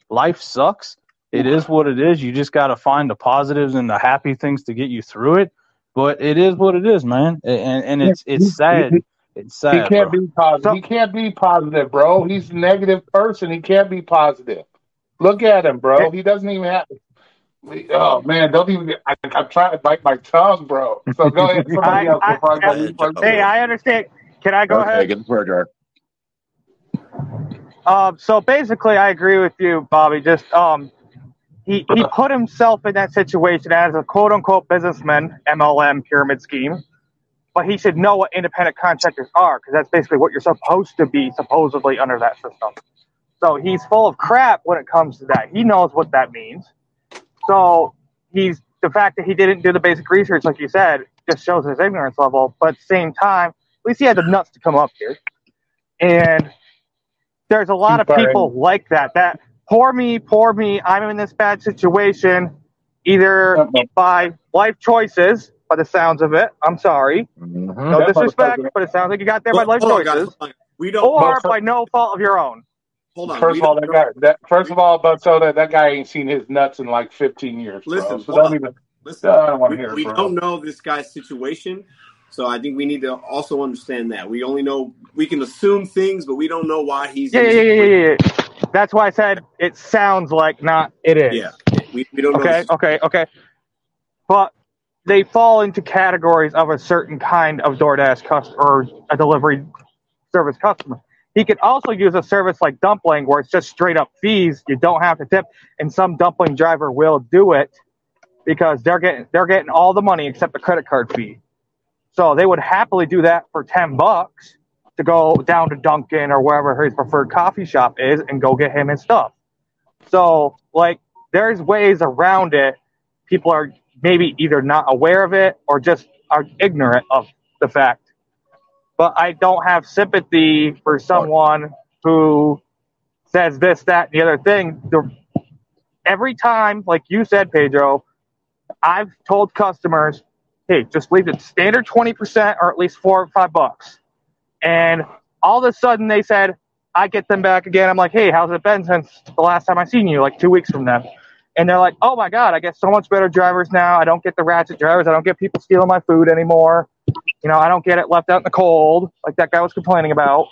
Life sucks. It is what it is. You just got to find the positives and the happy things to get you through it. But it is what it is, man. And and it's it's sad. It's sad. He can't bro. be positive. He can't be positive, bro. He's a negative person. He can't be positive. Look at him, bro. He doesn't even have. Oh man, don't even. I, I'm trying to bite my tongue, bro. So go ahead, I- else. I- I go I- before I- Hey, I understand. Can I go okay, ahead? get the swear. Um, so basically, I agree with you, Bobby. Just um, he he put himself in that situation as a quote unquote businessman, MLM pyramid scheme. But he should know what independent contractors are because that's basically what you're supposed to be, supposedly under that system. So he's full of crap when it comes to that. He knows what that means. So he's the fact that he didn't do the basic research, like you said, just shows his ignorance level. But at the same time, at least he had the nuts to come up here. And there's a lot of people like that. That poor me, poor me. I'm in this bad situation, either by life choices, by the sounds of it. I'm sorry, Mhm. no That disrespect, but it sounds like you got there by life hold choices, hold on. We don't. or by no fault of your own. hold on. First of all, that guy. That first of all, but so that that guy ain't seen his nuts in like 15 years. Bro. Listen, so don't even. Listen, I don't want we, to hear it, we bro. don't know this guy's situation, so I think we need to also understand that we only know we can assume things, but we don't know why he's. Yeah, yeah, yeah, yeah, yeah. That's why I said it sounds like not. It is. Yeah, we, we don't. Okay, okay, okay. But they fall into categories of a certain kind of DoorDash customer or a delivery service customer. He could also use a service like Dumpling where it's just straight up fees. You don't have to tip, and some dumpling driver will do it because they're getting they're getting all the money except the credit card fee. So they would happily do that for ten bucks to go down to Dunkin' or wherever his preferred coffee shop is and go get him his stuff. So like there's ways around it. People are maybe either not aware of it or just are ignorant of the fact. But I don't have sympathy for someone who says this, that, and the other thing. The, every time, like you said, Pedro, I've told customers, hey, just leave it standard 20% or at least four or five bucks. And all of a sudden they said, I get them back again. I'm like, hey, how's it been since the last time I seen you, like two weeks from then? And they're like, oh my God, I get so much better drivers now. I don't get the ratchet drivers. I don't get people stealing my food anymore. You know, I don't get it left out in the cold like that guy was complaining about.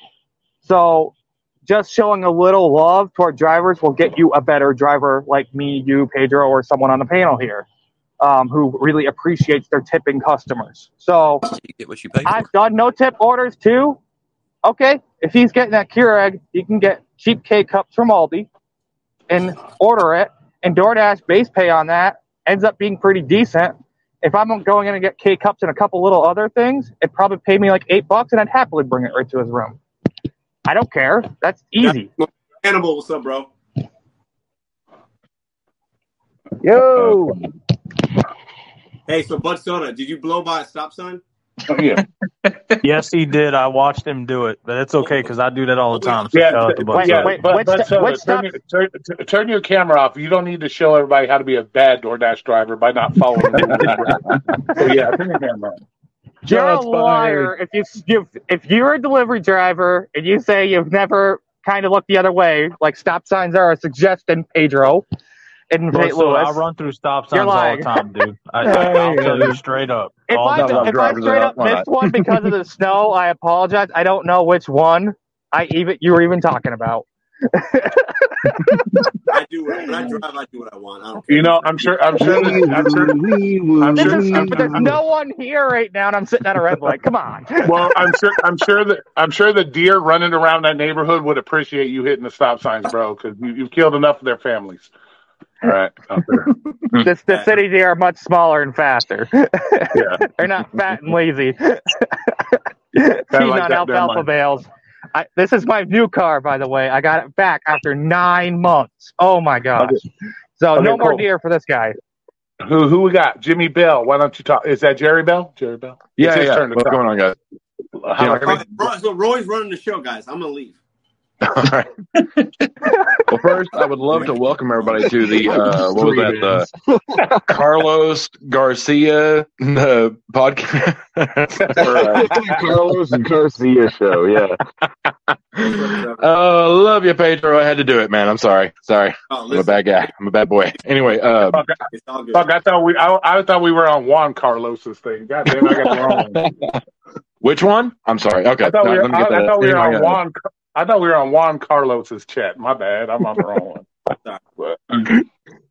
So just showing a little love toward drivers will get you a better driver like me, you, Pedro, or someone on the panel here um, who really appreciates their tipping customers. So You get what you pay. I've done no tip orders too. Okay, if he's getting that Keurig, he can get cheap K cups from Aldi and order it, and DoorDash base pay on that ends up being pretty decent. If I'm going in and get K cups and a couple little other things, it probably paid me like eight bucks, and I'd happily bring it right to his room. I don't care. That's easy. Hannibal, what's up, bro? Yo, Hey, so Bud Soda, did you blow by a stop sign? Oh, yeah, Yes, he did. I watched him do it, but it's okay because I do that all the time. So yeah, shout out to Bud Wait, yeah. Soda. wait, but but sta- so turn, your, turn, turn- turn your camera off. You don't need to show everybody how to be a bad DoorDash driver by not following. So oh, yeah, turn your camera off. You're a Shots liar if you, you if you're a delivery driver and you say you've never kind of looked the other way, like stop signs are a suggestion, Pedro, in Bud St. Soda, Louis. I run through stop signs all the time, dude. I, I, I'll tell you straight up. If all I the no, no, time. if I straight out up front. missed one because of the snow, I apologize. I don't know which one I even you were even talking about. I do it. When I drive, I do what I want. I don't care. You know, I'm sure. I'm sure. That, I'm sure. I'm sure. is I'm, but there's I'm- no one here right now, and I'm sitting at a red light. Come on. well, I'm sure. I'm sure that. I'm sure the deer running around that neighborhood would appreciate you hitting the stop signs, bro, because you, you've killed enough of their families. All right. out there. This the cities here are much smaller and faster. Yeah. They're not fat and lazy. Feeding like on that alfalfa bales. I, this is my new car, by the way. I got it back after nine months. Oh my gosh! So Okay, no more cool. deer for this guy. Who who we got? Jimmy Bell. Why don't you talk? Is that Jerry Bell? Jerry Bell. Yeah, It's his yeah. turn What's talk. going on, guys? How- Yeah. All right, Roy- so Roy's running the show, guys. I'm gonna leave. All right. well, first, I would love to welcome everybody to the uh, what was that? The Carlos Garcia uh, podcast. Or, uh, Carlos and Garcia show. Yeah. Oh, love you, Pedro. I had to do it, man. I'm sorry. Sorry. Oh, I'm a bad guy. I'm a bad boy. Anyway, uh, Fuck, it's all good. fuck, I thought we I, I thought we were on Juan Carlos's thing. God damn, I got the wrong one. which one? I'm sorry. Okay. I thought we were, let me I, get I that. thought we were on Juan. I thought we were on Juan Carlos's chat. My bad. I'm on the wrong one. But,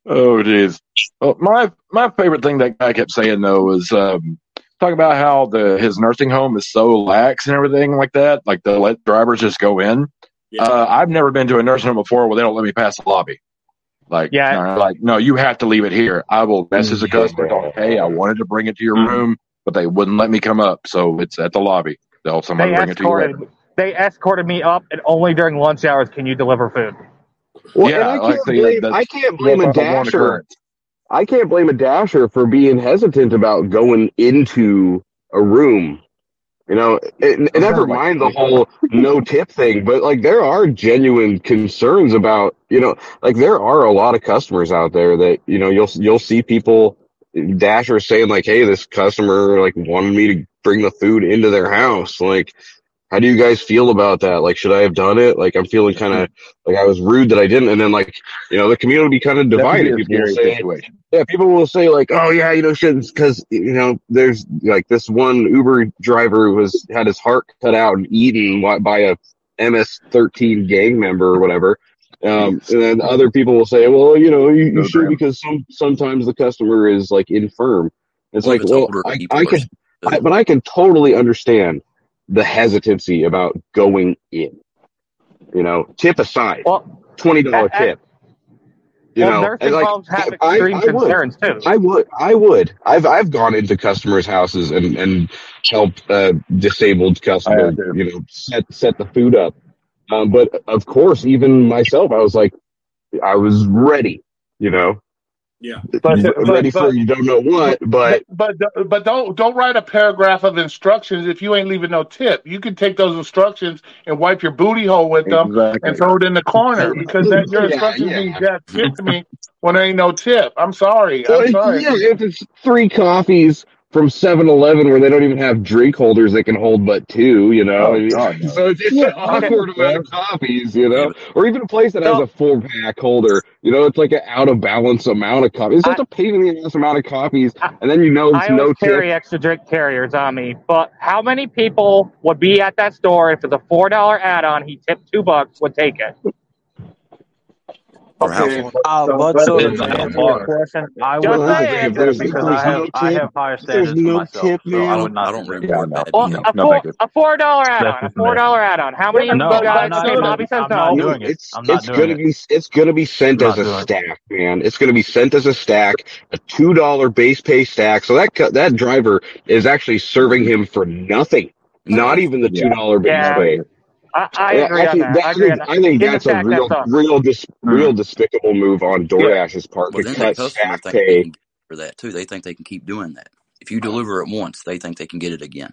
Oh, jeez. Well, my my favorite thing that guy kept saying though was um, talk about how the his nursing home is so lax and everything like that. Like they let drivers just go in. Yeah. Uh, I've never been to a nursing home before where they don't let me pass the lobby. Like, Yeah. no, like no, you have to leave it here. I will message the customer. Don't hey, I wanted to bring it to your Mm-hmm. room, but they wouldn't let me come up, so it's at the lobby. They'll someone They bring it to you. later. They escorted me up, and only during lunch hours can you deliver food. Well, Yeah, and I can't the- blame that's- I can't blame a That's a one dasher. I can't blame a dasher for being hesitant about going into a room. You know, and, and never mind the whole no tip thing, but like there are genuine concerns about, you know, like there are a lot of customers out there that, you know, you'll, you'll see people, dashers saying like, Hey, this customer like wanted me to bring the food into their house. Like, how do you guys feel about that? Like, should I have done it? Like, I'm feeling kind of like I was rude that I didn't. And then like, you know, the community will be kind of That could be divided. People will say, situation. yeah, people will say like, "Oh yeah, you know, shit," because you know, there's like this one Uber driver who was had his heart cut out and eaten by a MS-13 gang member or whatever. Um, and then other people will say, "Well, you know, you, you should because some sometimes the customer is like infirm." It's Well, like, well, I, I can, I, but I can totally understand the hesitancy about going in. You know, tip aside, Well, twenty dollar I- I- tip. You well, know, and, like, have I- extreme I would. concerns too. I would, I would. I've I've gone into customers' houses and and helped uh, disabled customer, have too. you know, set set the food up. Um, but of course, even myself, I was like, I was ready, you know, but, but, ready but, for you don't know what, but but but don't don't write a paragraph of instructions if you ain't leaving no tip. You can take those instructions and wipe your booty hole with them Exactly. and throw it in the corner because that your Yeah, instructions yeah. mean jack shit to me when there ain't no tip. I'm sorry. Well, I'm sorry. yeah, if it's three coffees from 7-Eleven where they don't even have drink holders that can hold but two, you know, Oh, oh God, no. so it's, it's Yeah, an awkward okay. amount of coffees, you Yeah, know, or even a place that has a four pack holder, you know, it's like an out of balance amount of copies. It's just I- a pain in the ass amount of copies, I- and then you know it's I no always tip. carry extra drink carriers on me, but how many people would be at that store if it's a four dollar add-on? He tipped two bucks, would take it. For how Okay. Uh, but but- so to Depends on how answer your question, I Just would saying. not If take there's- because there's I have no I tip- have higher standards no myself, tip, so I would not I don't do remember that. Yeah, what no. bad Well, deal. a No, four, a four dollar add-on, a four dollar add-on. How many of No, you guys? I'm not Okay, doing Bobby says I'm not no. doing it. It's I'm not it's doing gonna it. be it's gonna be sent as a doing it. stack, man. It's gonna be sent as a stack, a two dollar base pay stack. So that that driver is actually serving him for nothing, not even the two dollar base Yeah. pay. I, I Yeah, agree on actually, that. that- I I agree on think that. I think In the that's a real, that's real, dis, real despicable move on DoorDash's part Well, to then the cut staff they pay. can for that too. They think they can keep doing that. If you deliver it once, they think they can get it again.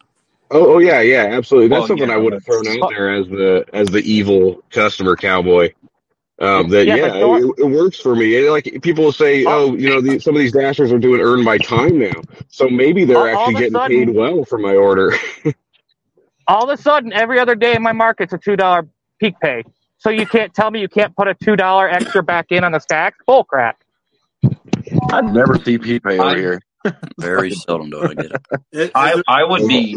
Oh, oh yeah, yeah, absolutely. That's Well, something yeah, I would have thrown that's- out there as the as the evil customer cowboy. Um, that Yeah, yeah, Door- it, it works for me. It, like people will say, Oh. oh, you know, the, some of these dashers are doing earn by time now, so maybe they're All- all actually of getting sudden- paid well for my order. All of a sudden, every other day in my market's a two dollar peak pay. So you can't tell me you can't put a two dollar extra back in on the stack? Bull crap. I never see peak pay over I- here. Very seldom do I get it. is I I would be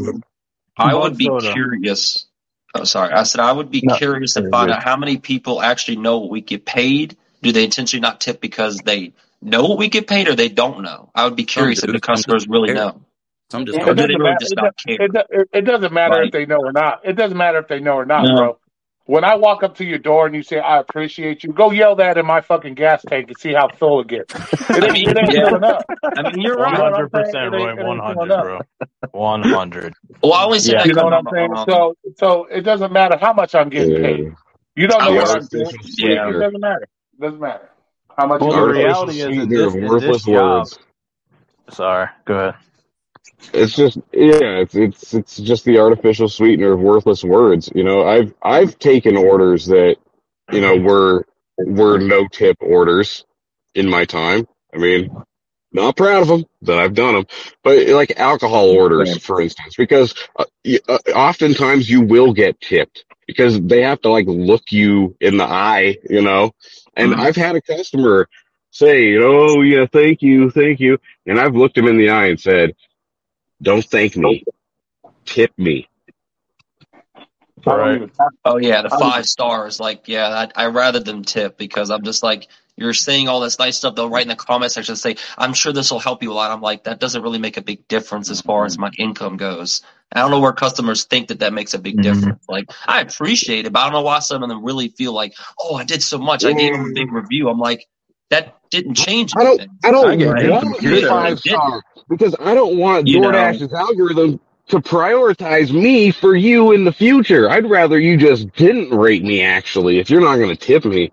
I would be Soda. curious. Oh, sorry. I said I would be No, curious to find out how many people actually know what we get paid. Do they intentionally not tip because they know what we get paid, or they don't know? I would be curious if the customers really know, Some just It don't do they doesn't really matter. just It, not care? it, do- it doesn't matter if they know or not. It doesn't matter if they know or not, No. bro. When I walk up to your door and you say, "I appreciate you," go yell that in my fucking gas tank and see how full it gets. It ain't, it ain't Yeah. filling up. I mean, you're You know right. Hundred percent, saying? Roy. ain't- it ain't One filling hundred, bro. One hundred. Well, I only say Yeah. You know what I'm saying? So, so it doesn't matter how much I'm getting paid. You don't know I what I'm doing. Yeah. It doesn't matter. It doesn't matter. How much? Well, is the it? Artificial reality is in sweetener this of this job. Sorry, go ahead. It's just yeah, it's it's it's just the artificial sweetener of worthless words. You know, I've I've taken orders that you know were were no tip orders in my time. I mean, not proud of them that I've done them, but like alcohol orders, for instance, because uh, uh, oftentimes you will get tipped because they have to like look you in the eye, you know. And I've had a customer say, "Oh yeah, thank you, thank you," and I've looked him in the eye and said, "Don't thank me, tip me." I don't Right. Oh yeah, the five stars. Like, yeah, I, I rather them tip because I'm just like, you're saying all this nice stuff. They'll write in the comment section and say, "I'm sure this will help you a lot." I'm like, that doesn't really make a big difference as far as my income goes. I don't know where customers think that that makes a big Mhm. difference. Like, I appreciate it, but I don't know why some of them really feel like, "Oh, I did so much. I gave them a big review." I'm like, that didn't change I don't. I I don't gave Right. him want some the five star because I don't want You know. DoorDash's algorithm to prioritize me for you in the future. I'd rather you just didn't rate me actually if you're not going to tip me.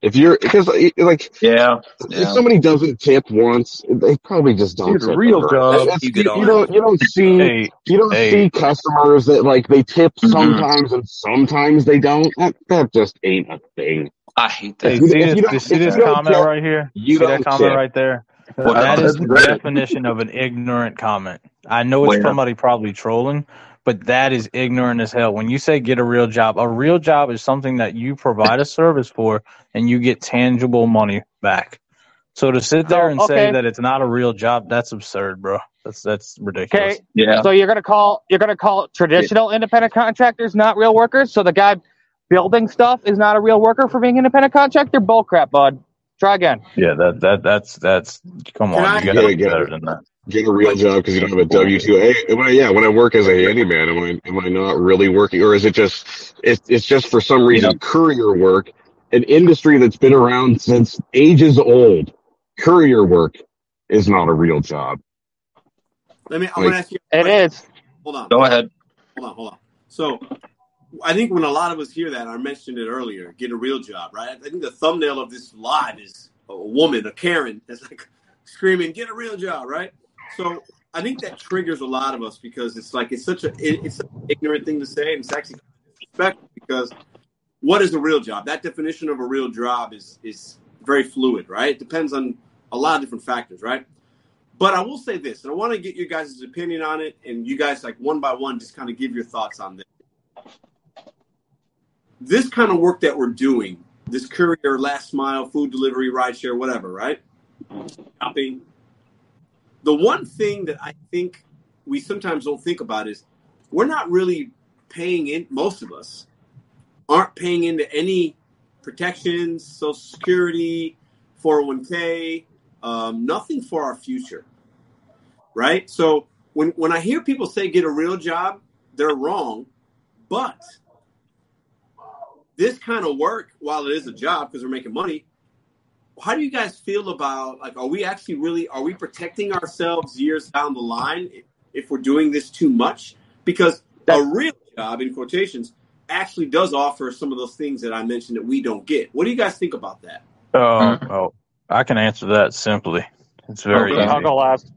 If you're because like Yeah, if somebody doesn't tip once, they probably just don't Dude, tip real ever. job. That's- You you don't you don't see Hey, you don't hey. see customers that like they tip Mhm. sometimes and sometimes they don't. That that just ain't a thing. I hate that. Hey, you, see this? you You see this comment tip, right here? you See that comment tip. right there? What That That's the great. definition of an ignorant comment. I know it's Where? somebody probably trolling, but that is ignorant as hell. When you say get a real job, a real job is something that you provide a service for and you get tangible money back. So to sit there So, and say okay. that it's not a real job, that's absurd, bro. That's that's ridiculous. Okay, Yeah. so you're gonna call you're gonna call traditional independent contractors not real workers. So the guy building stuff is not a real worker for being an independent contractor. Bullcrap, bud. Try again. Yeah, that that that's that's come Can on, I- you You gotta gotta get better a, than that. get a real job because you don't have a W two. Hey, when I, yeah, when I work as a handyman, am I am I not really working, or is it just it's it's just for some reason courier work, an industry that's been around since ages old. Courier work is not a real job. Let me. I'm Like- gonna ask you. a It question. is. Hold on. Go ahead. Hold on. Hold on. So, I think when a lot of us hear that, I mentioned it earlier. Get a real job, right? I think the thumbnail of this live is a woman, a Karen, that's like screaming, "Get a real job!" Right? So, I think that triggers a lot of us because it's like it's such a it, it's an ignorant thing to say, and it's actually disrespectful because what is a real job? That definition of a real job is is very fluid, right? It depends on a lot of different factors, right? But I will say this, and I want to get your guys' opinion on it, and you guys, like one by one, just kind of give your thoughts on this. This kind of work that we're doing, this courier, last mile, food delivery, rideshare, whatever, right? Shopping. The one thing that I think we sometimes don't think about is we're not really paying in, most of us aren't paying into any protections, Social Security, 401k, um, nothing for our future, right? So when when I hear people say get a real job, they're wrong. But this kind of work, while it is a job because we're making money, how do you guys feel about like are we actually really are we protecting ourselves years down the line if, if we're doing this too much? Because a real job in quotations actually does offer some of those things that I mentioned that we don't get. What do you guys think about that? Oh, oh, I can answer that simply. It's very Okay. easy. I'll go last.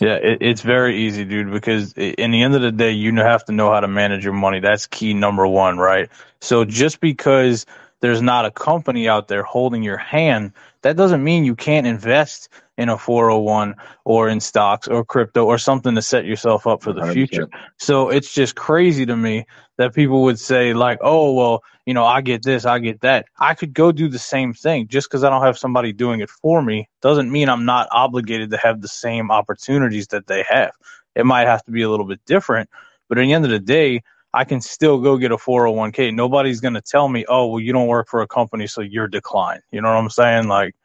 Yeah, it, it's very easy, dude, because in the end of the day, you have to know how to manage your money. That's key number one, right? So just because there's not a company out there holding your hand, that doesn't mean you can't invest in a 401 or in stocks or crypto or something to set yourself up for the 100%. future. So it's just crazy to me that people would say like, "Oh, well, you know, I get this, I get that." I could go do the same thing just because I don't have somebody doing it for me doesn't mean I'm not obligated to have the same opportunities that they have. It might have to be a little bit different, but at the end of the day, I can still go get a 401k. Nobody's going to tell me, "Oh, well, you don't work for a company, so you're declined." You know what I'm saying? Like,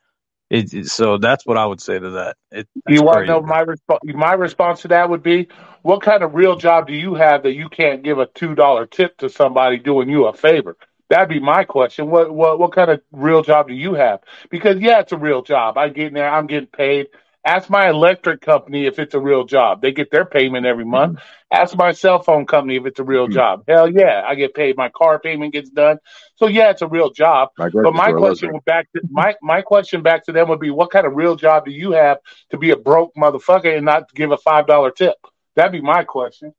it, it- so that's what I would say to that. It, You want to know my resp- my response to that would be, what kind of real job do you have that you can't give a two dollar tip to somebody doing you a favor? That'd be my question. What what what kind of real job do you have? Because yeah, it's a real job. I get in there, I'm getting paid, Ask my electric company if it's a real job. They get their payment every mm-hmm. month. Ask my cell phone company if it's a real mm-hmm. job. Hell yeah, I get paid. My car payment gets done. So yeah, it's a real job. My But my question would back to my my question back to them would be, what kind of real job do you have to be a broke motherfucker and not give a five dollar tip? That'd be my question.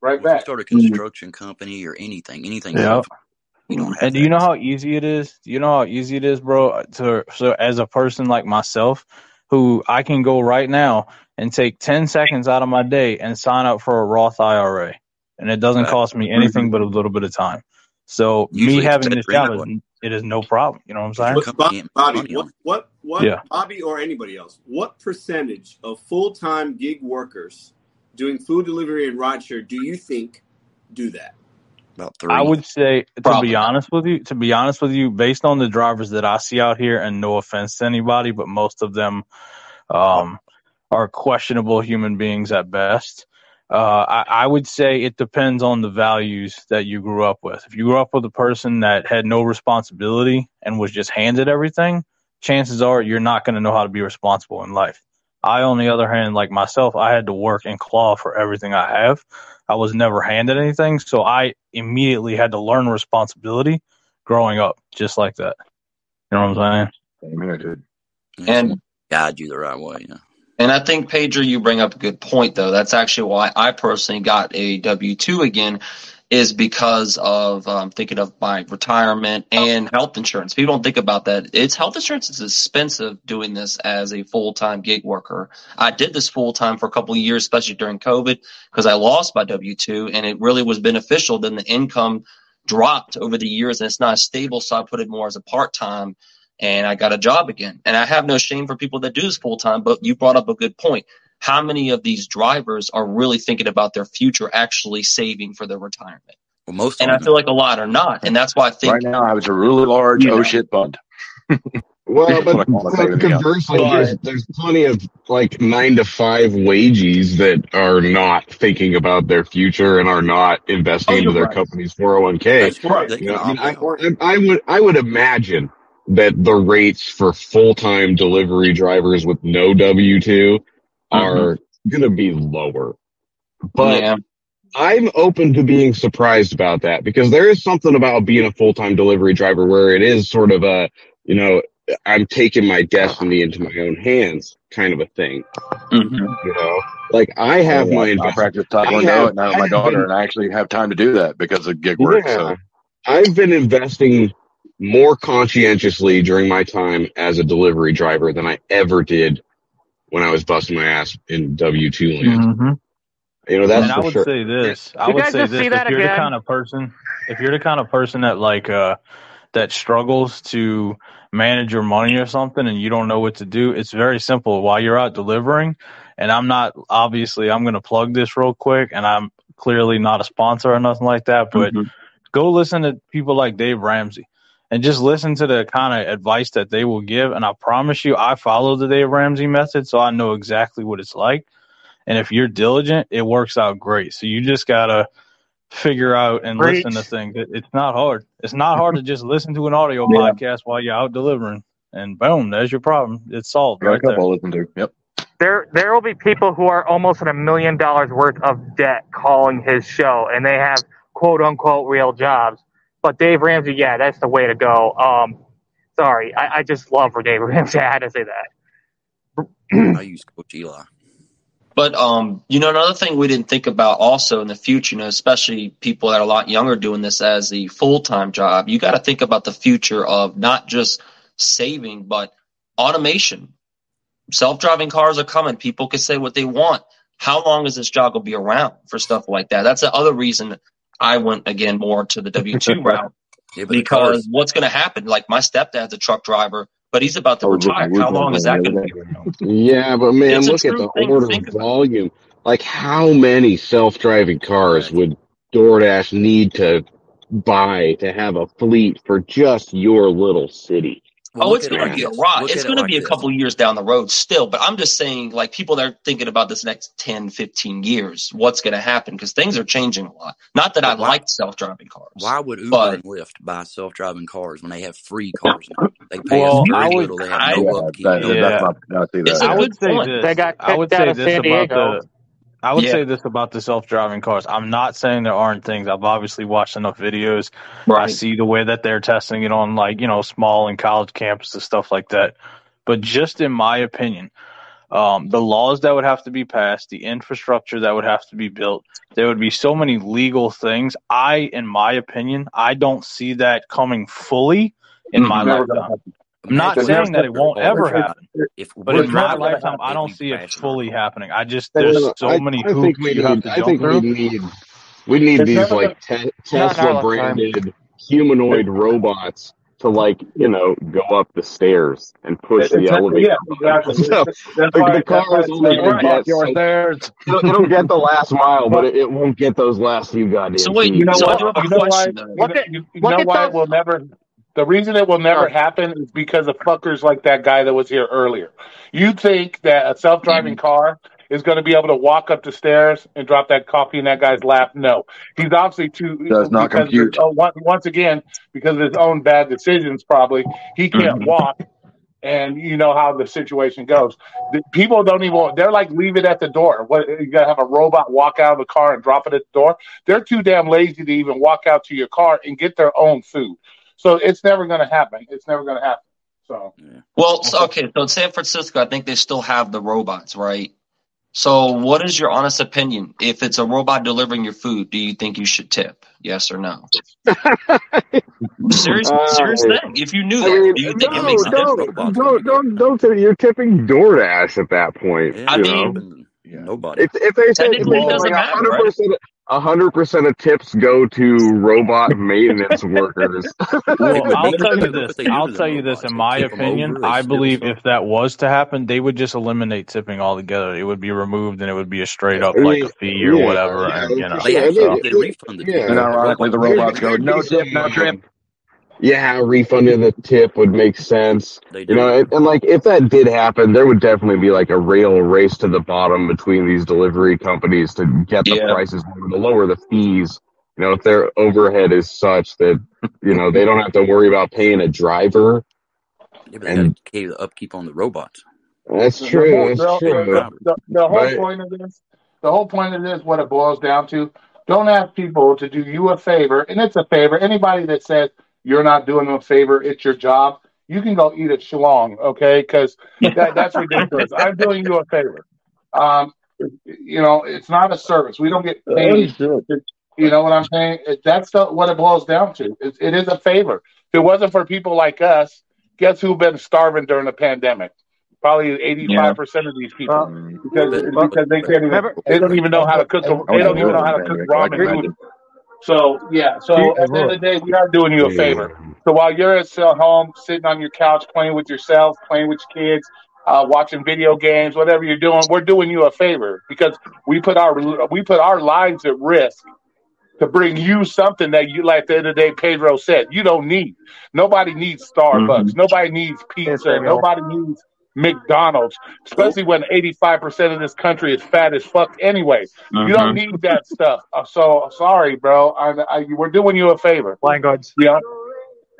Right Well, if you back. start a construction company or anything, anything, Yeah. you don't mm-hmm. have And do you know how easy it is? Do you know how easy it is, bro? To so as a person like myself, who I can go right now and take ten seconds out of my day and sign up for a Roth IRA, and it doesn't Right. cost me anything but a little bit of time. So me Usually it's having this job is it is no problem. You know what I'm saying? Your What, company Bob, can't make Bobby, what, what, what, Yeah. Bobby or anybody else, what percentage of full time gig workers doing food delivery and rideshare do you think do that? About I would say, to be honest with you, to be honest with you, based on the drivers that I see out here, and no offense to anybody, but most of them um, are questionable human beings at best. Uh, I, I would say it depends on the values that you grew up with. If you grew up with a person that had no responsibility and was just handed everything, chances are you're not going to know how to be responsible in life. I, on the other hand, like myself, I had to work and claw for everything I have. I was never handed anything, so I immediately had to learn responsibility growing up, just like that. You know what I'm saying? Same here, dude. And guide you the right way. Yeah. And I think, Pager, you bring up a good point, though. That's actually why I personally got a W 2 again, is because of um, thinking of my retirement and health insurance. People don't think about that. It's health insurance is expensive doing this as a full time gig worker. I did this full time for a couple of years, especially during COVID, because I lost my W 2 and it really was beneficial. Then the income dropped over the years and it's not stable. So I put it more as a part time and I got a job again. And I have no shame for people that do this full time, but you brought up a good point. How many of these drivers are really thinking about their future, actually saving for their retirement? Well, most And I feel like a lot are not. And that's why I think, Right now, I was a really large oh know, shit fund. Well, but, what I call it, but conversely, there's there's plenty of like nine to five wages that are not thinking about their future and are not oh, investing into their right. company's 401k. That's right. You know, I mean, opt I, out. I I would I would imagine that the rates for full time delivery drivers with no W two are going to be lower, but Yeah. I'm open to being surprised about that because there is something about being a full time delivery driver where it is sort of a you know I'm taking my destiny into my own hands kind of a thing. hmm You know, like I have Oh, my I, I practice I Taekwondo have at night with I my daughter, been and I actually have time to do that because of gig work. yeah. So I've been investing more conscientiously during my time as a delivery driver than I ever did when I was busting my ass in W two land. hmm You know, that's And I would sure. say this. I You would guys say just this. see If you're the kind of person, if you're the kind of person that like, uh, that struggles to manage your money or something and you don't know what to do, it's very simple. While you're out delivering, and I'm not, obviously, I'm going to plug this real quick and I'm clearly not a sponsor or nothing like that, but hmm go listen to people like Dave Ramsey and just listen to the kind of advice that they will give. And I promise you, I follow the Dave Ramsey method, so I know exactly what it's like. And if you're diligent, it works out great. So you just gotta figure out and listen to things. It, it's not hard. It's not hard to just listen to an audio Yeah. podcast while you're out delivering, and boom, there's your problem. It's solved I got a right there. couple I listen to. Yep. There, there will be people who are almost at a million dollars worth of debt calling his show, and they have quote unquote real jobs. But Dave Ramsey, yeah, that's the way to go. Um, sorry, I, I just love for Dave Ramsey. I had to say that. I use Coach Eli. But um, you know, another thing we didn't think about also in the future, you know, especially people that are a lot younger doing this as a full time job, you got to think about the future of not just saving, but automation. Self driving cars are coming. People can say what they want. How long is this job gonna be around for stuff like that? That's the other reason I went again more to the W two route Yeah, because what's gonna happen? Like my stepdad's a truck driver, but he's about to oh, was retire. How long is that gonna be around? Yeah, but man, It's look at the order about. volume. Like, how many self-driving cars would DoorDash need to buy to have a fleet for just your little city? Well, Oh, it's at it going to be a this. rock. Look It's at it going to like be a this. couple years down the road still, but I'm just saying, like, people that are thinking about this next 10, 15 years, what's going to happen? Because things are changing a lot. Not that I why? like self driving cars, Why would Uber but and Lyft buy self-driving cars when they have free cars now? They pay Well, us I very would- little. They have I- no Yeah, upkeep. that, No Yeah. that's not. I see It's that. a I good would say point. this. They got I would kicked out say of San Diego. the. I would Yeah. say this about the self-driving cars. I'm not saying there aren't things. I've obviously watched enough videos. I see the way that they're testing it on like, you know, small and college campuses, stuff like that. But just in my opinion, um, the laws that would have to be passed, the infrastructure that would have to be built, there would be so many legal things. I, in my opinion, I don't see that coming fully in Mhm. my lifetime. Happen. I'm not Imagine saying if that it won't cars- ever happen, If but in my lifetime, I don't see it fully cars. happening. I just there's no, so I, many I hoops we you have need. to I jump think we need. We need It's these like te- Not in our Tesla branded humanoid robots to like you know go up the stairs and push It- the it's not- elevator. yeah, exactly. So That's the, why. the That's why cars it's only gonna right. get so it'll, it'll get the last mile, but it, it won't get those last few goddamn So wait. You know so what? do have a You know why? You Look know, at you, you know why it will never. The reason it will never happen is because of fuckers like that guy that was here earlier. You think that a self-driving car is going to be able to walk up the stairs and drop that coffee in that guy's lap? No, he's obviously too Does not because of compute. oh, once again because of his own bad decisions. Probably he can't Mhm. walk, and you know how the situation goes. The, people don't even. They're like leave it at the door. What you got to have a robot walk out of the car and drop it at the door? They're too damn lazy to even walk out to your car and get their own food. So it's never going to happen. It's never going to happen. So Yeah. Well, so, okay, so in San Francisco, I think they still have the robots, right? So, what is your honest opinion? If it's a robot delivering your food, do you think you should tip? Yes or no? Serious, Uh, serious thing. If you knew I that, mean, do you think it no, makes a difference? don't, Robots don't, gonna get don't, don't say you're tipping DoorDash at that point. Yeah, I You know, mean. Yeah. Nobody. if if they said if technically, they it said doesn't like a matter, hundred right? Percent, a hundred percent of tips go to robot maintenance workers. Well, I'll tell you this. what they do I'll tell you this. In my opinion, I believe if that was to happen, they would just eliminate tipping altogether. It would be removed, and it would be a straight up like a fee or whatever. yeah, And you know, They sure. I actually mean, they it, refund the tip. And ironically, the robots go, no tip, no some, trip. Yeah, refunding the tip would make sense. They You know, and, and like if that did happen, there would definitely be like a real race to the bottom between these delivery companies to get the Yeah. prices lower, to lower the fees. You know, if their overhead is such that you know they don't have to worry about paying a driver, Yeah, but and to the upkeep on the robots. that's the, the true, whole that's the, true. the, the whole But point of this, the whole point of this, what it boils down to, don't ask people to do you a favor, and it's a favor. Anybody that says you're not doing them a favor, it's your job. You can go eat at shlong, okay? Because that, that's ridiculous. I'm doing you a favor. Um, you know, it's not a service. We don't get paid. You know what I'm saying? That's the, what it boils down to. It, it is a favor. If it wasn't for people like us, guess who've been starving during the pandemic? Probably 85% of these people Well, because But because they can't even remember, they don't even know how to cook. A, I they don't even know how to cook man. Like ramen I noodles. did. So yeah. So at the end of the day, we are doing you a favor. So while you're at home, sitting on your couch, playing with yourself, playing with your kids, uh, watching video games, whatever you're doing, we're doing you a favor because we put our we put our lives at risk to bring you something that you like. At the end of the day, Pedro said you don't need. Nobody needs Starbucks. Mhm. Nobody needs pizza. Nobody needs McDonald's, especially when 85% of this country is fat as fuck anyway. You don't Mhm. need that stuff. Uh, So sorry, bro. I, I, we're doing you a favor. Language. Yeah.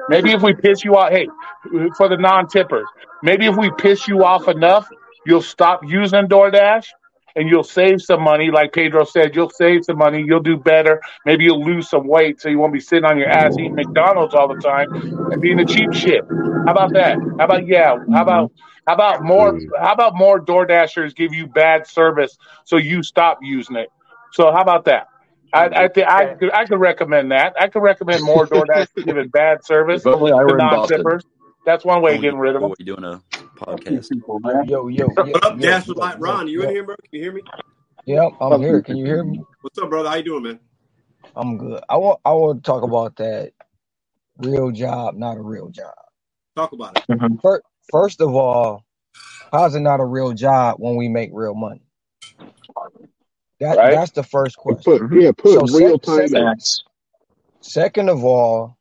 Maybe if we piss you off, hey, for the non-tippers, maybe if we piss you off enough, you'll stop using DoorDash and you'll save some money. Like Pedro said, you'll save some money. You'll do better. Maybe you'll lose some weight so you won't be sitting on your ass eating McDonald's all the time and being a cheap shit. How about that? How about yeah? How about how about more? How about more DoorDashers give you bad service so you stop using it? So how about that? I I, think I Okay. could I could recommend that. I could recommend more DoorDash giving bad service If only I to in Boston. non-tippers. That's one way of getting rid of them. boy doing a podcast. yo, yo, yo, What up, yo, Dash yo, Light yo, Ron? You in here, bro? Can you hear me? Yep, I'm here. Can you hear me? What's up, brother? How you doing, man? I'm good. I want I want to talk about that real job, not a real job. Talk about it. Mhm. First, first of all, how's it not a real job when we make real money? That Right? that's the first question. put yeah, put So real sec, time second, second of all,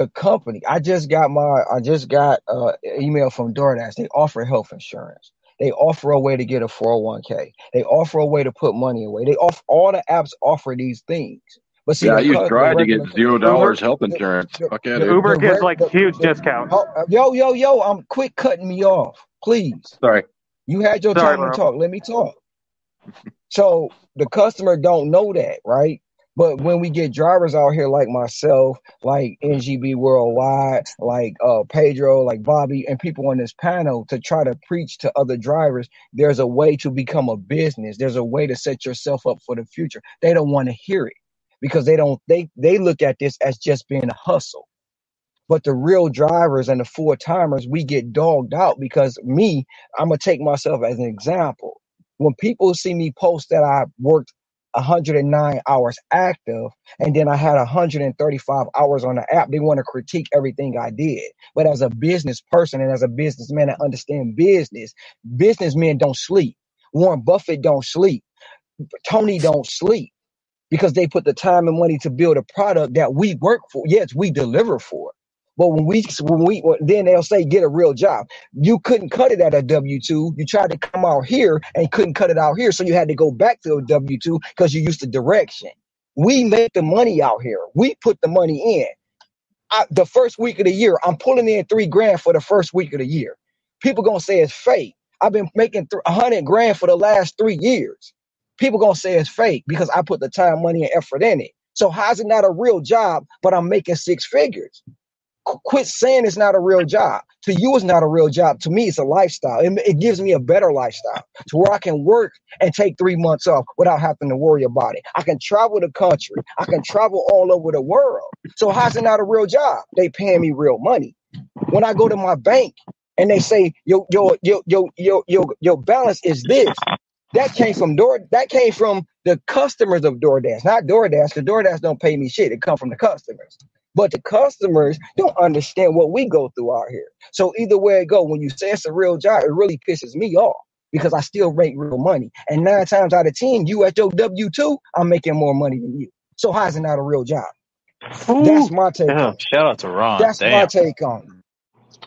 the company. I just got my I just got uh email from DoorDash. They offer health insurance. They offer a way to get a 401k. They offer a way to put money away. They offer all the apps offer these things. But see, Yeah, I the, used cu- the Drive to get zero dollars health insurance. the, Fuck yeah, the. Uber the, gives reg- like the, huge the, discounts. yo, yo, yo, I'm quit cutting me off, please. Sorry. You had your Sorry, time to talk. Let me talk. So the customer don't know that, right? But when we get drivers out here like myself, like NGB Worldwide, like uh Pedro, like Bobby, and people on this panel to try to preach to other drivers, there's a way to become a business. There's a way to set yourself up for the future. They don't want to hear it because they don't they they look at this as just being a hustle. But the real drivers and the full timers, we get dogged out because me, I'm gonna take myself as an example. When people see me post that I worked 109 hours active and then I had 135 hours on the app, they want to critique everything I did. But as a business person and as a businessman that understand business, businessmen don't sleep. Warren Buffett don't sleep. Tony don't sleep because they put the time and money to build a product that we work for. Yes, we deliver for. But when we when we then they'll say get a real job. You couldn't cut it at a W two. You tried to come out here and couldn't cut it out here, so you had to go back to a W two because you used the direction. We make the money out here. We put the money in. I, the first week of the year, I'm pulling in three grand for the first week of the year. People gonna say it's fake. I've been making a hundred grand for the last three years. People gonna say it's fake because I put the time, money, and effort in it. So how's it not a real job, but I'm making six figures? Qu- Quit saying it's not a real job. To you, it's not a real job. To me, it's a lifestyle. It, it gives me a better lifestyle to where I can work and take three months off without having to worry about it. I can travel the country. I can travel all over the world. So how's it not a real job? They paying me real money. When I go to my bank and they say your your your your your your, your balance is this, that came from Door. That came from the customers of DoorDash, not DoorDash. The DoorDash don't pay me shit. It come from the customers. But the customers don't understand what we go through out here. So either way it go, when you say it's a real job, it really pisses me off because I still make real money. And nine times out of ten, you at your W two, I'm making more money than you. So how is it not a real job? That's my take Damn, on it. shout out to Ron. That's my take on it.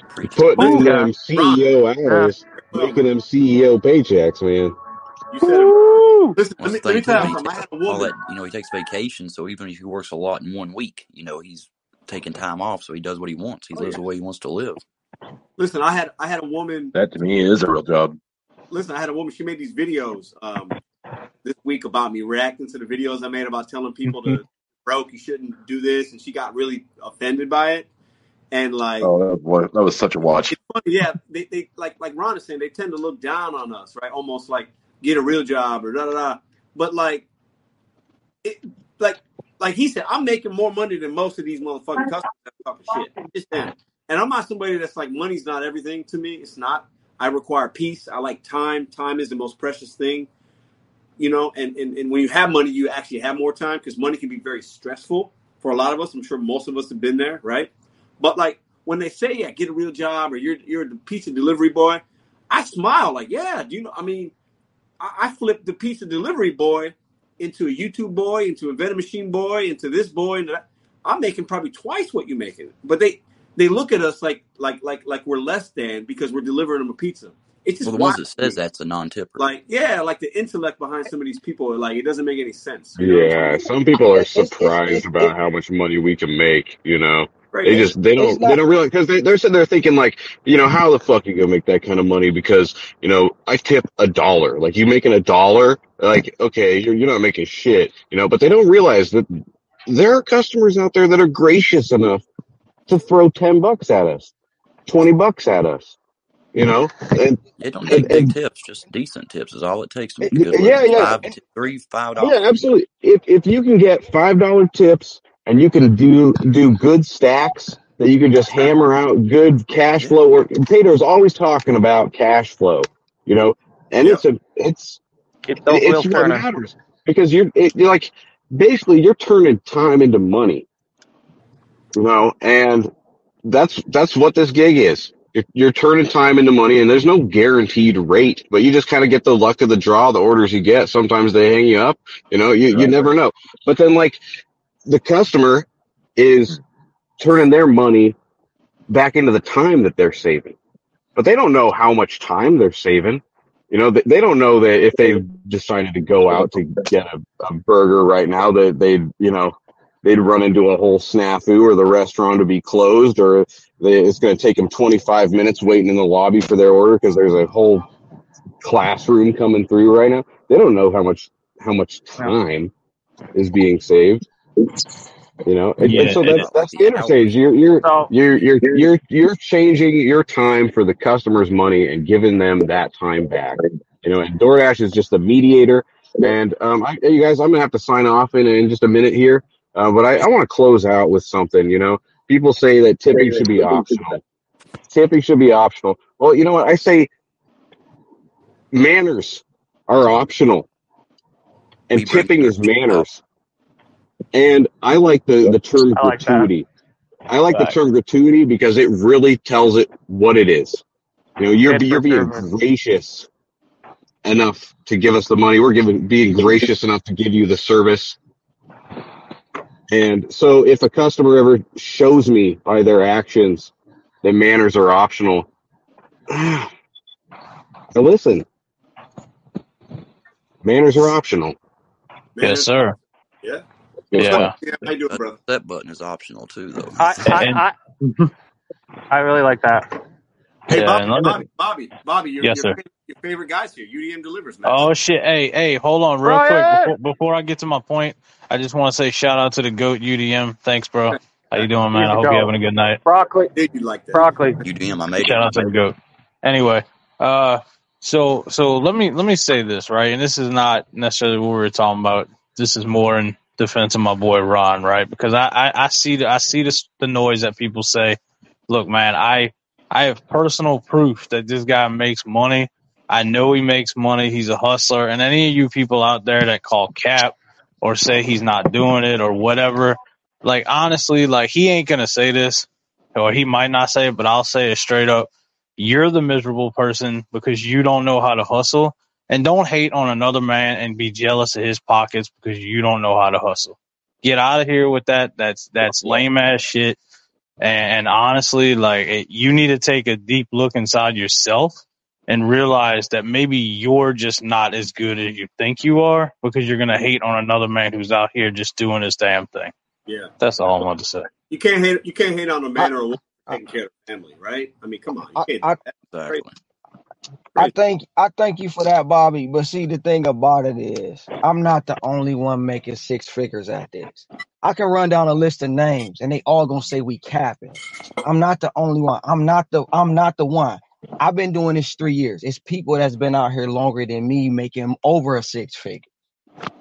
Preach it. Putting Ooh, them CEO yeah. hours, making them CEO paychecks, man. You said. Woo! Listen, Well, let me let me tell you something. He I had a all woman. that. You know, he takes vacation. So even if he works a lot in one week, you know, he's taking time off. So he does what he wants. He Oh lives yeah. the way he wants to live. Listen, I had I had a woman. That to me is a real job. Listen, I had a woman. She made these videos um, this week about me reacting to the videos I made about telling people to broke. You shouldn't do this, and she got really offended by it. And like, Oh, that was, that was such a watch. funny, yeah. They, they like like Ron is saying, they tend to look down on us, right? Almost like get a real job or da da da. But like, it like like he said, I'm making more money than most of these motherfucking customers that talk shit. And I'm not somebody that's like money's not everything to me. It's not. I require peace. I like time. Time is the most precious thing, you know. And and, and when you have money, you actually have more time because money can be very stressful for a lot of us. I'm sure most of us have been there, right? But like when they say, "Yeah, get a real job," or "You're you're the pizza delivery boy," I smile like, "Yeah, do you know?" I mean, I, I flipped the pizza delivery boy into a YouTube boy, into a vending machine boy, into this boy, and. I'm making probably twice what you're making. But they they look at us like like like like we're less than because we're delivering them a pizza. It's just Well, the ones that says that's a non-tipper. Like yeah, like the intellect behind some of these people are like it doesn't make any sense. You know? Yeah, some people are surprised about how much money we can make. You know, Right? they it's just they don't they don't realize because they they're sitting there thinking like, you know, how the fuck you gonna make that kind of money? Because you know, I tip a dollar. Like you making a dollar, like okay, you're you're not making shit. You know, but they don't realize that there are customers out there that are gracious enough to throw ten bucks at us, twenty bucks at us. You know, and It don't and, need big and tips. Just decent tips is all it takes to it, make good yeah, yeah, Five, t- three, five Yeah, absolutely. If if you can get five dollar tips and you can do do good stacks that you can just hammer out good cash flow. Or Tater's always talking about cash flow, you know, and it's a it's those it's what matters because you're it, you're like basically you're turning time into money, you know, and that's that's what this gig is. You're, you're turning time into money, and there's no guaranteed rate, but you just kind of get the luck of the draw, the orders you get. Sometimes they hang you up, you know, you, you never know. But then, like, the customer is turning their money back into the time that they're saving. But they don't know how much time they're saving. You know, they, they don't know that if they decided to go out to get a, a burger right now, that they'd, you know, they'd run into a whole snafu or the restaurant to be closed or they, it's going to take them 25 minutes waiting in the lobby for their order because there's a whole classroom coming through right now. They don't know how much how much time is being saved. You know, and, and Yeah, so and that's that's the interchange. You're you're So you're you're you're you're changing your time for the customer's money and giving them that time back. You know, and DoorDash is just a mediator. And um, I, you guys, I'm gonna have to sign off in in just a minute here. Uh, but I, I want to close out with something. You know, people say that tipping should be optional. Tipping should be optional. Well, you know what? I say manners are optional, and tipping is manners. And I like the the term I like that. gratuity. I like the term gratuity because it really tells it what it is. You know, you're you're being service. gracious enough to give us the money. We're giving being gracious enough to give you the service. And so if a customer ever shows me by their actions that manners are optional, I listen. Manners are optional. Man, Yes, sir. yeah. You Yeah. Yeah, how you doing, That, brother? that button is optional too, though. I I, I I really like that. Hey, yeah, Bobby, and Bobby, Bobby, Bobby, your, yes, your, sir. favorite, your favorite guys here. UDM delivers, man. Oh shit! Hey, hey, hold on, real quick before before I get to my point. I just want to say shout out to the goat UDM. Thanks, bro. How you doing, man? I I a hope you're having a good night. Broccoli, Did you like that? broccoli. UDM, I made it. Shout out to the goat. Anyway, uh, so so let me let me say this right, and this is not necessarily what we were talking about. This is more in defense of my boy Ron, right? Because I I, I see the I see this the noise that people say. Look, man, I I have personal proof that this guy makes money. I know he makes money. He's a hustler, and any of you people out there that call cap or say he's not doing it or whatever, like honestly, like he ain't gonna say this, or he might not say it, but I'll say it straight up. You're the miserable person because you don't know how to hustle. And don't hate on another man and be jealous of his pockets because you don't know how to hustle. Get out of here with that. That's that's lame ass shit. And, and honestly, like it, you need to take a deep look inside yourself and realize that maybe you're just not as good as you think you are because you're gonna hate on another man who's out here just doing his damn thing. Yeah. That's all I wanted to say. You can't hate. You can't hate on a man or a woman I, taking care of family, right? I mean, come on, you I, can't do that. Exactly. I thank I thank you for that, Bobby. But see, the thing about it is, I'm not the only one making six figures at this. I can run down a list of names, and they all gonna say we capping. I'm not the only one. I'm not the I'm not the one. I've been doing this three years. It's people that's been out here longer than me making over a six figure,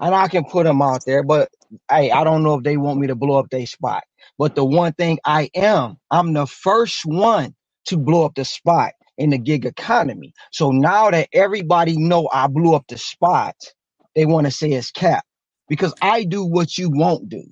and I can put them out there. But hey, I don't know if they want me to blow up their spot. But the one thing I am, I'm the first one to blow up the spot in the gig economy. So now that everybody know I blew up the spot, they want to say it's cap because I do what you won't do.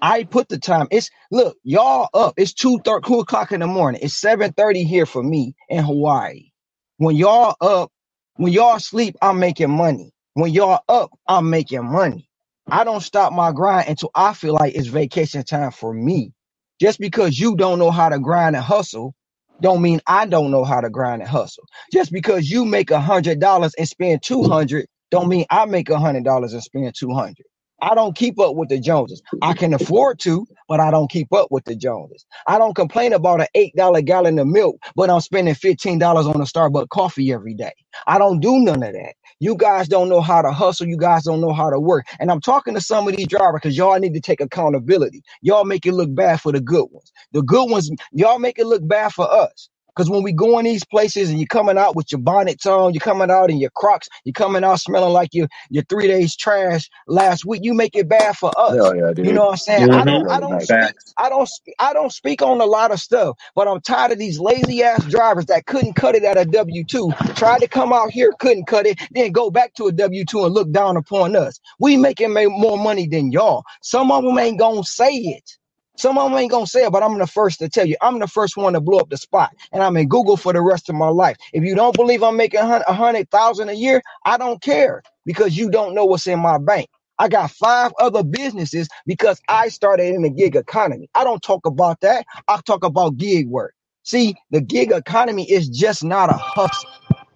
I put the time. It's look, y'all up. It's two thirty, two o'clock in the morning. It's seven thirty here for me in Hawaii. When y'all up, when y'all sleep, I'm making money. When y'all up, I'm making money. I don't stop my grind until I feel like it's vacation time for me. Just because you don't know how to grind and hustle, don't mean I don't know how to grind and hustle. Just because you make a hundred dollars and spend two hundred, don't mean I make a hundred dollars and spend two hundred. I don't keep up with the Joneses. I can afford to, but I don't keep up with the Joneses. I don't complain about an eight dollar gallon of milk, but I'm spending fifteen dollars on a Starbucks coffee every day. I don't do none of that. You guys don't know how to hustle. You guys don't know how to work. And I'm talking to some of these drivers because y'all need to take accountability. Y'all make it look bad for the good ones. The good ones, y'all make it look bad for us. Because when we go in these places and you're coming out with your bonnets on, you're coming out in your crocs, you're coming out smelling like you your three days trash last week, you make it bad for us. Hell yeah, dude. You know what I'm saying? I mm-hmm. don't I don't speak I don't sp- I don't speak on a lot of stuff, but I'm tired of these lazy ass drivers that couldn't cut it at a W two, tried to come out here, couldn't cut it, then go back to a W two and look down upon us. We making ma- more money than y'all. Some of them ain't gonna say it. Some of them ain't gonna say it, but I'm the first to tell you. I'm the first one to blow up the spot, and I'm in Google for the rest of my life. If you don't believe I'm making a hun- a hundred thousand a year, I don't care because you don't know what's in my bank. I got five other businesses because I started in the gig economy. I don't talk about that. I talk about gig work. See, the gig economy is just not a hustle.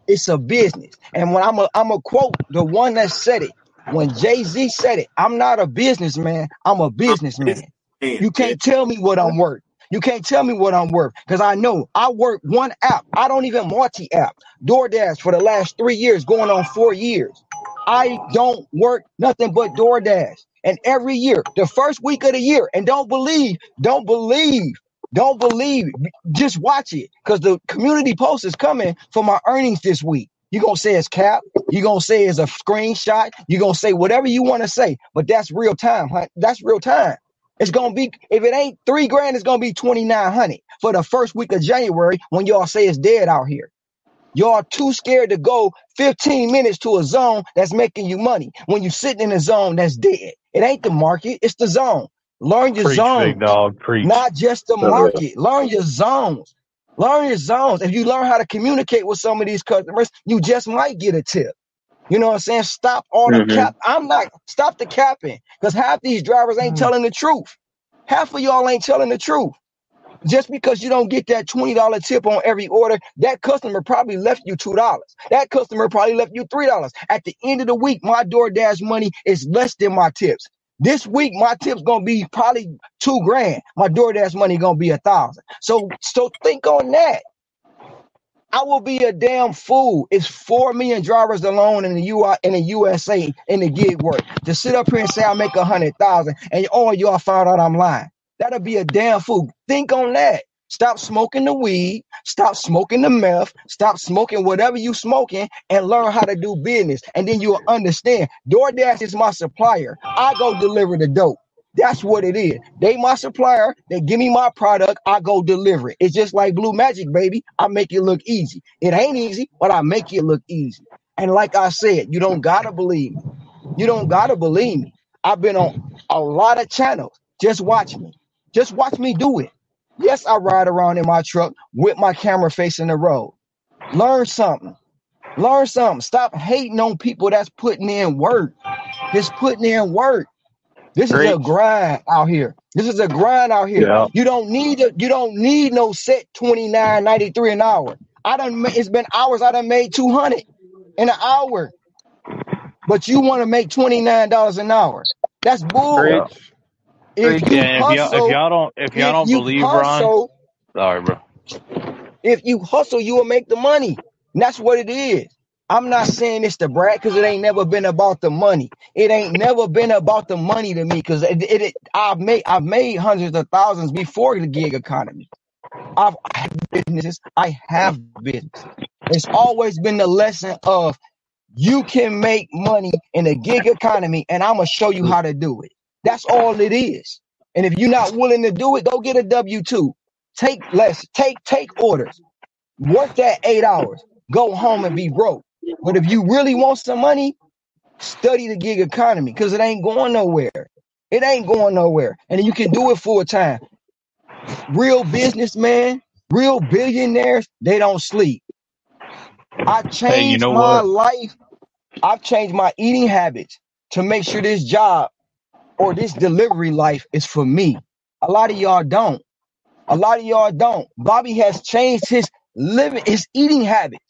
It's a business. And when I'm a I'm a quote the one that said it. When Jay-Z said it, I'm not a businessman, I'm a businessman. You can't tell me what I'm worth. You can't tell me what I'm worth because I know I work one app. I don't even multi app. DoorDash for the last three years, going on four years. I don't work nothing but DoorDash. And every year, the first week of the year, and don't believe, don't believe, don't believe, just watch it because the community post is coming for my earnings this week. you going to say it's cap. you going to say it's a screenshot. you going to say whatever you want to say, but that's real time. Huh? That's real time. It's gonna be if it ain't three grand, it's gonna be twenty nine hundred for the first week of January when y'all say it's dead out here. Y'all too scared to go 15 minutes to a zone that's making you money. When you sitting in a zone that's dead, it ain't the market, it's the zone. Learn your Preach, zones, dog. Preach. not just the market. Learn your zones. Learn your zones. If you learn how to communicate with some of these customers, you just might get a tip. You know what I'm saying? Stop all the Mhm. cap. I'm not stop the capping because half these drivers ain't telling the truth. Half of y'all ain't telling the truth. Just because you don't get that $20 tip on every order, that customer probably left you $2. That customer probably left you $3. At the end of the week, my DoorDash money is less than my tips. This week, my tips gonna be probably two grand. My DoorDash money gonna be a thousand. So, so think on that. I will be a damn fool. It's four million drivers alone in the UI in the USA in the gig work to sit up here and say I make a hundred thousand and all y'all found out I'm lying. That'll be a damn fool. Think on that. Stop smoking the weed. Stop smoking the meth. Stop smoking whatever you smoking and learn how to do business. And then you'll understand. DoorDash is my supplier. I go deliver the dope. That's what it is. They my supplier. They give me my product. I go deliver it. It's just like Blue Magic, baby. I make it look easy. It ain't easy, but I make it look easy. And like I said, you don't gotta believe me. You don't gotta believe me. I've been on a lot of channels. Just watch me. Just watch me do it. Yes, I ride around in my truck with my camera facing the road. Learn something. Learn something. Stop hating on people that's putting in work. Just putting in work. This is a Preach. grind out here. This is a grind out here. Yeah. You don't need a, you don't need no set twenty nine ninety three an hour. I done ma- it's been hours I done made two hundred in an hour, but you want to make twenty nine dollars an hour. That's bull. Preach. If Preach. you Yeah, if y'all if hustle, y'all don't if y'all if don't you believe Ron, hustle, sorry, bro. if you hustle, you will make the money. And that's what it is. I'm not saying it's the brag because it ain't never been about the money. It ain't never been about the money to me because it, it, it- I've made I've made hundreds of thousands before the gig economy. I've I have businesses. I have business. It's always been the lesson of you can make money in the gig economy, and I'm gonna show you how to do it. That's all it is. And if you're not willing to do it, go get a W two. Take less. Take take orders. Work that eight hours. Go home and be broke. But if you really want some money, study the gig economy because it ain't going nowhere. It ain't going nowhere. And you can do it full time. Real businessmen, real billionaires, they don't sleep. I Hey, you changed know my what? life. I've changed my eating habits to make sure this job or this delivery life is for me. A lot of y'all don't. A lot of y'all don't. Bobby has changed his living, his eating habits.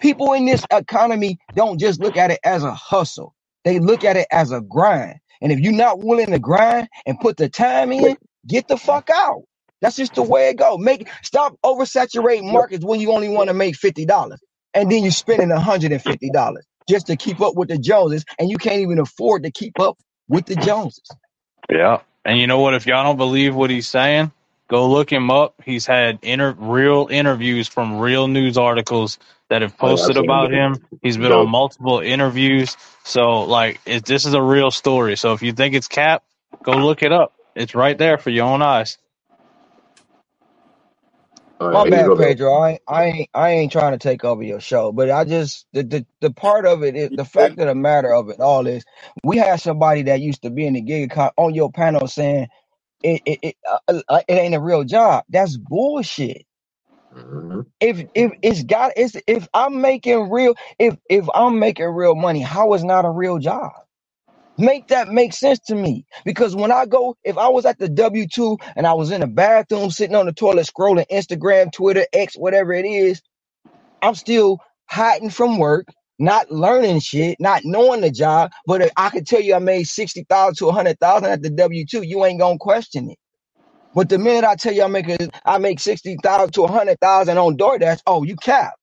People in this economy don't just look at it as a hustle. They look at it as a grind. And if you're not willing to grind and put the time in, get the fuck out. That's just the way it go. Make stop oversaturating markets when you only want to make fifty dollars, and then you're spending hundred and fifty dollars just to keep up with the Joneses, and you can't even afford to keep up with the Joneses. Yeah. And you know what? If y'all don't believe what he's saying, go look him up. He's had inter- real interviews from real news articles that have Oh, posted that's about him. He's been dope. on multiple interviews. So, like, it, this is a real story. So, if you think it's cap, go look it up. It's right there for your own eyes. All My right, here you bad, go. Pedro. I ain't, I ain't, I ain't trying to take over your show, but I just the, the the part of it is the fact of the matter of it all is we had somebody that used to be in the gig econ- on your panel saying it it it, uh, uh, it ain't a real job. That's bullshit. Mhm. If if it's got it's if I'm making real if if I'm making real money, how is not a real job? Make that make sense to me. Because when I go, if I was at the W 2 and I was in the bathroom sitting on the toilet scrolling Instagram, Twitter, X, whatever it is, I'm still hiding from work, not learning shit, not knowing the job. But if I could tell you I made 60,000 to 100,000 at the W 2, you ain't to question it. But the minute I tell you I make a, I make 60,000 to 100,000 on DoorDash, oh, you cap.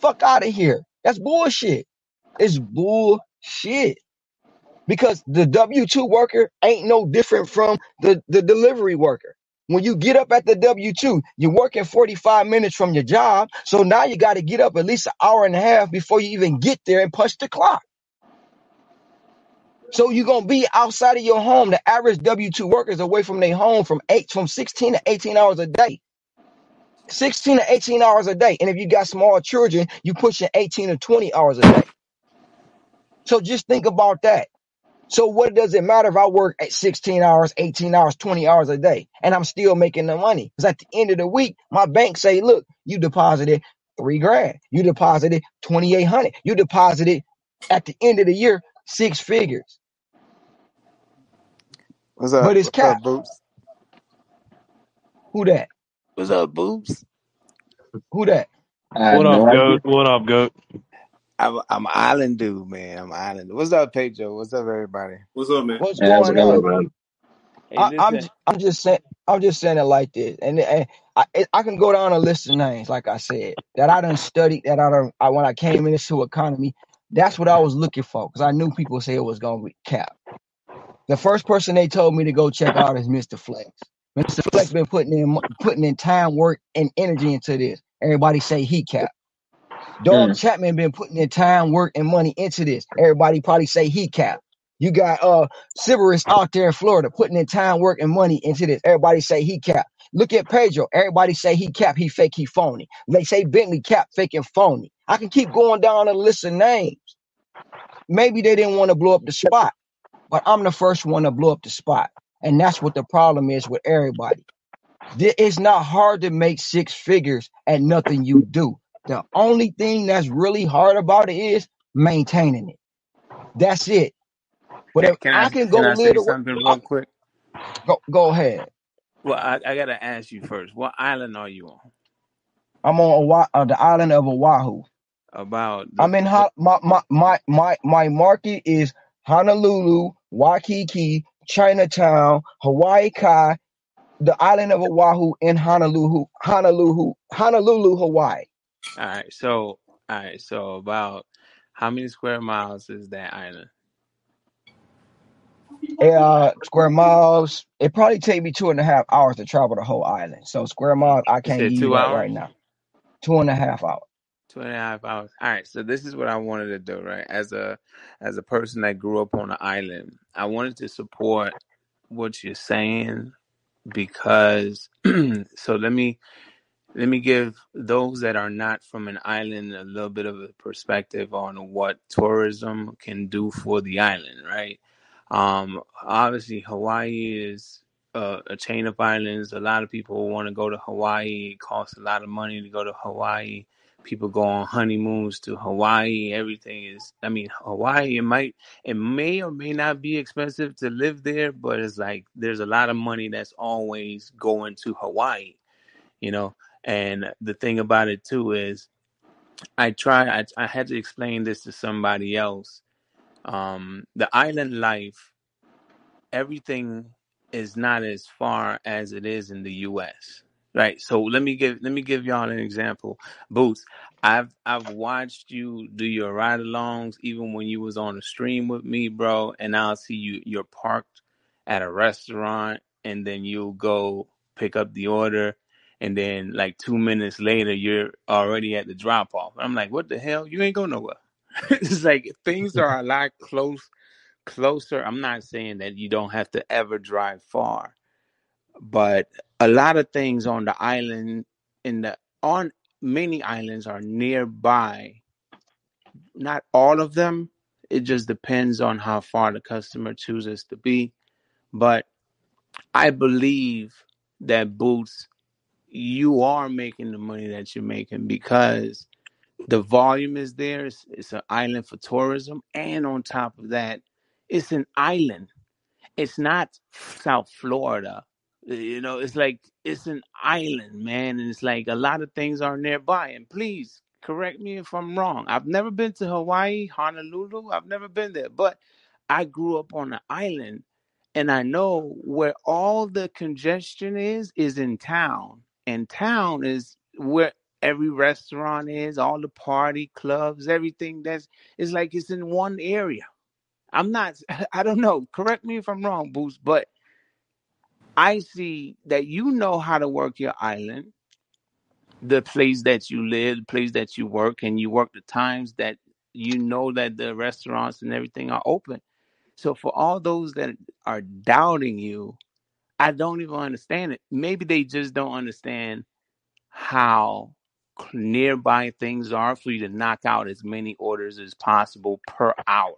Fuck out of here. That's bullshit. It's bullshit because the W 2 worker ain't no different from the, the delivery worker. When you get up at the W 2, you're working 45 minutes from your job. So now you got to get up at least an hour and a half before you even get there and punch the clock. So you're to be outside of your home. The average W 2 worker is away from their home from eight, from 16 to 18 hours a day. 16 to 18 hours a day. And if you got small children, you pushing 18 to 20 hours a day. So just think about that. So what does it matter if I work at 16 hours, 18 hours, 20 hours a day, and I'm still making the money? Because at the end of the week, my bank say, look, you deposited three grand, you deposited 2,800, you deposited at the end of the year six figures, What's up? but it's What's up, capped. Boots? Who that? What's up, Boots? Who that? I What up, no idea. goat? What up, goat? I'm I'm an island dude, man. I'm an island. What's up, Pedro? What's up, everybody? What's up, man? What's Yeah, how's it going going, on? man? Hey, I, I'm listen. j- I'm just saying I'm just saying it like this, and, and I it- I can go down a list of names, like I said, that I done studied, that I done I, when I came into economy, that's what I was looking for, because I knew people say it was gonna be cap. The first person they told me to go check out is Mr. Flex. Mr. Flex been putting in putting in time, work, and energy into this. Everybody say he cap. Dog Mm. Chapman been putting in time, work, and money into this. Everybody probably say he cap. You got uh Sybaris out there in Florida putting in time, work, and money into this. Everybody say he cap. Look at Pedro. Everybody say he cap, he fake, he phony. They say Bentley cap, fake, and phony. I can keep going down a list of names. Maybe they didn't want to blow up the spot, but I'm the first one to blow up the spot. And that's what the problem is with everybody. Th- It's not hard to make six figures at nothing you do. The only thing that's really hard about it is maintaining it. That's it. But Can, if can I I can go can I live say way, something real quick? go, go ahead. Well, I, I gotta ask you first. What island are you on? I'm on Oahu, uh, the island of Oahu. About the I'm in? Ho- my, my my my my market is Honolulu, Waikiki, Chinatown, Hawaii Kai, the island of Oahu in Honolulu, Honolulu, Honolulu, Hawaii. All right. So, all right. So, about how many square miles is that island? Uh, square miles. It probably take me two and a half hours to travel the whole island. So square miles, I You can't said give you two that hours. right now. Two and a half hours. Two and a half hours. All right. So this is what I wanted to do, right? As a as a person that grew up on an island, I wanted to support what you're saying because so let me let me give those that are not from an island a little bit of a perspective on what tourism can do for the island, right? Um, obviously, Hawaii is a, a chain of islands. A lot of people want to go to Hawaii. It costs a lot of money to go to Hawaii. People go on honeymoons to Hawaii. Everything is, I mean, Hawaii, it might, it may or may not be expensive to live there, but it's like there's a lot of money that's always going to Hawaii, you know? And the thing about it too is, I try. I, I had to explain this to somebody else. Um, the island life, everything is not as far as it is in the U.S. Right. So let me give let me give y'all an example. Boots, I've I've watched you do your ride alongs even when you was on the stream with me, bro. And I'll see you you're parked at a restaurant, and then you'll go pick up the order, and then like two minutes later you're already at the drop off. I'm like, what the hell? You ain't go nowhere. it's like things are a lot close closer. I'm not saying that you don't have to ever drive far, but a lot of things on the island in the on many islands are nearby. Not all of them. It just depends on how far the customer chooses to be. But I believe that Boots, you are making the money that you're making because the volume is there. It's, it's an island for tourism, and on top of that, It's an island. It's not South Florida. Uh, you know, it's like it's an island, man, and it's like a lot of things are nearby. And please correct me if I'm wrong. I've never been to Hawaii, Honolulu. I've never been there, but I grew up on an island, and I know where all the congestion is is in town. And town is where every restaurant is, all the party clubs, everything that's it's like it's in one area. I'm not I don't know. Correct me if I'm wrong, Boots, but I see that you know how to work your island, the place that you live, the place that you work, and you work the times that you know that the restaurants and everything are open. So for all those that are doubting you, I don't even understand it. Maybe they just don't understand how nearby things are for you to knock out as many orders as possible per hour.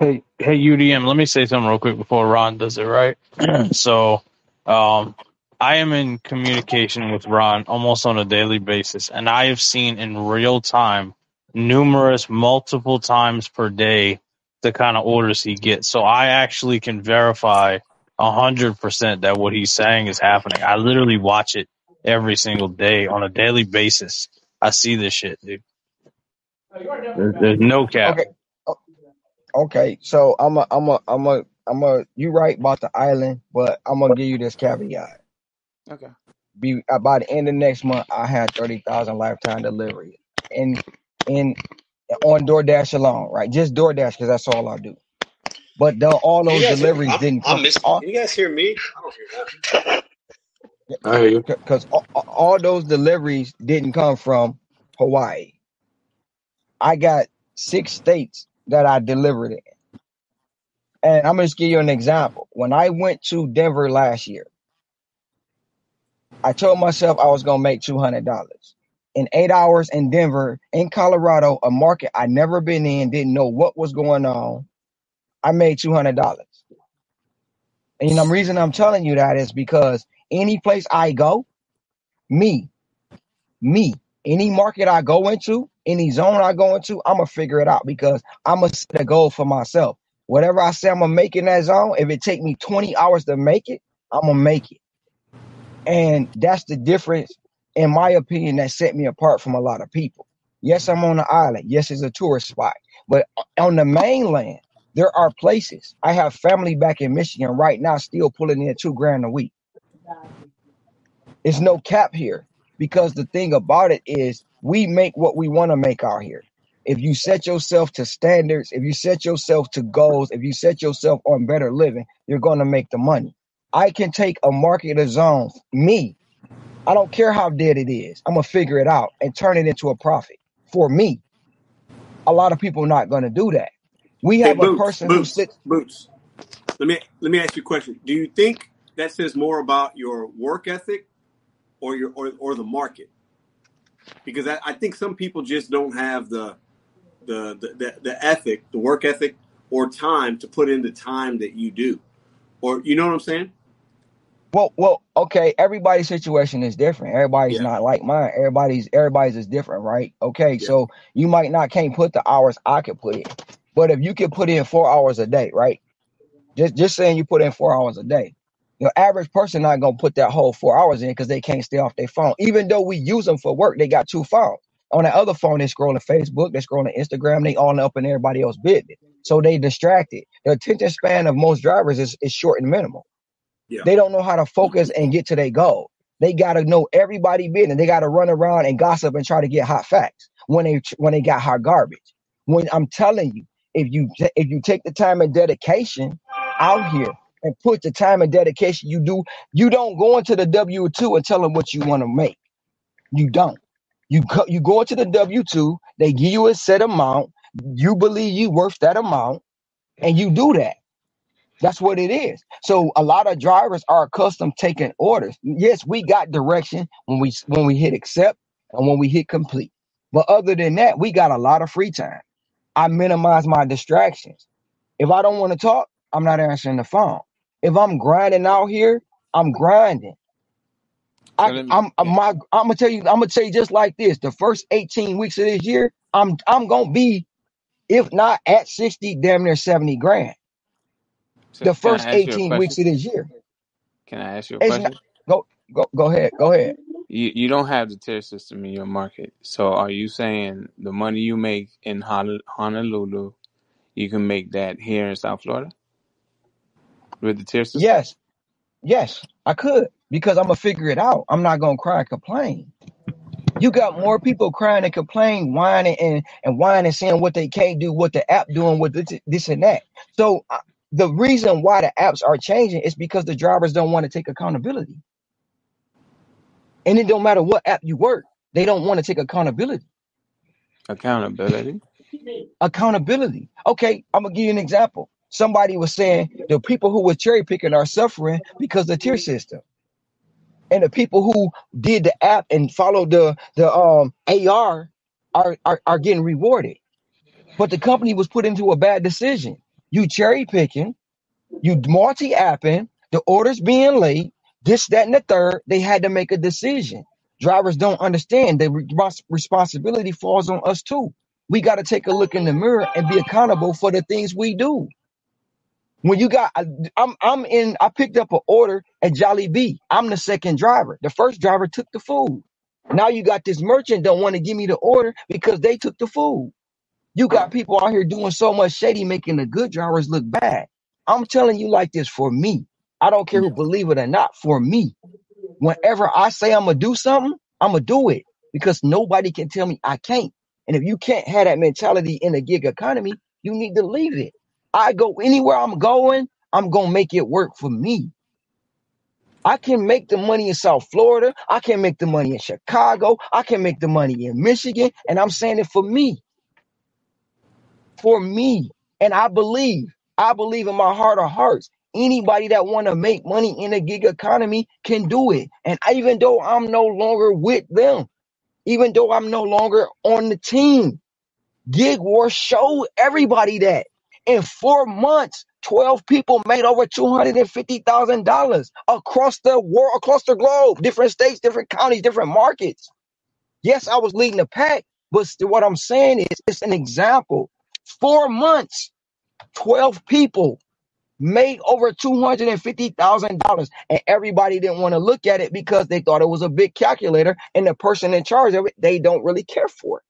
Hey, hey, UDM, let me say something real quick before Ron does it, right? so, um, I am in communication with Ron almost on a daily basis, and I have seen in real time numerous, multiple times per day the kind of orders he gets. So I actually can verify hundred percent that what he's saying is happening. I literally watch it every single day on a daily basis. I see this shit, dude. There's, there's no cap. Okay. O- Okay. So I'm a, I'm a, I'm a, I'm a, you right about the island, but I'm going to give you this caveat. Okay. Be uh, by the end of next month, I had 30,000 lifetime delivery in, in, on DoorDash alone, right? Just DoorDash because that's all I do. But the, all those guys hear? deliveries I'm, didn't I'm come. missing. All, Can you guys hear me? I don't hear that. I hear you. because all, all those deliveries didn't come from Hawaii. I got six states that I delivered in. And I'm to just give you an example. When I went to Denver last year, I told myself I was to make $200. In eight hours in Denver, in Colorado, a market I never been in, didn't know what was going on, I made $200. And you know, the reason I'm telling you that is because any place I go, me, me, any market I go into, any zone I go into, I'm gonna figure it out because I'm gonna set a goal for myself. Whatever I say I'm gonna make in that zone, if it take me 20 hours to make it, I'm gonna make it. And that's the difference, in my opinion, that set me apart from a lot of people. Yes, I'm on the island. Yes, it's a tourist spot. But on the mainland, there are places. I have family back in Michigan right now still pulling in two grand a week. It's no cap here because the thing about it is we make what we want to make out here. If you set yourself to standards, if you set yourself to goals, if you set yourself on better living, you're going to make the money. I can take a market of zones, me. I don't care how dead it is. I'm going to figure it out and turn it into a profit for me. A lot of people are not going to do that. We Hey, have a Boots, person who Boots, sits. Boots. Let me let me ask you a question. Do you think that says more about your work ethic or your or, or the market? Because I, I think some people just don't have the the, the the ethic, the work ethic, or time to put in the time that you do. Or you know what I'm saying? Well, well, okay. Everybody's situation is different. Everybody's Yeah. not like mine. Everybody's everybody's is different, right? Okay, Yeah. so you might not can't put the hours I could put in, but if you could put in four hours a day, right? Just just saying you put in four hours a day. Your average person not gonna put that whole four hours in because they can't stay off their phone. Even though we use them for work, they got two phones. On the other phone, they scrolling on Facebook, they scrolling on Instagram, they all up in everybody else's business. So they distracted. The attention span of most drivers is, is short and minimal. Yeah. They don't know how to focus and get to their goal. They gotta know everybody business. They gotta run around and gossip and try to get hot facts when they when they got hot garbage. When I'm telling you, if you if you take the time and dedication out here and put the time and dedication you do, you don't go into the W two and tell them what you want to make. You don't. You go, you go into the W two. They give you a set amount. You believe you worth that amount, and you do that. That's what it is. So a lot of drivers are accustomed taking orders. Yes, we got direction when we when we hit accept and when we hit complete. But other than that, we got a lot of free time. I minimize my distractions. If I don't want to talk, I'm not answering the phone. If I'm grinding out here, I'm grinding. So I, let me, I'm, I'm my I'm gonna tell you I'm gonna tell you just like this. The first 18 weeks of this year, I'm I'm gonna be if not at 60, damn near 70 grand. So The can I first ask you a 18 weeks of this year. Can I ask you a It's question? not go go go ahead. Go ahead. You you don't have the tier system in your market, so are you saying the money you make in Hon- Honolulu, you can make that here in South Florida with the tier system? Yes, yes, I could because I'm gonna figure it out. I'm not gonna cry and complain. You got more people crying and complaining, whining and and whining, saying what they can't do, what the app doing, with this, this and that. So uh, the reason why the apps are changing is because the drivers don't want to take accountability, and it don't matter what app you work, they don't want to take accountability. Accountability. Accountability. Okay, I'm gonna give you an example. Somebody was saying the people who were cherry picking are suffering because the tier system. and the people who did the app and followed the the um AR are, are are getting rewarded. But the company was put into a bad decision. You cherry picking, you multi apping, the orders being late, this, that, and the third. They had to make a decision. Drivers don't understand the re- responsibility falls on us too. We got to take a look in the mirror and be accountable for the things we do. When you got, I'm, I'm in, I picked up an order at Jollibee. I'm the second driver. The first driver took the food. Now you got this merchant don't want to give me the order because they took the food. You got people out here doing so much shady, making the good drivers look bad. I'm telling you like this for me. I don't care who believe it or not. For me, whenever I say I'm gonna do something, I'm gonna do it because nobody can tell me I can't. And if you can't have that mentality in a gig economy, you need to leave it. I go anywhere I'm going, I'm gonna make it work for me. I can make the money in South Florida. I can make the money in Chicago. I can make the money in Michigan. And I'm saying it for me, for me. And I believe, I believe in my heart of hearts. Anybody that want to make money in a gig economy can do it. And even though I'm no longer with them, even though I'm no longer on the team, Gig War showed everybody that in four months, 12 people made over $250,000 across the world, across the globe, different states, different counties, different markets. Yes, I was leading the pack, but what I'm saying is it's an example. Four months, 12 people made over $250,000 and everybody didn't want to look at it because they thought it was a big calculator and the person in charge of it, they don't really care for it.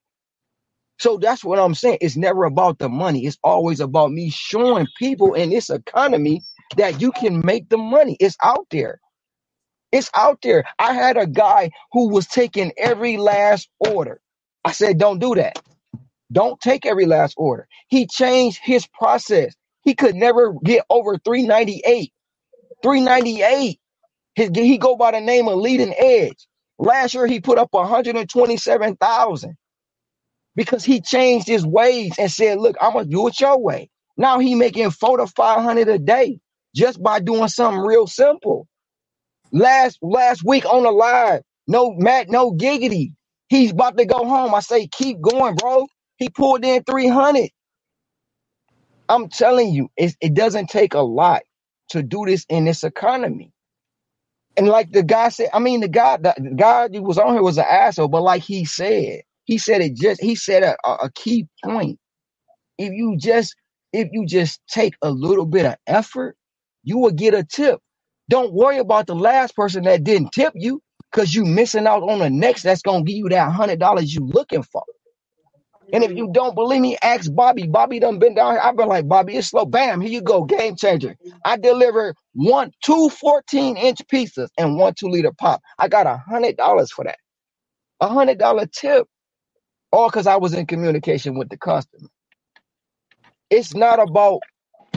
So that's what I'm saying. It's never about the money. It's always about me showing people in this economy that you can make the money. It's out there. It's out there. I had a guy who was taking every last order. I said, don't do that. Don't take every last order. He changed his process. He could never get over 398. 398. His, he go by the name of Leading Edge. Last year he put up 127,000 because he changed his ways and said, "Look, I'm gonna do it your way." Now he making four to five hundred a day just by doing something real simple. Last last week on the live, no Matt, no giggity. He's about to go home. I say, keep going, bro. He pulled in three hundred. I'm telling you, it, it doesn't take a lot to do this in this economy. And like the guy said, I mean, the guy, the, guy who was on here was an asshole, but like he said, he said it just, he said a, a key point. If you just, if you just take a little bit of effort, you will get a tip. Don't worry about the last person that didn't tip you because you missing out on the next that's to give you that hundred dollars you looking for. And if you don't believe me, ask Bobby. Bobby done been down here. I've been like, Bobby, it's slow. Bam, here you go. Game changer. I delivered one, two 14 inch pizzas and one two liter pop. I got a hundred dollars for that. A hundred dollar tip. All because I was in communication with the customer. It's not about,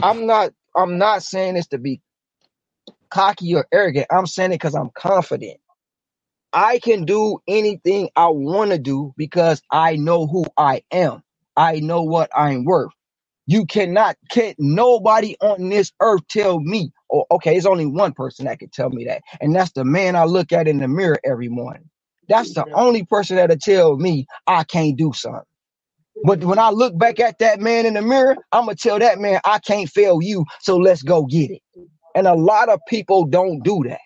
I'm not, I'm not saying this to be cocky or arrogant. I'm saying it because I'm confident. I can do anything I want to do because I know who I am. I know what I'm worth. You cannot, can't nobody on this earth tell me, oh, okay, it's only one person that can tell me that. And that's the man I look at in the mirror every morning. That's the only person that'll tell me I can't do something. But when I look back at that man in the mirror, I'm gonna tell that man I can't fail you, so let's go get it. And a lot of people don't do that.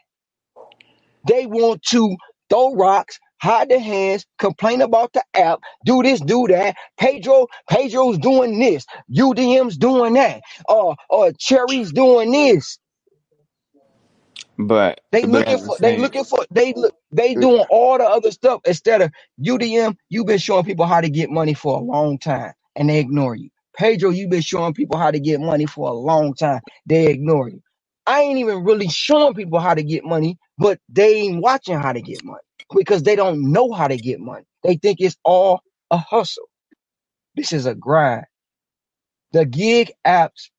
They want to throw rocks, hide their hands, complain about the app, do this, do that. Pedro, Pedro's doing this, UDM's doing that, or or Cherry's doing this. But They but looking for they looking for they look they doing all the other stuff instead of UDM. You've been showing people how to get money for a long time and they ignore you. Pedro, you've been showing people how to get money for a long time. They ignore you. I ain't even really showing people how to get money, but they ain't watching how to get money because they don't know how to get money. They think it's all a hustle. This is a grind. The gig apps,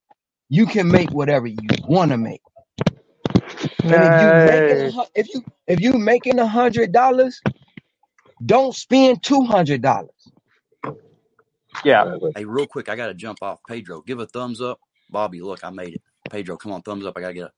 you can make whatever you want to make. And if you making a Nice. hu- if you if you making a hundred dollars, don't spend two hundred dollars. Yeah. Hey, real quick, I got to jump off. Pedro, give a thumbs up. Bobby, look, I made it. Pedro, come on, thumbs up. I got to get a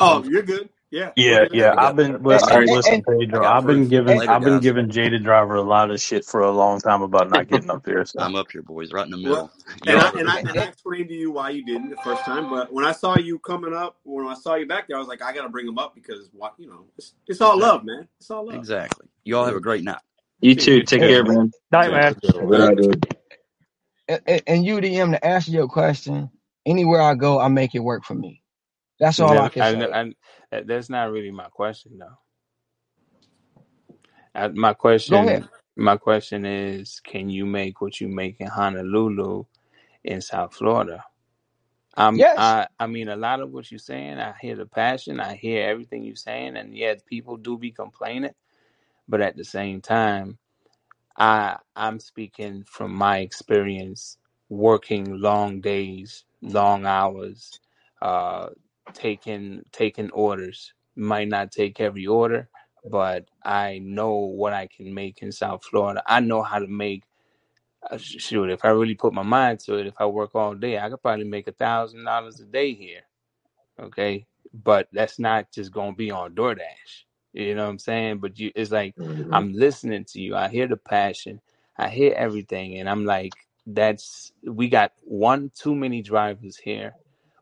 Oh, thumbs up. you're good. Yeah, Yeah, yeah. I've been And, listen, and, listen, and, I Pedro. got I've been giving, I've been guys. giving Jaded Driver a lot of shit for a long time about not getting up there. So I'm up here, boys, right in the Well, middle. and I and I and. I explained to you why you didn't the first time, but when I saw you coming up, when I saw you back there, I was like, I got to bring him up because what you know, it's, it's all love, man. It's all love. Exactly. Y'all have a great night. You too. Take and, care, man. Night, man. Good night, dude. and, and UDM to answer your question, anywhere I go, I make it work for me. That's all I can I, say. I, that- that's not really my question though. I, my Go ahead. question my question is can you make what you make in Honolulu in South Florida? I'm Yes. I I mean a lot of what you're saying, I hear the passion, I hear everything you're saying, and yet people do be complaining, but at the same time, I I'm speaking from my experience working long days, long hours, uh taking taking orders. Might not take every order, but I know what I can make in South Florida. I know how to make uh, shoot if I really put my mind to it. If I work all day, I could probably make a thousand dollars a day here. Okay, but that's not just gonna be on DoorDash. You know what I'm saying? But you, it's like Mhm. I'm listening to you. I hear the passion. I hear everything, and I'm like, that's we got one too many drivers here.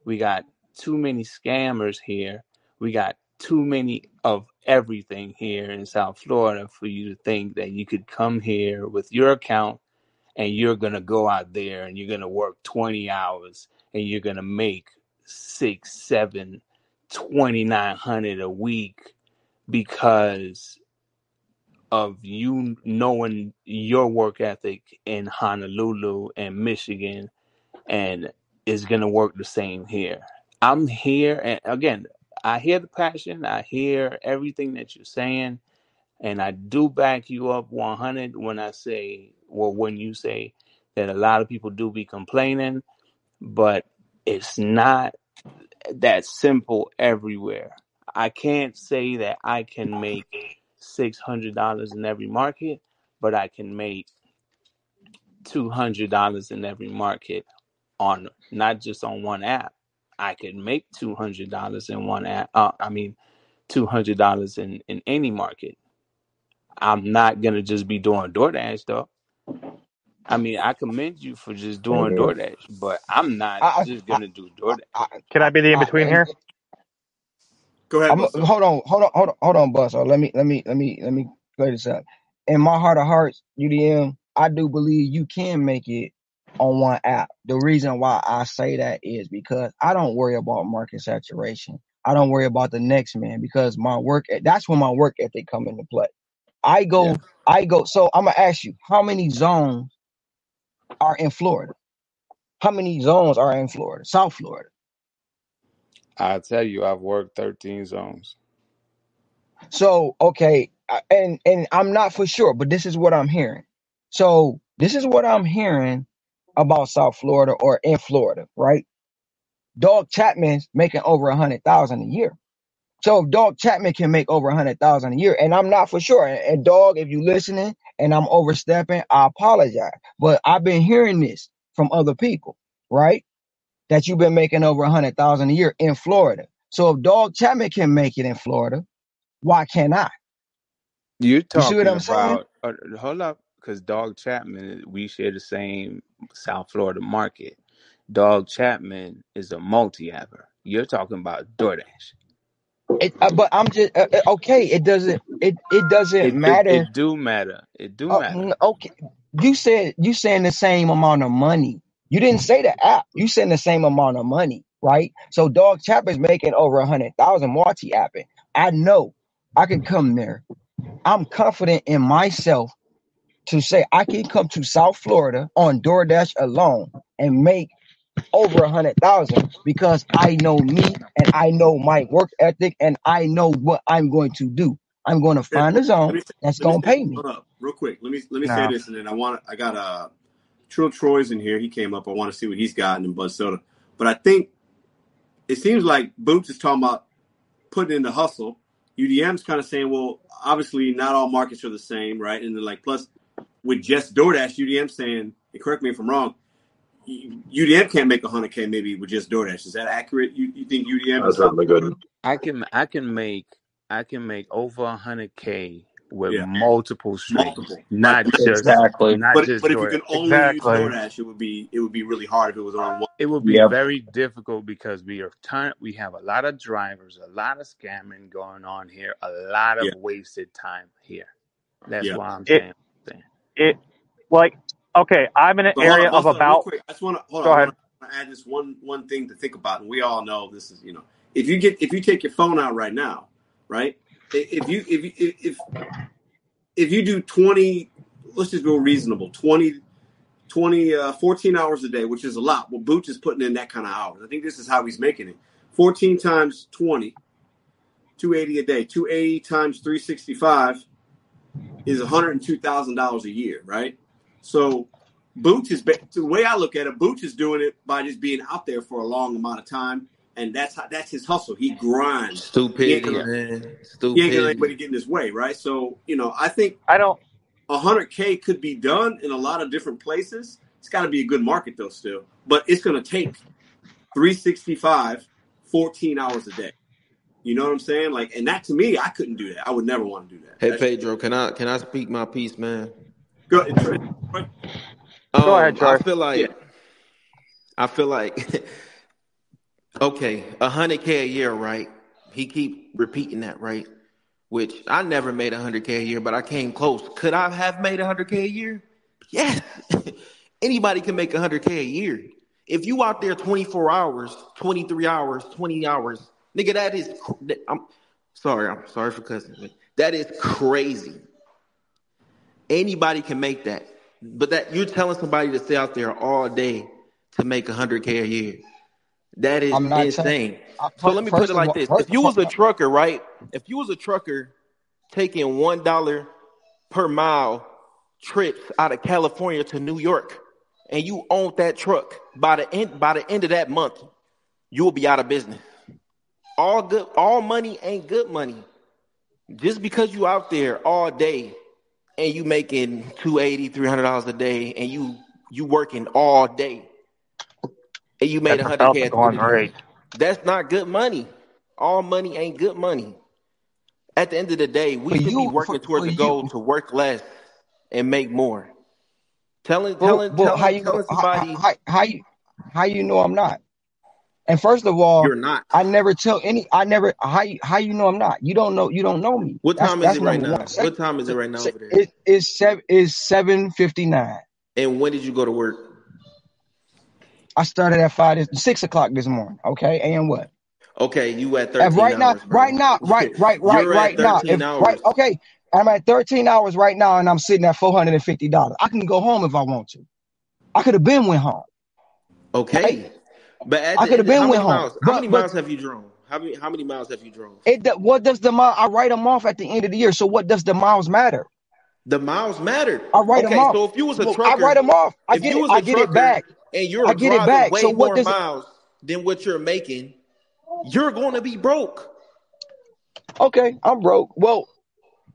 We got too many scammers here. We got too many of everything here in South Florida for you to think that you could come here with your account and you're gonna go out there and you're gonna work 20 hours and you're gonna make six, seven, twenty nine hundred a week because of you knowing your work ethic in Honolulu and Michigan and it's gonna work the same here. I'm here and again, I hear the passion, I hear everything that you're saying, and I do back you up 100 when I say, well, when you say that a lot of people do be complaining, but it's not that simple everywhere. I can't say that I can make $600 in every market, but I can make $200 in every market on not just on one app. I could make $200 in one app. Uh, I mean, $200 in, in any market. I'm not going to just be doing DoorDash though. I mean, I commend you for just doing Mhm. DoorDash, but I'm not I, just I, going to do DoorDash. I, Can I be the in I, between and here? Go ahead, I'm Buster. hold on, hold on, hold on, hold on, Buster. Let me, let me, let me, let me clear this up. In my heart of hearts, UDM, I do believe you can make it on one app. The reason why I say that is because I don't worry about market saturation. I don't worry about the next man because my work, that's when my work ethic come into play. I Yeah. go, I go. So I'm gonna ask you, how many zones are in Florida? How many zones are in Florida? South Florida. I tell you, I've worked 13 zones. So okay, and and I'm not for sure, but this is what I'm hearing. So this is what I'm hearing about South Florida or in Florida, right? Dog Chapman's making over a hundred thousand a year. So if Dog Chapman can make over a hundred thousand a year, and I'm not for sure. And, and Dog, if you're listening and I'm overstepping, I apologize. But I've been hearing this from other people, right? That you've been making over a hundred thousand a year in Florida. So if Dog Chapman can make it in Florida, why can't I? You're You see what talking I'm saying? about, uh, hold up, because Dog Chapman, we share the same South Florida market. Dog Chapman is a multi apper. You're talking about DoorDash. It, uh, but I'm just uh, uh, okay. It doesn't. it it doesn't It, it matter. it do matter. It do Oh, matter. okay, you said you saying the same amount of money. You didn't say the app. You saying the same amount of money, right? So Dog Chapman's making over a hundred thousand multi apping. I know I can come there. I'm confident in myself to say I can come to South Florida on DoorDash alone and make over a hundred thousand because I know me and I know my work ethic and I know what I'm going to do. I'm going to find a zone say, that's going to pay me. hold up, real quick. Let me let me say this, and then I want I got uh Trill Troy's in here. He came up. I want to see what he's gotten in Bud Soda. But I think it seems like Boots is talking about putting in the hustle. UDM's kind of saying, well, obviously not all markets are the same, right? And then like plus with just DoorDash, UDM saying, and correct me if I'm wrong, UDM can't make 100k maybe with just DoorDash. Is that accurate? You, you think UDM That's is South certainly Florida? good. I can I can make I can make over hundred K with Yeah, multiple streams, multiple. Not But, just Exactly. not but just but if you DoorDash. can only Exactly. use DoorDash, it would be it would be really hard if it was on one. It would be Yep. very difficult because we are ton- we have a lot of drivers, a lot of scamming going on here, a lot of Yeah, wasted time here. That's yeah. why I'm saying. saying. It like okay. I'm in an area on, of real about. I just want to hold Go on. I want to add this one one thing to think about, and we all know this is you know if you get if you take your phone out right now, right? If you if you if if you do twenty, let's just go reasonable 20, 20 uh, 14 hours a day, which is a lot. Well, Boots is putting in that kind of hours. I think this is how he's making it. Fourteen times 20, 280 a day. Two eighty times three sixty five is one hundred and two thousand dollars a year, right? So Boots is the way I look at it. Boots is doing it by just being out there for a long amount of time, and that's how that's his hustle. He grinds. He ain't gonna man. he ain't gonna let anybody get in his way, right? So you know, I think I don't. 100k could be done in a lot of different places. It's got to be a good market though, still, but it's going to take 365, 14 hours a day. You know what I'm saying? Like, and that to me, I couldn't do that. I would never want to do that. Hey That's Pedro, can I can I speak my piece, man? good. Troy, Troy, Go ahead, Um, I Troy. feel Yeah, like I feel like okay, a hundred k a year, right? He keep repeating that, right? Which I never made a hundred k a year, but I came close. Could I have made a hundred k a year? Yes. Anybody can make a hundred k a year. If you out there twenty four hours, twenty three hours, twenty hours, nigga, that is. that- I'm sorry. I'm sorry for cussing. That is crazy. Anybody can make that. But that you're telling somebody to stay out there all day to make 100k a year. That is I'm not telling. insane. So let me put it like all, this: If you was a trucker, right? If you was a trucker taking one dollar per mile trips out of California to New York, and you owned that truck by the end by the end of that month, you will be out of business. All good, all money ain't good money. Just because you out there all day and you making 280 300 dollars a day and you you working all day and you made That's 100k going 20 that's not good money all money ain't good money at the end of the day we for should be working for, towards for the goal you, to work less and make more telling well, telling well, how telling you go? telling How, how, how, how you, how you know I'm not? And first of all, you're not I never tell any. I never. How you, how you know I'm not? You don't know. You don't know me. what That's time is it right now one. What time is it right now over there it is seven is seven fifty nine. and when did you go to work I started at five this, six o'clock this morning. Okay, and what? okay you at And 13 right now, hours right now, right, right, right, at right now. 13 If right, okay, I'm at thirteen hours right now, and I'm sitting at four hundred and fifty dollars. I can go home if I want to. I could have been went home. Right? Okay but at I could have been many went home. miles how many But but miles have you drove how many how many miles have you drove it what does the mile? I write them off at the end of the year. So what does the miles matter? The miles mattered. I write them Okay, off. so if you was a Well, I write them off. I if get you it. was I a get it trucker back. and you're I get it driving back. way So what more does it? miles than what you're making, you're going to be broke. Okay, I'm broke. Well,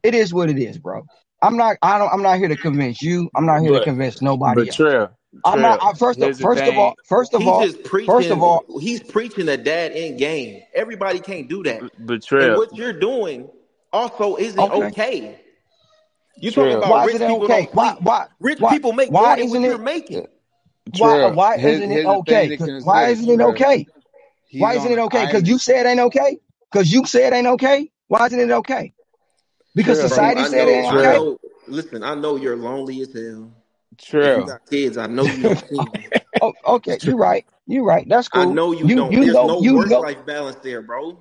it is what it is, bro. I'm not. I don't. I'm not here to convince you. I'm not here to convince nobody but else. Trill, I'm not. I, first of first of all, first of He's all, just first of all. He's preaching a dad end game. Everybody can't do that, But and what you're doing also isn't okay. okay. You talking about Why rich isn't it people okay? don't Why sleep. why Rich why people make why more than isn't what you're it? making. Uh, why Trill. why Here, isn't it okay? thing to 'Cause why consider, isn't it okay? He's Why isn't it okay? Because you said it ain't okay. Because you said it ain't okay. Why isn't it okay? because True. Society I said know, it ain't I okay. know. Listen, I know you're lonely as hell. If you True. got kids, I know you don't. Oh, okay, you're right. You're right. That's cool. I know you You don't. you There's know no you work know life balance there, bro.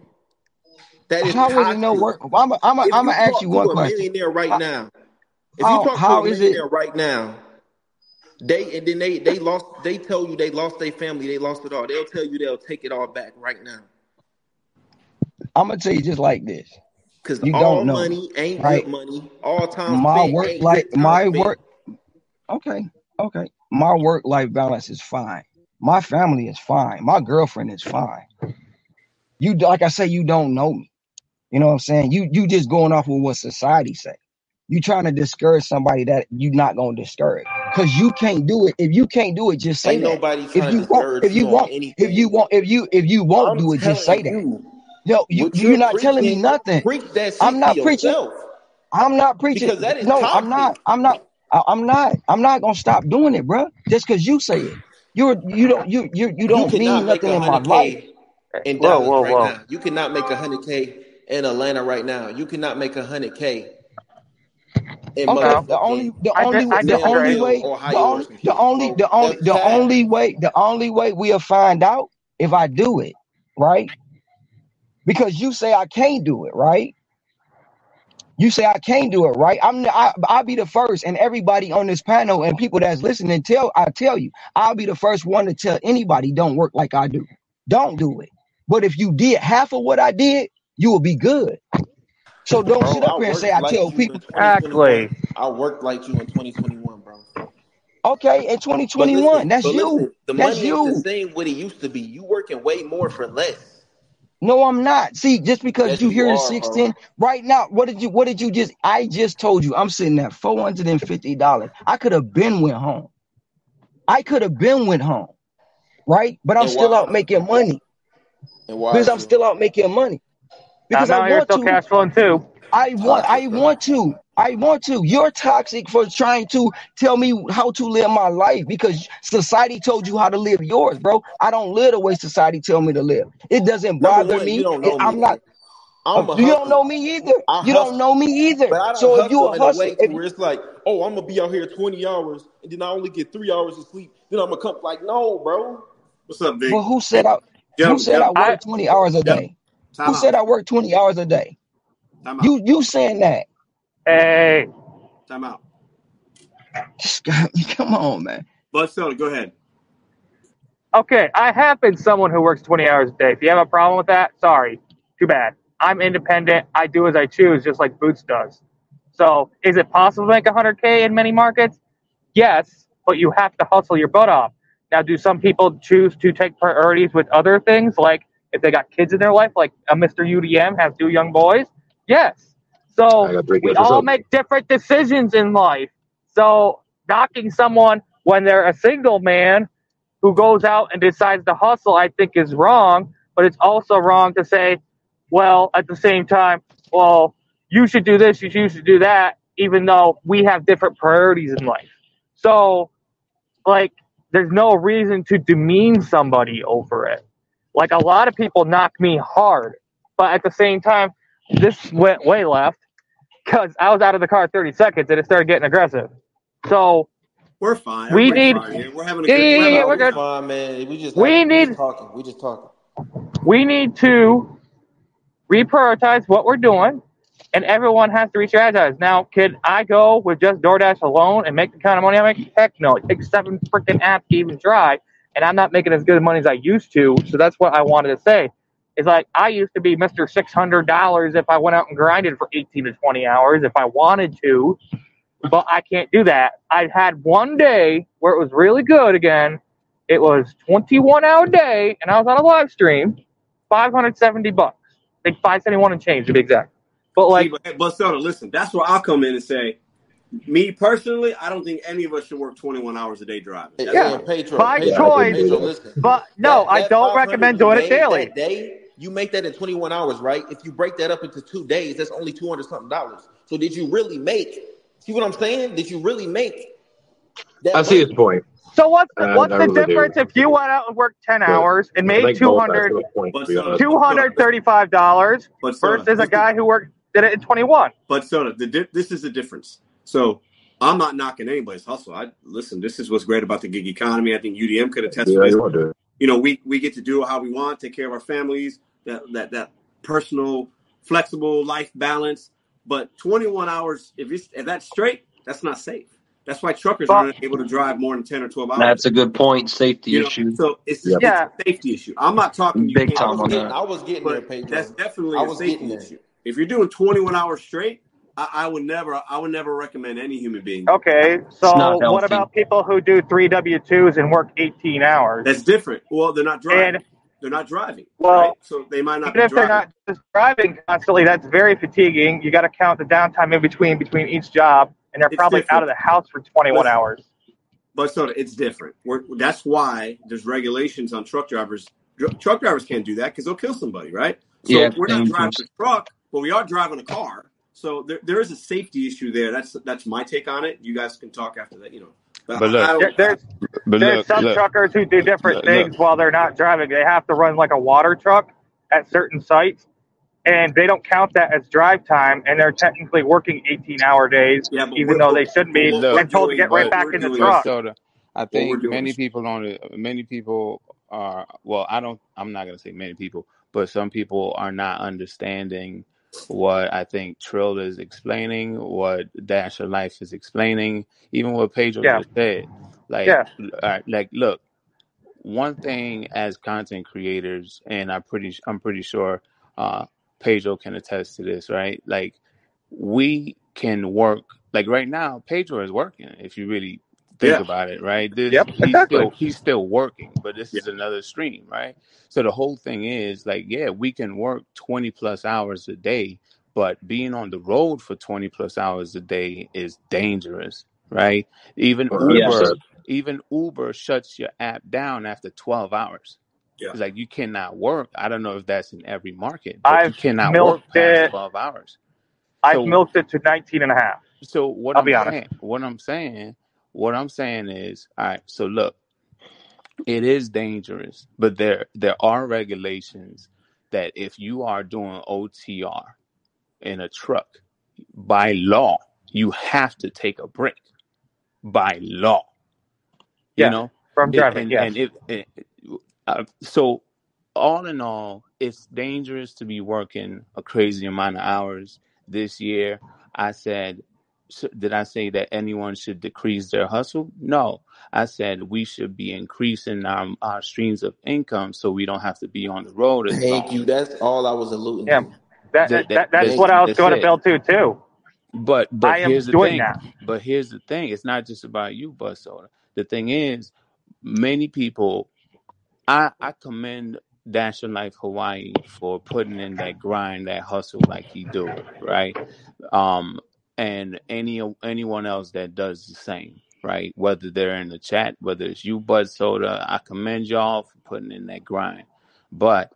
That is how is it no toxic. work? I'm a, I'm a, If I'm gonna ask talk you to one a question. millionaire right How now, if you how, talk to how a is it? right now, they and then they they lost. They tell you they lost their family. They lost it all. They'll tell you they'll take it all back right now. I'm gonna tell you just like this. Cause You all don't know, money ain't right? good money. All time My work like good time my spent. Okay, okay. My work life balance is fine. My family is fine. My girlfriend is fine. You like I say, you don't know me. You know what I'm saying? You you just going off with what society say. You trying to discourage somebody that you're not gonna discourage because you can't do it. If you can't do it, just say Ain't that. nobody If you won't, if you you on won't, if you won't, if you if you won't I'm do it, just say that. you, No, you, you're not telling me nothing. I'm not preaching. yourself. I'm not preaching. Because that is No, I'm not. I'm not. I- I'm not. I'm not gonna stop doing it, bruh. Just because you say it. You're you don't you you you You don't mean nothing in my life. K in Whoa, Dallas whoa, right whoa. now. You cannot make a hundred K in Atlanta right now. You cannot make a hundred K in Okay, No, the only the I, only di- I the only way the only the only the only the cap. only way the only way we'll find out if I do it, right? Because you say I can't do it, right? You say I can't do it, right? I'm I, I'll be the first, and everybody on this panel and people that's listening tell I tell you, I'll be the first one to tell anybody don't work like I do. Don't do it. But if you did half of what I did, you will be good. So don't Bro, sit up I here and say worked I like tell people, Exactly. I worked like you in 2021, bro. okay, in 2021, listen, that's you. listen, the That's money ain't the you. same what it used to be. You working way more for less. No, I'm not. See, just because Yes, you you hear the are, bro. 610 right now, what did you what did you just I just told you I'm sitting at $450. I could have been went home. I could have been went home, right? But I'm And still why? out making money because I'm still out making money because I'm I out here want still to. cash flowing too. I want I want to. I want to. You're toxic for trying to tell me how to live my life because society told you how to live yours, bro. I don't live the way society tell me to live. It doesn't bother one, you me. don't It- know me, I'm not I'm a you don't know me either. I You don't know me either. But I don't So if you hustle a in a hustler, if where it's like, oh, I'm gonna be out here 20 hours and then I only get three hours of sleep. Then I'm gonna come like, no, bro. What's up, Vic? but who said I who Gentlemen, said I gentlemen, I work 20 hours a gentlemen, day? time Who out. said I work 20 hours a day? Time out. You you saying that. Hey, Time out. Come on, man. Bud Soda, go ahead. okay, I have been someone who works 20 hours a day. If you have a problem with that, sorry, too bad. I'm independent. I do as I choose, just like Boots does. So, is it possible to make 100k in many markets? Yes, but you have to hustle your butt off. Now, do some people choose to take priorities with other things, like if they got kids in their life, like a Mr. UDM has two young boys? Yes. So we all make different decisions in life. So knocking someone when they're a single man who goes out and decides to hustle, I think is wrong. But it's also wrong to say, well, at the same time, well, you should do this, you should do that, even though we have different priorities in life. So, like, there's no reason to demean somebody over it. Like, a lot of people knock me hard, but at the same time, this went way left because I was out of the car 30 seconds and it started getting aggressive. So, We're fine. we need, fine. We're having a yeah, good. yeah, We're yeah, having yeah, a No, we're good. fine, man. We just We need, just talking. We just talking. we need to reprioritize what we're doing, and everyone has to re-strategize. Now, could I go with just DoorDash alone and make the kind of money I make? Heck no. It takes seven freaking apps to even try, and I'm not making as good money as I used to. So that's what I wanted to say. It's like I used to be Mr. Six Hundred Dollars if I went out and grinded for 18 to 20 hours if I wanted to, but I can't do that. I had one day where it was really good again. It was 21 hour day, and I was on a live stream, 570 bucks, like 571 and change to be exact. But See, like, but, hey, but Soda, listen, that's where I'll come in and say, me personally, I don't think any of us should work 21 hours a day driving. That's yeah, Pedro, by Pedro, choice. Pedro, But no, That I don't recommend you doing it daily. that day, you make that in 21 hours, right? If you break that up into two days, that's only 200 something dollars. So did you really make? See what I'm saying? Did you really make I that see his point. So what's the, Uh, what's the really do. difference if you went out and worked 10 But hours and I made think both have 200 point, But be Soda, honest. but Soda, $235 but Soda, versus a guy who worked did it in 21. But so the this is the difference. So I'm not knocking anybody's hustle. I listen. This is what's great about the gig economy. I think UDM could attest to Yeah, this. you. You know, we we get to do how we want, take care of our families, that that that personal, flexible life balance. But 21 hours, if it's if that's straight, that's not safe. That's why truckers But aren't able to drive more than 10 or 12 hours. That's a good point. Safety You know, issue. so it's Yep. it's yeah, a safety issue. I'm not talking you Big can't I time was on getting that. I was getting there, Pedro. that's definitely I a was getting safety there. issue. If you're doing 21 hours straight, I, I would never, I would never recommend any human being. okay. So what about people who do three W twos and work 18 hours? That's different. Well, they're not driving. And They're not driving, well, right? So they might not even be if they're not just driving constantly, that's very fatiguing. You got to count the downtime in between between each job, and they're It's probably out of the house for 21 Listen, hours. but so it's different. We're, that's why there's regulations on truck drivers. Dr- Truck drivers can't do that because they'll kill somebody, right? So Yeah, we're not driving dangerous. a truck, but we are driving a car. So there, there is a safety issue there. That's that's my take on it. You guys can talk after that, you know. But But look, I there's but there's look, some look, truckers who do different look, look. things while they're not driving. They have to run like a water truck at certain sites, and they don't count that as drive time, and they're technically working 18 hour days, Yeah, even though they shouldn't be, what Look, and told to get right back in the truck. Minnesota. I think many people don't. Many people are. Well, I don't. I'm not gonna say many people, but some people are not understanding what I think Trill is explaining, what Dash of Life is explaining, even what Pedro Yeah, just said. Like, yeah, uh, like, look, one thing as content creators, and I'm pretty, I'm pretty sure uh, Pedro can attest to this, right? Like, we can work. Like right now, Pedro is working. If you really think yeah, about it, right? This yep, he's exactly. still he's still working, but this is another stream, right? So the whole thing is like, yeah, we can work 20 plus hours a day, but being on the road for 20 plus hours a day is dangerous, right? Even Yes. Uber, even Uber shuts your app down after 12 hours. Yeah. It's like you cannot work. I don't know if that's in every market, but I've cannot work past it. 12 hours. I've So milked it to 19 and a half. so what be honest. saying, what I'm saying, what I'm saying is, all right. So look, it is dangerous, but there there are regulations that if you are doing OTR in a truck, by law, you have to take a break. By law, you Yeah, know, from driving. and Yes. and it, it uh, so all in all, it's dangerous to be working a crazy amount of hours this year. I said, did I say that anyone should decrease their hustle? No, I said we should be increasing our, our streams of income so we don't have to be on the road as Thank long. you. That's all I was alluding Yeah, to. that, That, that, that that that's that's what I was that's going to build to too. But but I am here's the doing thing. that. But here's the thing. It's not just about you, Bud Soda. The thing is, many people. I I commend Dash of Life Hawaii for putting in that grind, that hustle, like he do, right? Um, and any anyone else that does the same, right? Whether they're in the chat, whether it's you, Bud Soda, I commend y'all for putting in that grind. But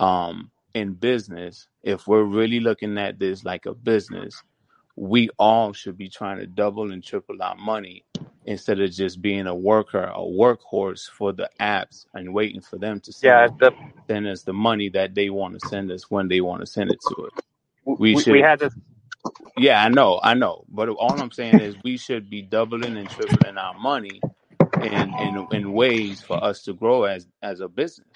um, in business, if we're really looking at this like a business, we all should be trying to double and triple our money instead of just being a worker, a workhorse for the apps and waiting for them to send Yeah, us the send us the money that they want to send us when they want to send it to us. We we, we had this. Yeah, I know, I know. But all I'm saying is we should be doubling and tripling our money in in in ways for us to grow as as a business.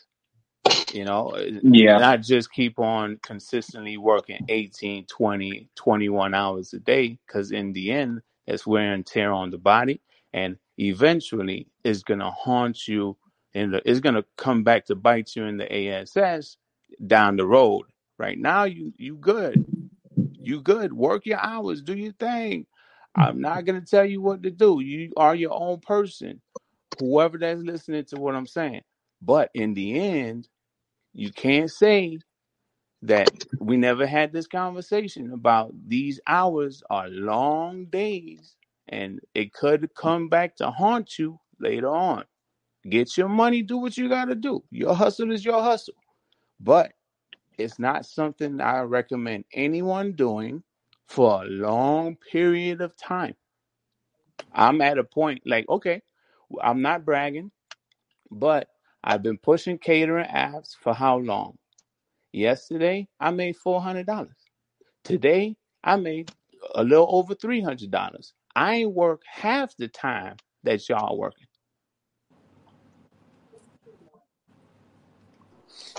You know, Yeah. not just keep on consistently working 18, 20, 21 hours a day because in the end, that's wear and tear on the body. And eventually, it's going to haunt you and it's going to come back to bite you in the ASS down the road. Right now, you you good. You good. Work your hours. Do your thing. I'm mm-hmm. not going to tell you what to do. You are your own person, whoever that's listening to what I'm saying. But in the end, you can't say that we never had this conversation about these hours are long days and it could come back to haunt you later on. Get your money, do what you got to do. Your hustle is your hustle. But it's not something I recommend anyone doing for a long period of time. I'm at a point like, okay, I'm not bragging, but I've been pushing catering apps for how long? Yesterday, I made four hundred dollars. Today, I made a little over three hundred dollars. I ain't work half the time that y'all working.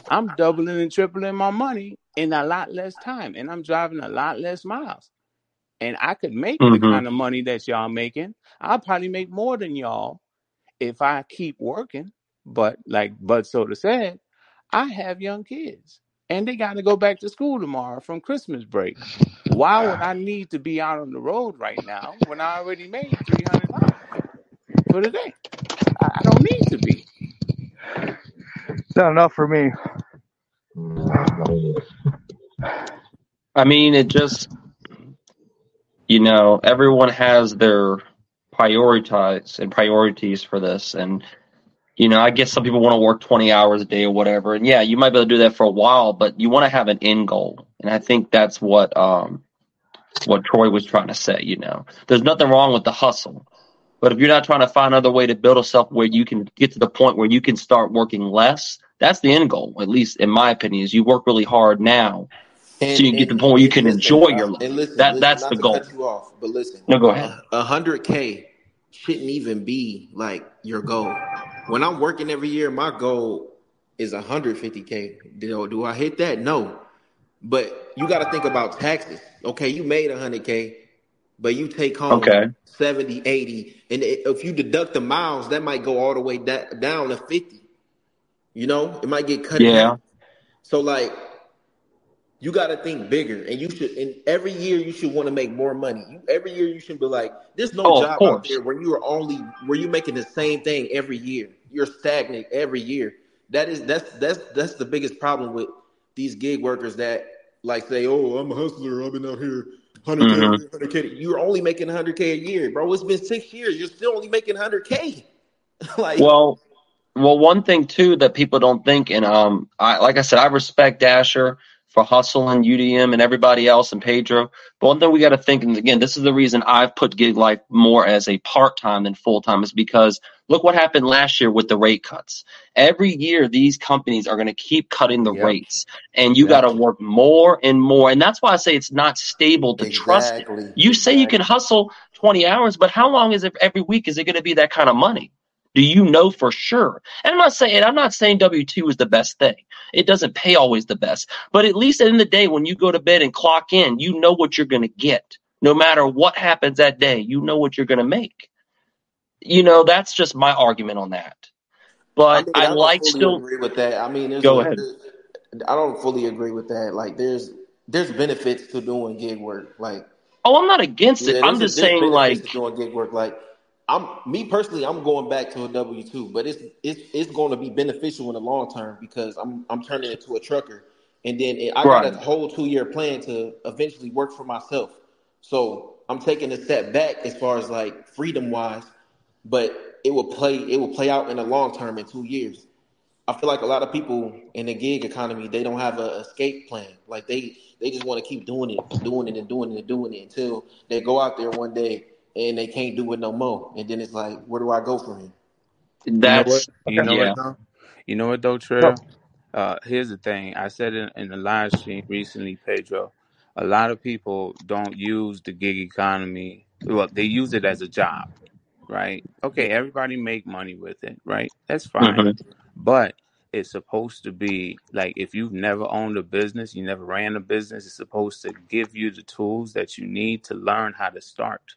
I'm doubling and tripling my money in a lot less time, and I'm driving a lot less miles. And I could make the Mm-hmm. kind of money that y'all making. I'll probably make more than y'all if I keep working. But like Bud Soda said, I have young kids, and they got to go back to school tomorrow from Christmas break. Why would I need to be out on the road right now when I already made three hundred dollars for the day? I don't need to be. It's not enough for me. I mean, it just, you know, everyone has their prioritize and priorities for this. And, you know, I guess some people want to work 20 hours a day or whatever. And yeah, you might be able to do that for a while, but you want to have an end goal. And I think that's what, um, what Troy was trying to say, you know, there's nothing wrong with the hustle. But if you're not trying to find another way to build yourself where you can get to the point where you can start working less, that's the end goal, at least in my opinion, is you work really hard now And, so you can get to the point where you can listen, enjoy uh, your life. and listen, That listen, that's the goal. you off, but listen, No, go ahead. hundred K shouldn't even be like your goal. When I'm working every year, my goal is 150K. Do, do I hit that? No. But you got to think about taxes. Okay, you made 100K, but you take home Okay. 70, 80. And if you deduct the miles, that might go all the way da- down to 50. You know, it might get cut Yeah. half. So, like, you got to think bigger, and you should. And every year, you should want to make more money. You, every year, you should be like, "There's no Oh, job out there where you are only where you're making the same thing every year. You're stagnant every year. That is that's that's that's the biggest problem with these gig workers that like say, "Oh, I'm a hustler. I've been out here 100k, hmm 100k." You're only making 100k a year, bro. It's been six years. You're still only making 100k. like, Well, well, one thing too that people don't think, and um, I like I said, I respect Dasher for hustling, UDM, and everybody else, and Pedro. But one thing we got to think, and again, this is the reason I've put gig life more as a part time than full time, is because look what happened last year with the rate cuts. Every year, these companies are going to keep cutting the yep, rates, and you got to work more and more. And that's why I say it's not stable to trust You say you can hustle 20 hours, but how long is it every week? Is it going to be that kind of money? Do you know for sure? And I'm not saying I'm not saying W two is the best thing. It doesn't pay always the best, but at least at the end of the day, when you go to bed and clock in, you know what you're going to get. No matter what happens that day, you know what you're going to make. You know, that's just my argument on that. I But mean, I I like still. agree with that. I mean, Go ahead. I don't fully agree with that. Like, there's there's benefits to doing gig work. Like, Oh, I'm not against it. I'm just saying, like, doing gig work. Like, I'm me personally, I'm going back to a W two, but it's it's it's going to be beneficial in the long term because I'm I'm turning into a trucker, and then it, I got a whole two year plan to eventually work for myself. So I'm taking a step back as far as like freedom wise, but it will play it will play out in the long term in two years. I feel like a lot of people in the gig economy they don't have an escape plan. Like they they just want to keep doing it, doing it, and doing it, and doing it until they go out there one day and they can't do it no more. And then it's like, where do I go from here? You know what? That's You know yeah. what though? You know what though, So, Trill? Uh, here's the thing. I said in, in the live stream recently, Pedro. A lot of people don't use the gig economy. Well, they use it as a job, right? Okay, everybody make money with it, right? That's fine. hmm But it's supposed to be like if you've never owned a business, you never ran a business, it's supposed to give you the tools that you need to learn how to start,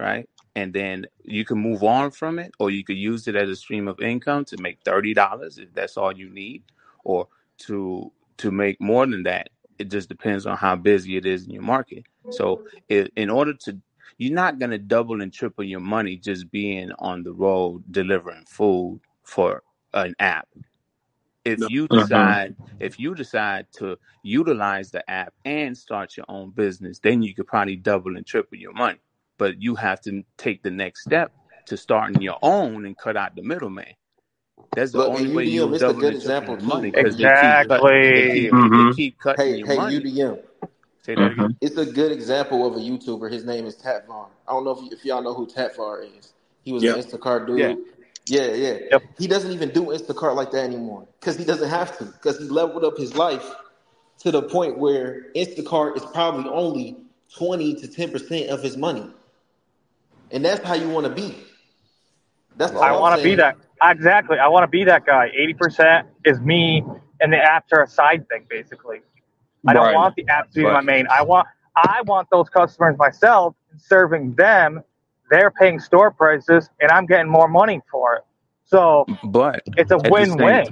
right? And then you can move on from it, or you could use it as a stream of income to make thirty dollars if that's all you need, or to to make more than that. It just depends on how busy it is in your market. So, i in order to, you're not gonna double and triple your money just being on the road delivering food for an app if you hmm decide if you decide to utilize the app and start your own business then you could probably double and triple your money but you have to take the next step to starting your own and cut out the middleman that's the Look, and only way you'll it's a double good example your money too. because they keep cut they exactly. keep hmm they keep cutting Hey, your hey, money UDM. say that again It's a good example of a YouTuber. His name is Tatvar. I don't know if, you, if y'all know who Tatvar is. He was an Instacart dude. yeah Yeah, yeah. Yep. He doesn't even do Instacart like that anymore because he doesn't have to because he leveled up his life to the point where Instacart is probably only 20 to 10% of his money. And that's how you want to be. That's all I want to be that exactly. I want to be that guy. Eighty percent is me, and the apps are a side thing, basically. I don't Right. want the apps to be my main. I want I want those customers myself, serving them. They're paying store prices, and I'm getting more money for it. So But it's a at the same win-win.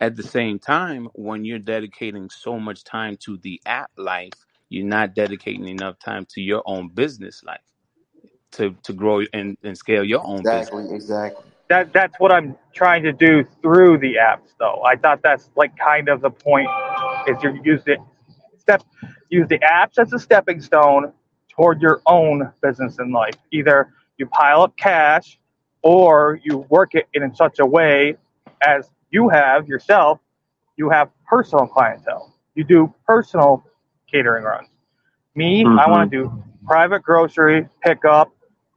at the same time, when you're dedicating so much time to the app life, you're not dedicating enough time to your own business life to to grow and, and scale your own business. Exactly, exactly. That that's what I'm trying to do through the apps, though. I thought that's like kind of the point is you use it step use the apps as a stepping stone toward your own business in life. Either you pile up cash or you work it in such a way as you have yourself, you have personal clientele. You do personal catering runs. Me, I Mm-hmm. want to do private grocery pickup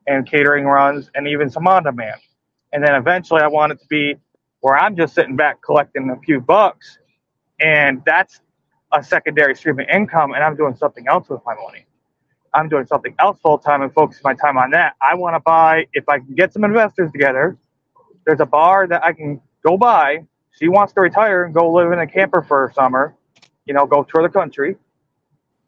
and catering runs and even some on demand. And then eventually I want it to be where I'm just sitting back collecting a few bucks and that's a secondary stream of income and I'm doing something else with my money. I'm doing something else full time and focusing my time on that. I want to buy, if I can get some investors together, there's a bar that I can go buy. She wants to retire and go live in a camper for a summer, you know, go tour the country.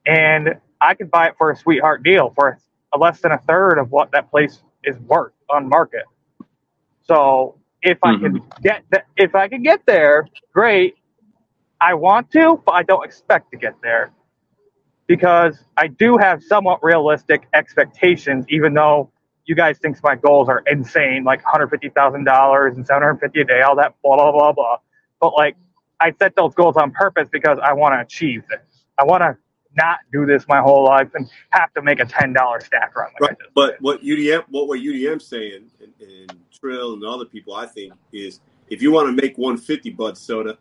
And I could buy it for a sweetheart deal for less than a third of what that place is worth on market. So if I can mm-hmm. get th- if I can get there, great. I want to, but I don't expect to get there because I do have somewhat realistic expectations, even though you guys think my goals are insane, like $150,000 and 750 a day, all that blah, blah, blah, blah. But like, I set those goals on purpose because I want to achieve this. I want to not do this my whole life and have to make a $10 stack run. Like Right. But what UDM, what what UDM's saying, and, and Trill and other people, I think, is if you want to make 150 Bud Soda,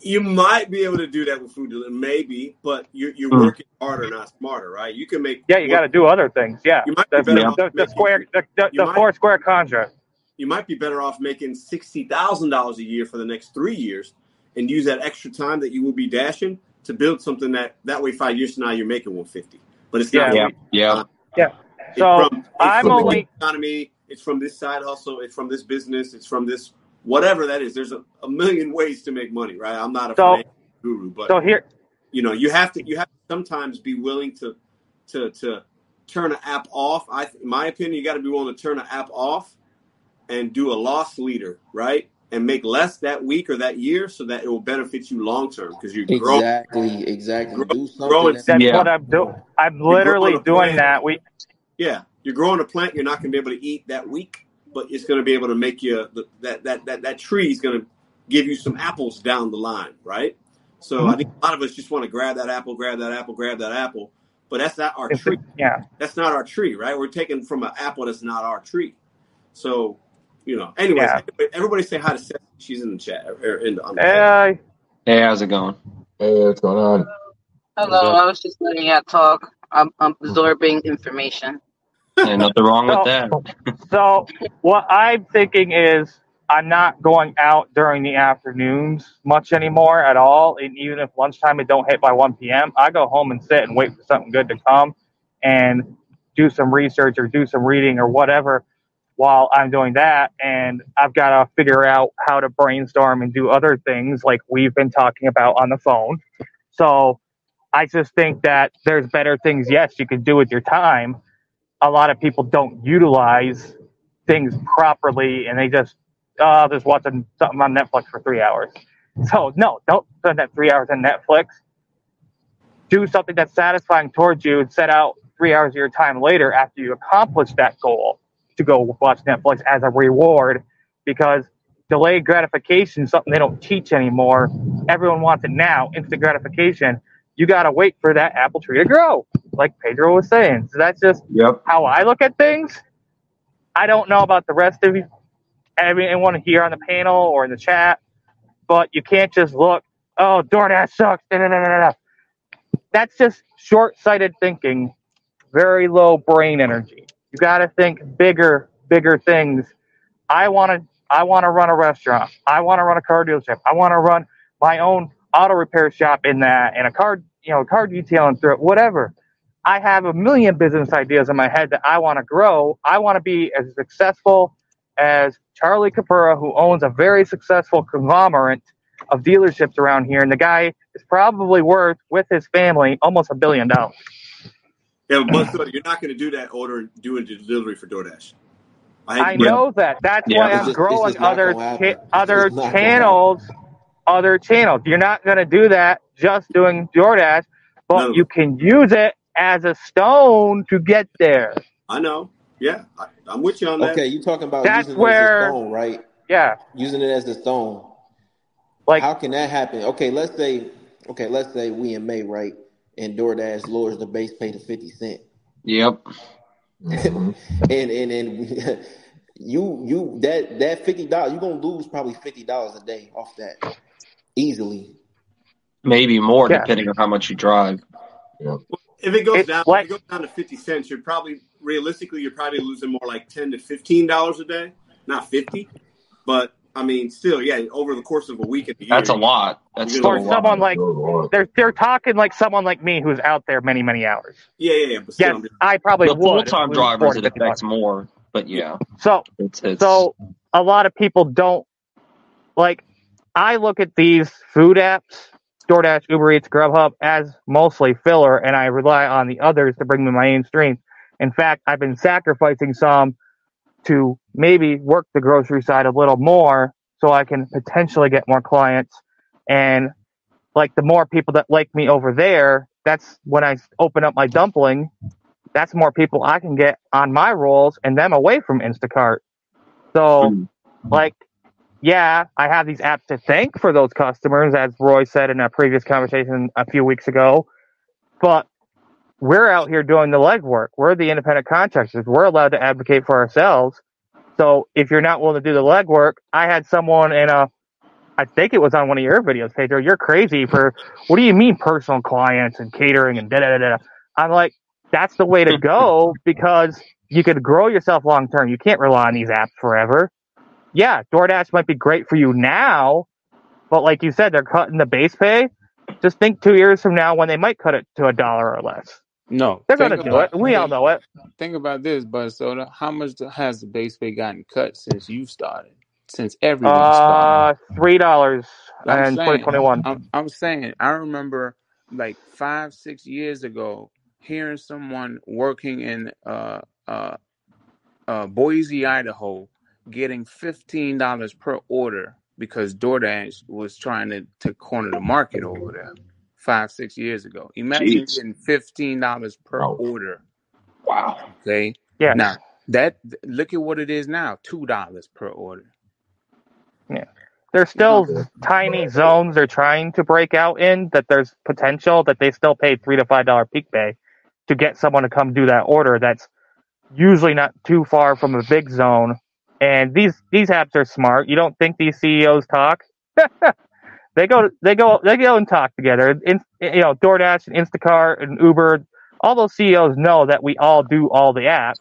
you might be able to do that with food delivery, maybe, but you're, you're Mhm. working harder, not smarter, right? You can make Yeah, you got to do other things. Yeah. You might be The, better the, the, square, the, the, the might- four square contra. you might be better off making sixty thousand dollars a year for the next three years, and use that extra time that you will be dashing to build something that that way five years from now you're making one fifty. But it's not. Yeah. Yeah. Uh, yeah. It's So from, it's I'm from only the economy. It's from this side hustle. It's from this business. It's from this whatever that is. There's a, a million ways to make money, right? I'm not a So- guru, but so here. you know you have to you have to sometimes be willing to to to turn an app off. I, in my opinion, you got to be willing to turn an app off and do a loss leader, right? And make less that week or that year, so that it will benefit you long term because you're growing. Exactly, exactly. Do something growing- that- That's Yeah. what I'm doing. I'm literally doing plant. that. We Yeah, you're growing a plant. You're not going to be able to eat that week, but it's going to be able to make you that that that that tree is going to give you some apples down the line, right? So mm-hmm. I think a lot of us just want to grab that apple, grab that apple, grab that apple, but that's not our it's tree. yeah. That's not our tree, right? We're taking from an apple that's not our tree. So, you know. Anyways, Yeah. everybody say hi to Seth. She's in the chat or in the. On the Uh, Hey, how's it going? Hey, what's going on? Hello, I was just letting you talk. I'm, I'm absorbing information. Ain't nothing wrong with So- that. so what I'm thinking is I'm not going out during the afternoons much anymore at all. And even if lunchtime it don't hit by 1 p.m., I go home and sit and wait for something good to come and do some research or do some reading or whatever while I'm doing that. And I've got to figure out how to brainstorm and do other things like we've been talking about on the phone. So I just think that there's better things, yes, you can do with your time. A lot of people don't utilize things properly and they just, uh, just watching something on Netflix for three hours. So, no, don't spend that three hours on Netflix. Do something that's satisfying towards you and set out three hours of your time later after you accomplish that goal to go watch Netflix as a reward because delayed gratification is something they don't teach anymore. Everyone wants it now, instant gratification. You got to wait for that apple tree to grow, like Pedro was saying. So that's just Yep. how I look at things. I don't know about the rest of you, everyone here on the panel or in the chat, but you can't just look, oh, DoorDash sucks. Da, da, da. That's just short sighted thinking, very low brain energy. You got to think bigger, bigger things. I want to. I want to run a restaurant. I want to run a car dealership. I want to run my own auto repair shop in that and a car, you know, car detailing through it, whatever. I have a million business ideas in my head that I want to grow. I want to be as successful as Charlie Capura, who owns a very successful conglomerate of dealerships around here. And the guy is probably worth, with his family, almost a billion dollars. Yeah, but so you're not going to do that order and do a delivery for DoorDash. I know that. That's Yeah, why I'm just- growing other gonna happen. cha- other just not gonna channels, other channels. You're not going to do that just doing DoorDash, but No. you can use it as a stone to get there. I know. Yeah, I, I'm with you on that. Okay, you're talking about That's using it where- as a stone, right? Yeah. Using it as a stone. Like how can that happen? Okay, let's say okay, let's say we in May, right? And DoorDash lowers the base pay to fifty cent. Yep. Mm-hmm. and and and you you that that fifty dollars you're gonna lose probably fifty dollars a day off that easily. Maybe more Yeah. depending on how much you drive. If it goes It's down, like- if it goes down to fifty cents, you're probably realistically you're probably losing more like ten to fifteen dollars a day, not fifty. But I mean, still, yeah, over the course of a week and a year, That's a lot. That's you're still For a lot. someone like they're they're talking like someone like me who's out there many many hours. Yeah, yeah, yeah. But still, Yes, I'm I probably the full time lose drivers it affects more, but yeah, So it's, it's so a lot of people don't like. I look at these food apps, DoorDash, Uber Eats, Grubhub, as mostly filler, and I rely on the others to bring me my main stream. In fact, I've been sacrificing some to maybe work the grocery side a little more, so I can potentially get more clients. And like the more people that like me over there, that's when I open up my dumpling. That's more people I can get on my rolls and them away from Instacart. So, mm-hmm. like, yeah, I have these apps to thank for those customers, as Roy said in a previous conversation a few weeks ago. But we're out here doing the legwork. We're the independent contractors. We're allowed to advocate for ourselves. So if you're not willing to do the legwork, I had someone in a, I think it was on one of your videos, Pedro. You're crazy for what do you mean personal clients and catering and da da da da. I'm like, that's the way to go because you could grow yourself long term. You can't rely on these apps forever. Yeah, DoorDash might be great for you now, but like you said, they're cutting the base pay. Just think two years from now when they might cut it to a dollar or less. No, They're think gonna do about- it. We all know it. Think about this, Bud Soda. How much has the base pay gotten cut since you started? Since everyone started? Uh, three dollars I'm in saying, 2021. I'm, I'm saying, I remember like five, six years ago, hearing someone working in uh, uh, uh, Boise, Idaho, getting fifteen dollars per order because DoorDash was trying to, to corner the market over there. Five, six years ago. Imagine Jeez. getting fifteen dollars per oh. order. Wow. Okay. Yeah. Now that look at what it is now, two dollars per order. Yeah. There's still tiny zones they're trying to break out in that there's potential that they still pay three to five dollar peak pay to get someone to come do that order that's usually not too far from a big zone. And these these apps are smart. You don't think these CEOs talk? they go they go they go and talk together. In, you know, DoorDash and Instacart and Uber, all those CEOs know that we all do all the apps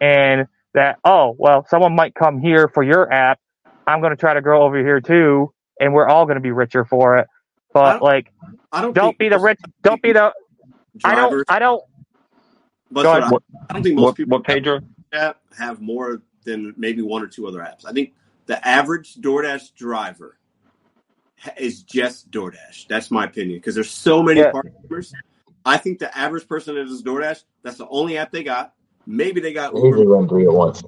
and that oh well someone might come here for your app i'm going to try to grow over here too and we're all going to be richer for it but like I don't, don't be the rich don't be the i don't i don't But Go so ahead. I, I don't think most What, people what Pedro? app have more than maybe one or two other apps. I think the average DoorDash driver ha- is just DoorDash. That's my opinion because there's so many Yeah. partners. I think the average person that is DoorDash, that's the only app they got. Maybe they got They usually Uber run three at once.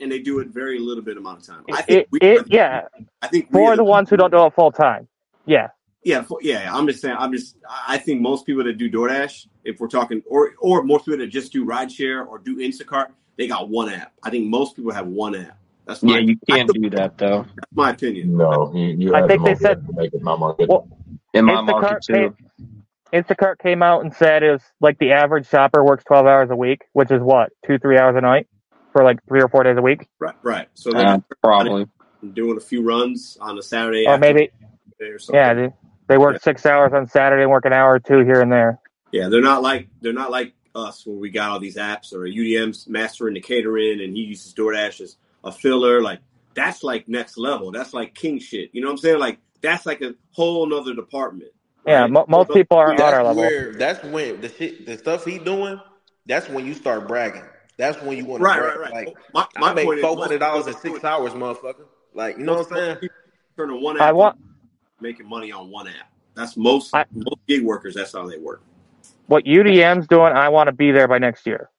And they do it very little bit amount of time. I it, think we, it yeah I think we for as the a- ones who don't do it full time yeah yeah, for, yeah. I'm just saying. I'm just. I I think most people that do DoorDash, if we're talking, or or most people that just do rideshare or do Instacart, they got one app. I think most people have one app. That's my, Yeah, you can't do that though. that's my opinion. No, you, you I think they said- make it not market. well In my market too. came, Instacart came out and said it was like the average shopper works 12 hours a week, which is what, two, three hours a night for like three or four days a week? Right, right. So Uh, they're probably. doing a few runs on a Saturday Or maybe, or yeah, they, they work six hours on Saturday and work an hour or two here and there. Yeah, they're not like they're not like us where we got all these apps or UDM's mastering the catering and he uses DoorDash as a filler. Like that's like next level. That's like king shit. You know what I'm saying? Like That's like a whole nother department. Yeah, right? mo- most So- people aren't on That's our level. where that's when the shit the stuff he doing, that's when you start bragging. That's when you want Right, to right, brag. right. Like My, my I made point is, four hundred dollars in six hours, motherfucker. Like, you know what I'm saying? Turning one App I want making money on one app. That's most I- most gig workers. That's how they work. what UDM's doing. I want to be there by next year.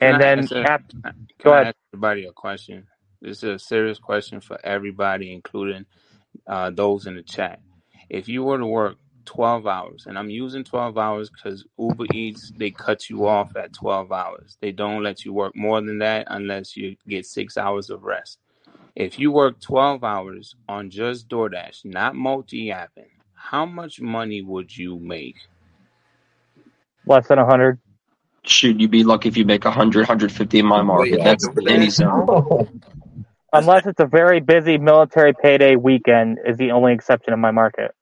Can And I then ask a- after, Can Go I ahead. ask everybody a question? This is a serious question for everybody, including uh, those in the chat. If you were to work 12 hours, and I'm using 12 hours because Uber Eats, they cut you off at 12 hours. They don't let you work more than that unless you get six hours of rest. If you work 12 hours on just DoorDash, not multi apping, how much money would you make? less than hundred. Shoot, you'd be lucky if you make 100, 150 in my market. Wait, That's what? any zone. Unless it's a very busy military payday weekend is the only exception in my market.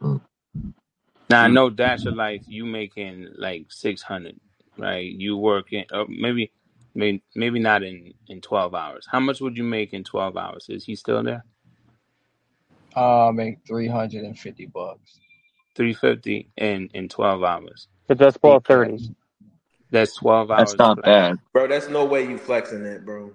Now I know Dasher Life, you making like six hundred, right? You working, or maybe, maybe, maybe not in in twelve hours. How much would you make in twelve hours? Is he still there? Uh, make three hundred and fifty bucks. Three fifty in in twelve hours. So just below thirty. That's twelve hours. That's not bad. Bro, that's no way you flexing that, bro.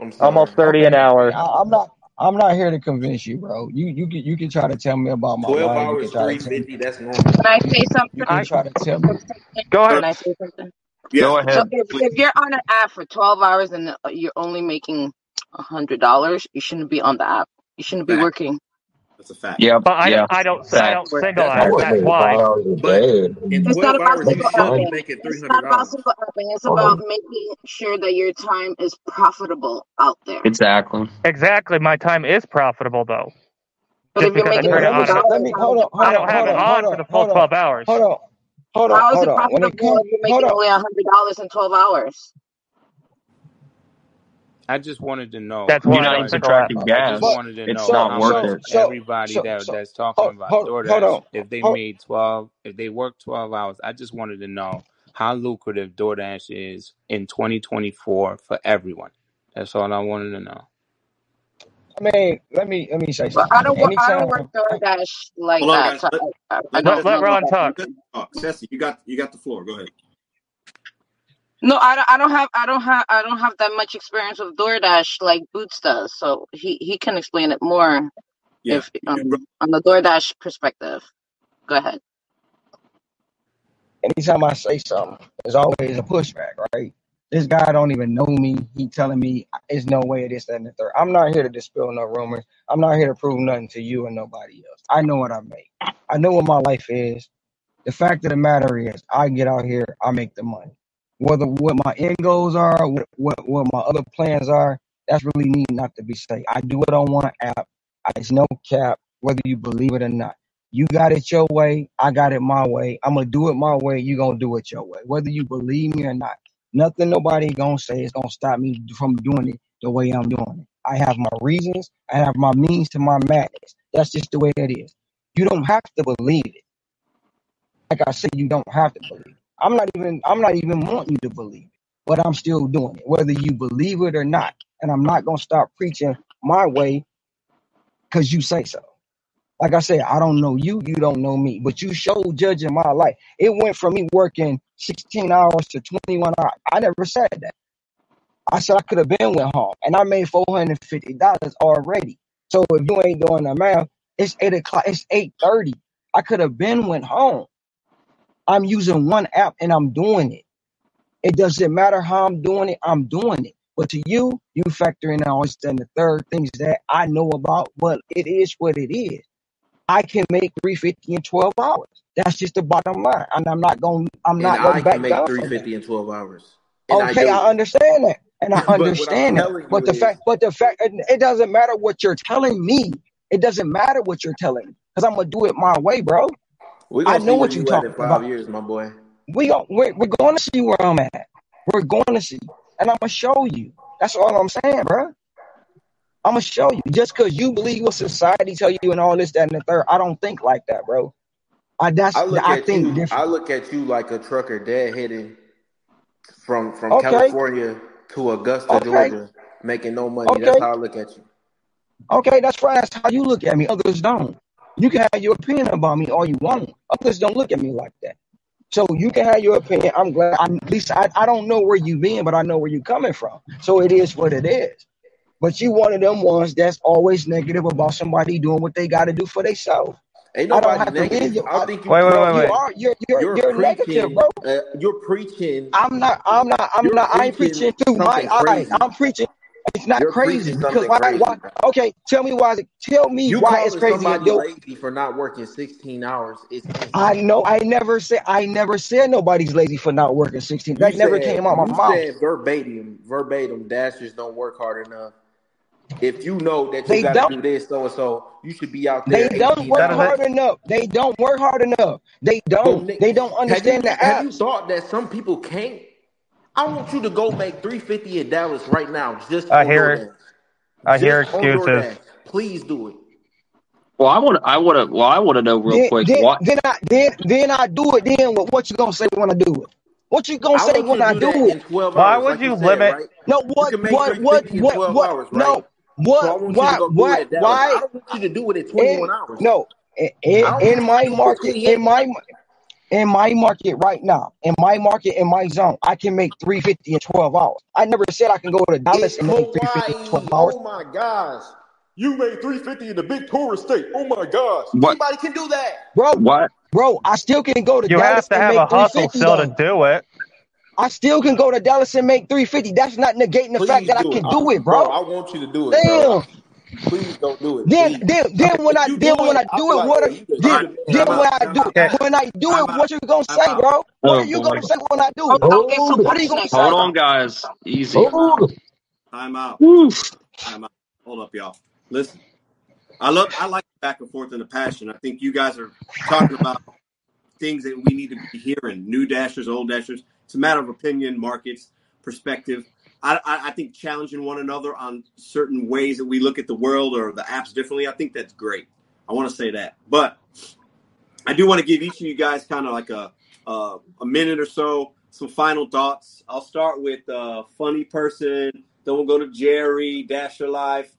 I'm sorry. Almost thirty an hour. I, I'm not. I'm not here to convince you, bro. You you can you can try to tell me about my Twelve life. You hours, can try three to tell me. fifty. That's normal. Can I say something? You can try to tell me. Go Can ahead. I say something? Yes, Go So if, if you're on an app for 12 hours and uh, you're only making $100, you shouldn't be on the app. You shouldn't be working. That's a fact. Yeah, But I, yeah. I don't I don't But single that's app. what- That's why. But in It's not about hours, you single should be apping. making three It's not about single apping. It's about making sure that your time is profitable out there. Exactly. Exactly. My time is profitable though. But Just if you're because I making turn it on. $100, let me hold on hold I don't on have hold it on on for the full hold on twelve hours. hold on hold on How is hold it on. When it profitable comes if you're making only $100 in 12 hours? I just wanted to know. That's You're why not don't even single app. I just wanted to It's know not how worth so it. so everybody so that so that's talking hold about hold hold DoorDash, on if they hold made twelve, if they work twelve hours, I just wanted to know how lucrative DoorDash is in 2024 for everyone. That's all I wanted to know. I mean, let me let me say But I something. don't, wo- I Anytime, don't work DoorDash like on, that. guys. So Let, I, I, I let, Let let, let know Ron about talk. let talk. Ceci, you got you got the floor. Go ahead. No, I don't, I don't have I don't have I don't have that much experience with DoorDash like Boots does. So he, he can explain it more Yeah. if um, on the DoorDash perspective. Go ahead. anytime I say something, there's always a pushback, right? This guy don't even know me. He telling me it's no way it is that and the third. I'm not here to dispel no rumors. I'm not here to prove nothing to you and nobody else. I know what I make. I know what my life is. The fact of the matter is, I get out here, I make the money. Whether what my end goals are, what what, what my other plans are, that's really need not to be said. I do it on one app. It's no cap, whether you believe it or not. You got it your way, I got it my way. I'm gonna do it my way, you gonna do it your way. Whether you believe me or not. Nothing nobody gonna say is gonna stop me from doing it the way I'm doing it. I have my reasons, I have my means to my madness. That's just the way it is. You don't have to believe it. Like I said, you don't have to believe it. I'm not even I'm not even wanting you to believe it, but I'm still doing it, whether you believe it or not. And I'm not gonna stop preaching my way because you say so. Like I said, I don't know you, you don't know me, but you showed judging my life. It went from me working 16 hours to 21 hours. I never said that. I said I could have been went home, and I made four hundred fifty dollars already. So if you ain't doing the math, it's eight o'clock. It's eight thirty. I could have been went home. I'm using one app and I'm doing it. It doesn't matter how I'm doing it. I'm doing it. But to you, you factor in all this and the third things that I know about. But it is what it is. I can make three fifty in twelve hours. That's just the bottom line, and I'm not going. I'm not I going can back make down three from in twelve hours. And I Okay, do. I understand that, and I but understand that. But the is fact, but the fact, it it doesn't matter what you're telling me. It doesn't matter what you're telling me, because I'm gonna do it my way, bro. I know what you're you talking five about. years, my boy. We gon' we're, we're going to see where I'm at. We're going to see, and I'm gonna show you. That's all I'm saying, bro. I'm gonna show you. Just because you believe what society tell you and all this, that, and the third, I don't think like that, bro. I that's I look I at think you. different. I look at you like a trucker deadheading from from Okay, California to Augusta, okay, Georgia, making no money. That's how I look at you. Okay, that's right. That's how you look at me. Others don't. You can have your opinion about me all you want. Others don't look at me like that. So you can have your opinion. I'm glad. I'm, at least I, I don't know where you've been, but I know where you're coming from. So it is what it is. But you one of them ones that's always negative about somebody doing what they got to do for themselves. Ain't I don't nobody have to live negative. your. I I, think you Wait, wait, no, wait, you wait. are. You're you're you're you're negative, preaching. bro. Uh, you're preaching. I'm not. I'm not. I'm not. I ain't preaching preaching through my something I'm preaching. It's not You're crazy because why? crazy, Why? Okay, tell me why. is it- Tell me You why it's crazy somebody lazy for not working 16 hours insane. I know. I never said. I never said nobody's lazy for not working 16. You That never said came out my you mouth. said verbatim, verbatim, dashers don't work hard enough. If you know that you They got to don't. do this, so and so, you should be out there. They don't work That hard it. enough. They don't work hard enough. They don't. Nick, They don't have you understand the have you thought that some people can't? I want you to go make 350 in Dallas right now, just I on hear it. I hear Just on excuses. Please do it. Well, I want to. I want to well I want to know real Then, quick then, what then I, then, then I do it. Then what? What you gonna say when I do it? What you gonna I say when I do do it? 12 Why hours, would like you you said, limit? right? No, what, what, what, what, what? hours, right? No, what, want you to why, why, it at Dallas. why? I want you to do it at 21 In hours. no, in, in, in my do it at market, in my in my market right now, in my market, in my zone, I can make 350 in 12 hours. I never said I can go to Dallas In and make 350 in 12 hours. oh my gosh. You made 350 in the big tourist state. Oh my gosh. what Anybody can do that. Bro, what bro, I still can go to You Dallas have to and have make a hustle 350 still to though. do it. I still can go to Dallas and make 350. That's not negating the fact Please that I do it. can do it, bro, bro. I want you to do it, bro. Damn. Please don't do it. Then, Please. then, then when I then do when it, I do it, what? are- you Then, right, you the then when I do it, when I do it, what you gonna say, bro? What oh are you boy gonna say when I do it? on, get some Hold, What are you gonna say? hold on guys easy time out, hold. time out, Woo. time out. Hold up, y'all. Listen, I love, I like back and forth and the passion. I think you guys are talking about things that we need to be hearing. New dashers, old dashers. It's a matter of opinion, markets, perspective. I, I, think challenging one another on certain ways that we look at the world or the apps differently. I think that's great. I want to say that, but I do want to give each of you guys kind of like a uh, a minute or so, some final thoughts. I'll start with uh, funny person. Then we'll go to Jerry, Dasher Life,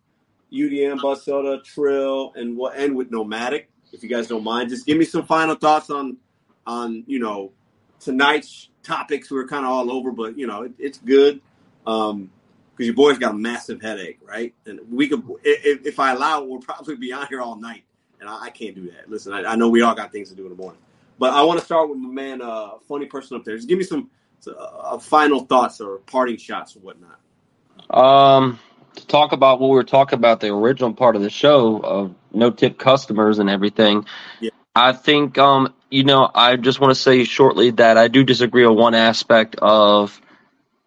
UDM, Bud Soda, Trill, and we'll end with Nomadic. If you guys don't mind, just give me some final thoughts on on you know tonight's topics. We're kind of all over, but you know it, it's good um because your boy's got a massive headache, right? And we could, if, if I allow it, we'll probably be on here all night, and I, I can't do that. Listen, I, I know we all got things to do in the morning, but I want to start with my man, uh, funny person up there. Just give me some uh, final thoughts or parting shots or whatnot. um to talk about what we were talking about the original part of the show of no tip customers and everything Yeah. I think um you know I just want to say shortly that I do disagree on one aspect of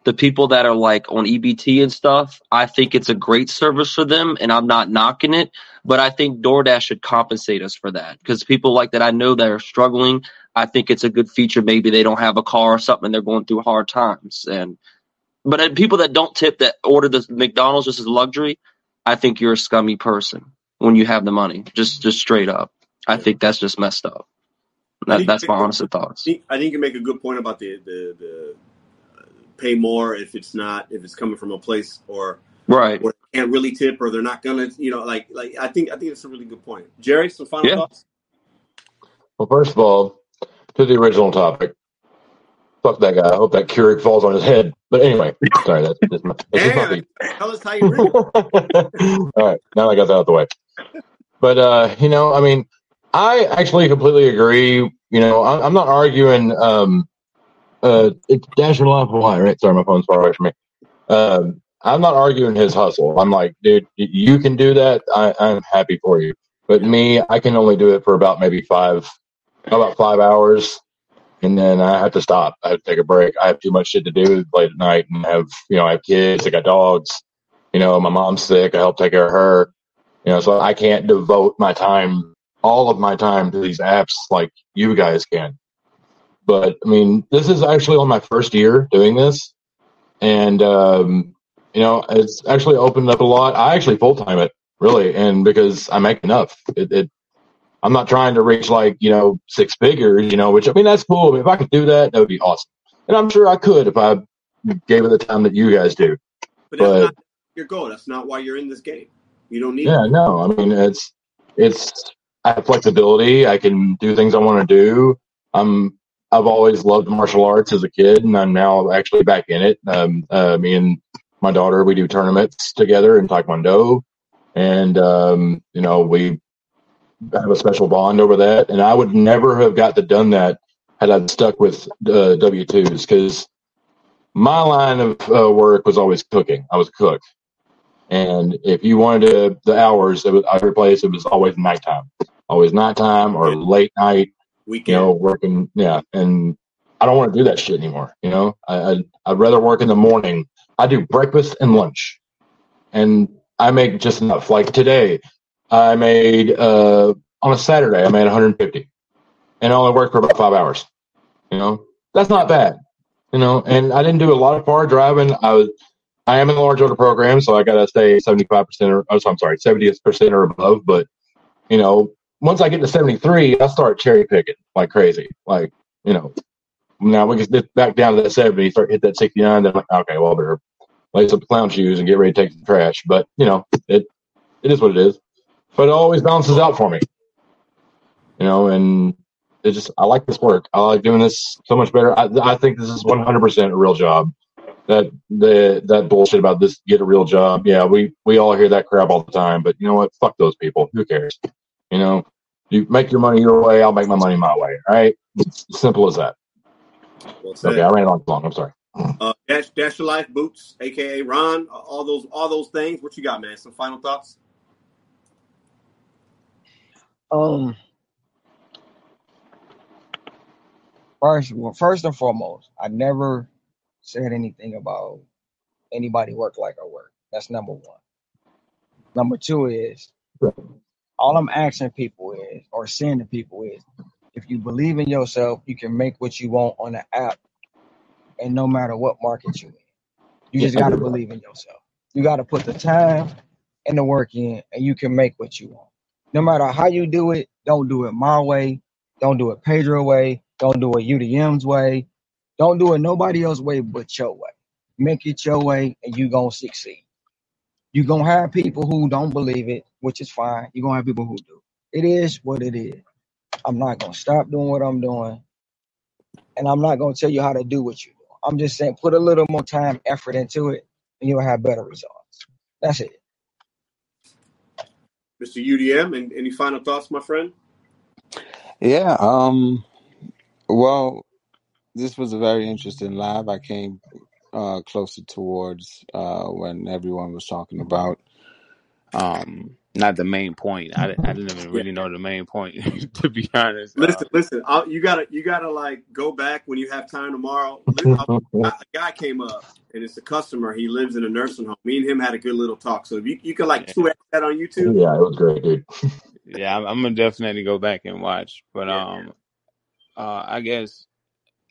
the people that are like on EBT and stuff, I think it's a great service for them and I'm not knocking it, but I think DoorDash should compensate us for that because people like that I know that are struggling, I think it's a good feature. Maybe they don't have a car or something they're going through hard times. And, but uh, people that don't tip that order the McDonald's just as luxury, I think you're a scummy person when you have the money, just, just straight up. I think that's just messed up. That, that's my honest thoughts. I think- you make a good point about the the, the pay more if it's not if it's coming from a place or Right. where they can't really tip or they're not gonna you know like like I think I think it's a really good point. Jerry, some final Yeah. thoughts. Well, first of all, to the original topic. Fuck that guy. I hope that Keurig falls on his head. But anyway, sorry, that's just my, that's just my Damn, beat. tell us how you really. All right, now I got that out of the way. But uh, you know, I mean, I actually completely agree. You know, I, I'm not arguing. Um, uh, it's Dasher Life Hawaii, right? Sorry, my phone's far away from me. Um, I'm not arguing his hustle. I'm like, dude, you can do that. I, I'm happy for you. But me, I can only do it for about maybe five, about five hours, and then I have to stop. I have to take a break. I have too much shit to do late at night, and have you know, I have kids. I got dogs. You know, my mom's sick. I help take care of her. You know, so I can't devote my time, all of my time, to these apps like you guys can. But I mean, this is actually on my first year doing this, and um, you know, it's actually opened up a lot. I actually full time it really, and because I make enough, it, it. I'm not trying to reach like you know six figures, you know, which I mean that's cool. I mean, if I could do that, that would be awesome, and I'm sure I could if I gave it the time that you guys do. But that's But not your goal. That's not why you're in this game. You don't need Yeah, it. no, I mean it's it's I have flexibility. I can do things I want to do. I'm I've always loved martial arts as a kid, and I'm now actually back in it. Um, uh, me and my daughter we do tournaments together in Taekwondo, and um, you know we have a special bond over that. And I would never have got to done that had I stuck with uh, W twos because my line of uh, work was always cooking. I was a cook. And if you wanted to, the hours, it was, every place, it was always nighttime, always nighttime or late night, you know, working. Yeah. And I don't want to do that shit anymore. You know, I, I'd, I'd rather work in the morning. I do breakfast and lunch and I make just enough. Like today, I made, uh, on a Saturday, I made 150 and I only worked for about five hours. You know, that's not bad. You know, and I didn't do a lot of far driving. I was, I am in the large order program, so I got to stay 75% or, oh, so I'm sorry, 70% or above. But, you know, once I get to 73, I start cherry picking like crazy. Like, you know, now we can dip back down to that 70, start hit that 69. Then, I'm like, okay, well, better lace up the clown shoes and get ready to take the trash. But, you know, it, it is what it is. But it always balances out for me, you know, and it just, I like this work. I like doing this so much better. I, I think this is 100% a real job that the that bullshit about this get a real job. Yeah, we we all hear that crap all the time, but you know what? Fuck those people. Who cares? You know, you make your money your way. I'll make my money my way. All right, it's simple as that. Well. Okay, I ran on too long. I'm sorry. Uh, Dash, Dasher Life boots, aka Ron. All those, all those things. What you got, man? Some final thoughts? Um, first, well, first and foremost, I never said anything about anybody work like I work. That's number one. Number two is all I'm asking people is, or saying to people is, if you believe in yourself, you can make what you want on the app, and no matter what market you in, you just gotta believe in yourself. You gotta put the time and the work in, and you can make what you want. No matter how you do it, don't do it my way, don't do it Pedro way, don't do it UDM's way, don't do it nobody else's way but your way. Make it your way, and you gonna succeed. You gonna have people who don't believe it, which is fine. You're gonna have people who do. It is what it is. I'm not gonna stop doing what I'm doing, and I'm not gonna tell you how to do what you do. I'm just saying put a little more time, effort into it, and you'll have better results. That's it. Mr. UDM, and any final thoughts, my friend? Yeah. Um. Well, this was a very interesting live. I came uh, closer towards uh, when everyone was talking about um, not the main point. I, I didn't even really know the main point, to be honest. Uh, Listen, listen. i you gotta, you gotta like go back when you have time tomorrow. a guy came up, and it's a customer. He lives in a nursing home. Me and him had a good little talk. So if you, you could like yeah, two that on YouTube. Yeah, it was great, dude. yeah, I'm, I'm gonna definitely go back and watch. But Yeah. um, uh, I guess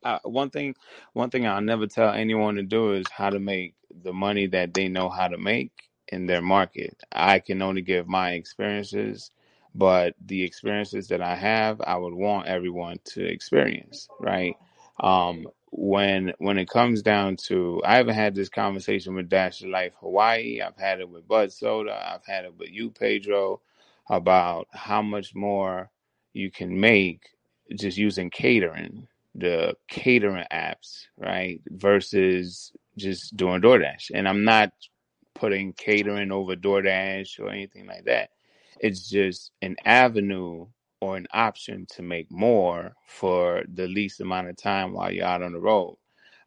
uh, one thing, one thing I'll never tell anyone to do is how to make the money that they know how to make in their market. I can only give my experiences, but the experiences that I have, I would want everyone to experience, right? Um, when when it comes down to, I haven't had this conversation with Dash Life Hawaii. I've had it with Bud Soda. I've had it with you, Pedro, about how much more you can make just using catering, the catering apps, right? Versus just doing DoorDash. And I'm not putting catering over DoorDash or anything like that. It's just an avenue or an option to make more for the least amount of time while you're out on the road.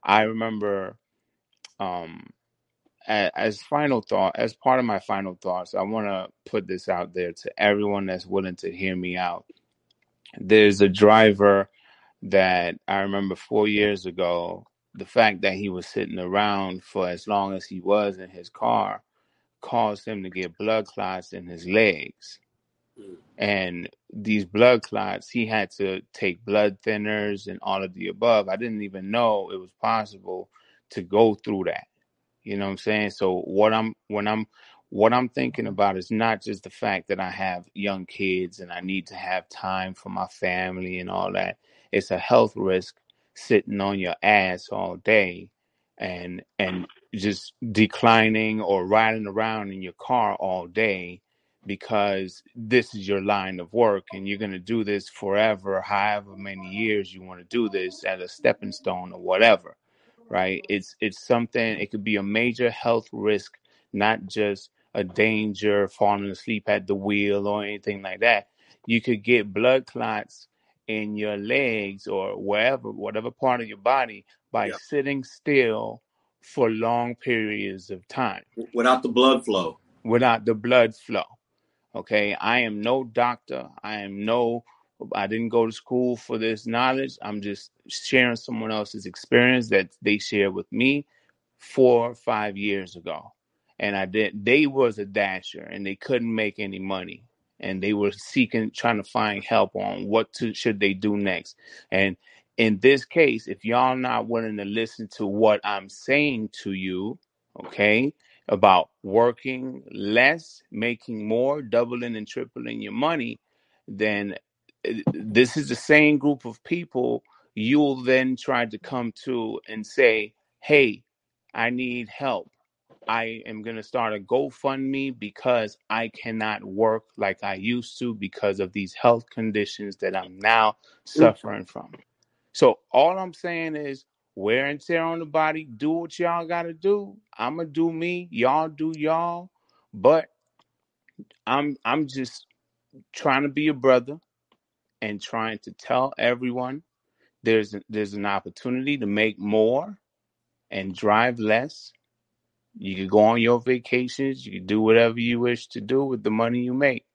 I remember um as final thought, as part of my final thoughts, I want to put this out there to everyone that's willing to hear me out. There's a driver that I remember four years ago, the fact that he was sitting around for as long as he was in his car caused him to get blood clots in his legs. Mm. And these blood clots, he had to take blood thinners and all of the above. I didn't even know it was possible to go through that. You know what I'm saying? So what I'm when I'm what I'm thinking about is not just the fact that I have young kids and I need to have time for my family and all that. It's a health risk sitting on your ass all day and and just declining or riding around in your car all day because this is your line of work and you're going to do this forever, however many years you want to do this as a stepping stone or whatever, right? It's it's something. It could be a major health risk, not just a danger, falling asleep at the wheel or anything like that. You could get blood clots in your legs or wherever, whatever part of your body, by Yeah. sitting still for long periods of time Without the blood flow. without the blood flow. Okay, I am no doctor. I am no, I didn't go to school for this knowledge. I'm just sharing someone else's experience that they shared with me four or five years ago. And I did, they was a dasher and they couldn't make any money. And they were seeking, trying to find help on what to, should they do next. And in this case, if y'all not willing to listen to what I'm saying to you, okay, about working less, making more, doubling and tripling your money, then uh, this is the same group of people you'll then try to come to and say, Hey, I need help. I am going to start a GoFundMe because I cannot work like I used to because of these health conditions that I'm now suffering from. So all I'm saying is wear and tear on the body. Do what y'all gotta do. I'ma do me. Y'all do y'all. But I'm I'm just trying to be a brother and trying to tell everyone there's there's an opportunity to make more and drive less. You can go on your vacations. You can do whatever you wish to do with the money you make.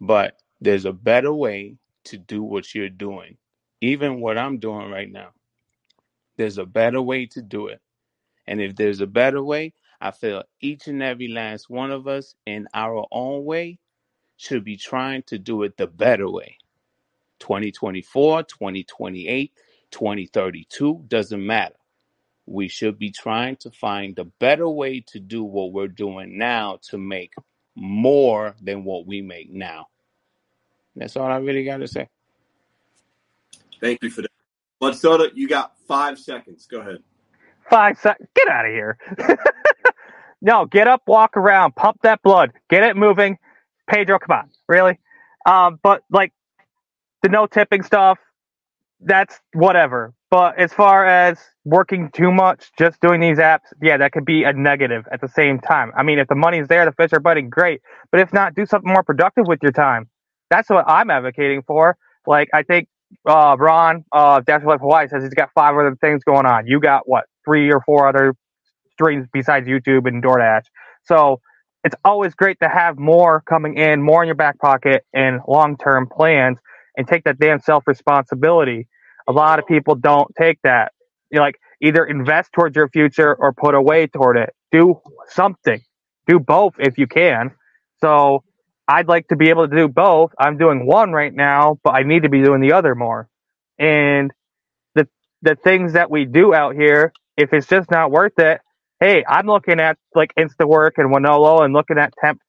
But there's a better way to do what you're doing. Even what I'm doing right now. There's a better way to do it. And if there's a better way, I feel each and every last one of us in our own way should be trying to do it the better way. 2024, 2028, 2032, doesn't matter. We should be trying to find a better way to do what we're doing now to make more than what we make now. That's all I really got to say. Thank you for that. Bud Soda, you got five seconds. Go ahead. Five seconds. Get out of here. no, get up, walk around, pump that blood, get it moving. Pedro, come on, really? Um, but like the no tipping stuff, that's whatever. But as far as working too much, just doing these apps, yeah, that could be a negative at the same time. I mean, if the money's there, the fish are biting, great. But if not, do something more productive with your time. That's what I'm advocating for. Like, I think uh, Ron, uh, Dash Life Hawaii says he's got five other things going on. You got what, three or four other streams besides YouTube and DoorDash. So it's always great to have more coming in, more in your back pocket, and long term plans, and take that damn self responsibility. A lot of people don't take that. You like either invest towards your future or put away toward it. Do something. Do both if you can. So I'd like to be able to do both. I'm doing one right now, but I need to be doing the other more. And the the things that we do out here, if it's just not worth it, hey, I'm looking at like InstaWork and Wonolo and looking at temp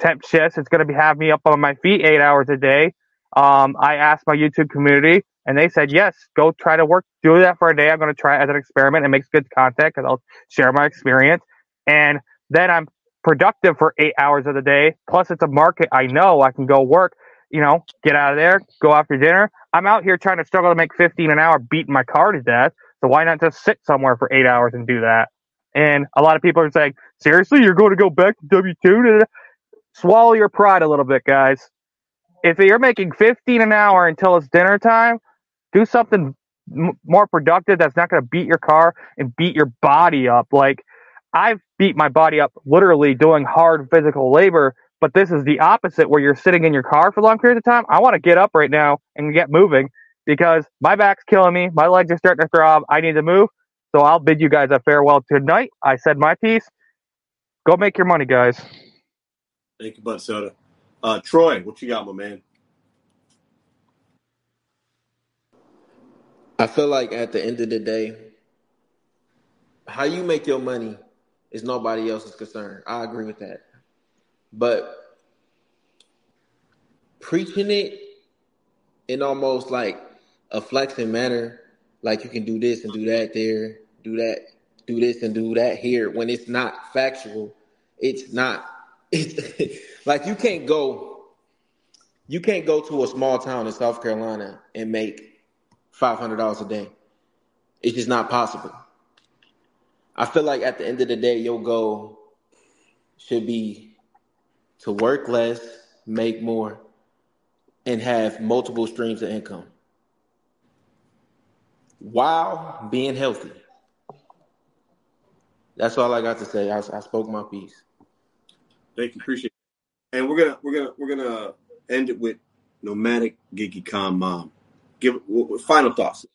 temp shifts. It's going to be have me up on my feet eight hours a day. Um, I asked my YouTube community, and they said yes. Go try to work, do that for a day. I'm going to try it as an experiment and make good content because I'll share my experience, and then I'm productive for eight hours of the day. Plus, it's a market I know I can go work. You know, get out of there, go after dinner. I'm out here trying to struggle to make 15 an hour, beating my car to death. So why not just sit somewhere for eight hours and do that? And a lot of people are saying, seriously, you're going to go back to W two? Swallow your pride a little bit, guys. If you're making 15 an hour until it's dinner time, do something m- more productive that's not going to beat your car and beat your body up. Like I've beat my body up literally doing hard physical labor, but this is the opposite where you're sitting in your car for long periods of time. I want to get up right now and get moving because my back's killing me. My legs are starting to throb. I need to move. So I'll bid you guys a farewell tonight. I said my piece. Go make your money, guys. Thank you, Bud Soda. Uh, Troy, what you got, my man? I feel like at the end of the day, how you make your money is nobody else's concern. I agree with that. But preaching it in almost like a flexing manner, like you can do this and do that there, do that, do this and do that here, when it's not factual, it's not it's like you can't go, you can't go to a small town in South Carolina and make five hundred dollars a day. It's just not possible. I feel like at the end of the day, your goal should be to work less, make more, and have multiple streams of income while being healthy. That's all I got to say. I, I spoke my piece. Thank you, appreciate it. And we're gonna we're gonna we're gonna end it with nomadic geeky calm mom. Give final thoughts.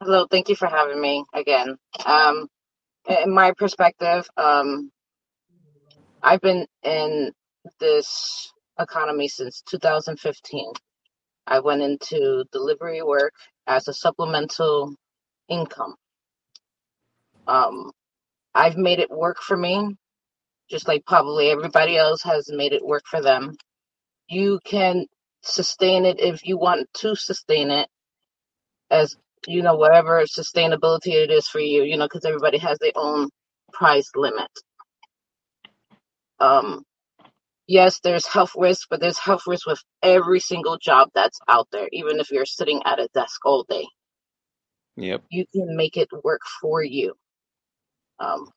Hello, thank you for having me again. Um, in my perspective, um, I've been in this economy since 2015. I went into delivery work as a supplemental income. Um, I've made it work for me, just like probably everybody else has made it work for them. You can sustain it if you want to sustain it as you know whatever sustainability it is for you you know because everybody has their own price limit. Um yes there's health risk but there's health risk with every single job that's out there even if you're sitting at a desk all day. Yep. you can make it work for you. Um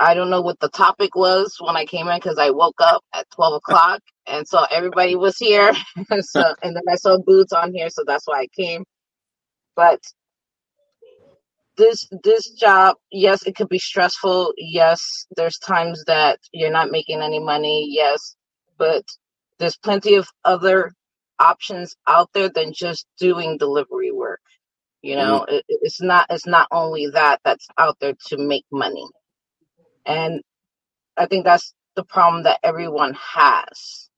I don't know what the topic was when I came in because I woke up at 12 o'clock and saw everybody was here. so, and then I saw Boots on here, so that's why I came. But this this job, yes, it could be stressful. Yes, there's times that you're not making any money. Yes, but there's plenty of other options out there than just doing delivery work. You mm-hmm. know, it, it's not it's not only that that's out there to make money. And I think that's the problem that everyone has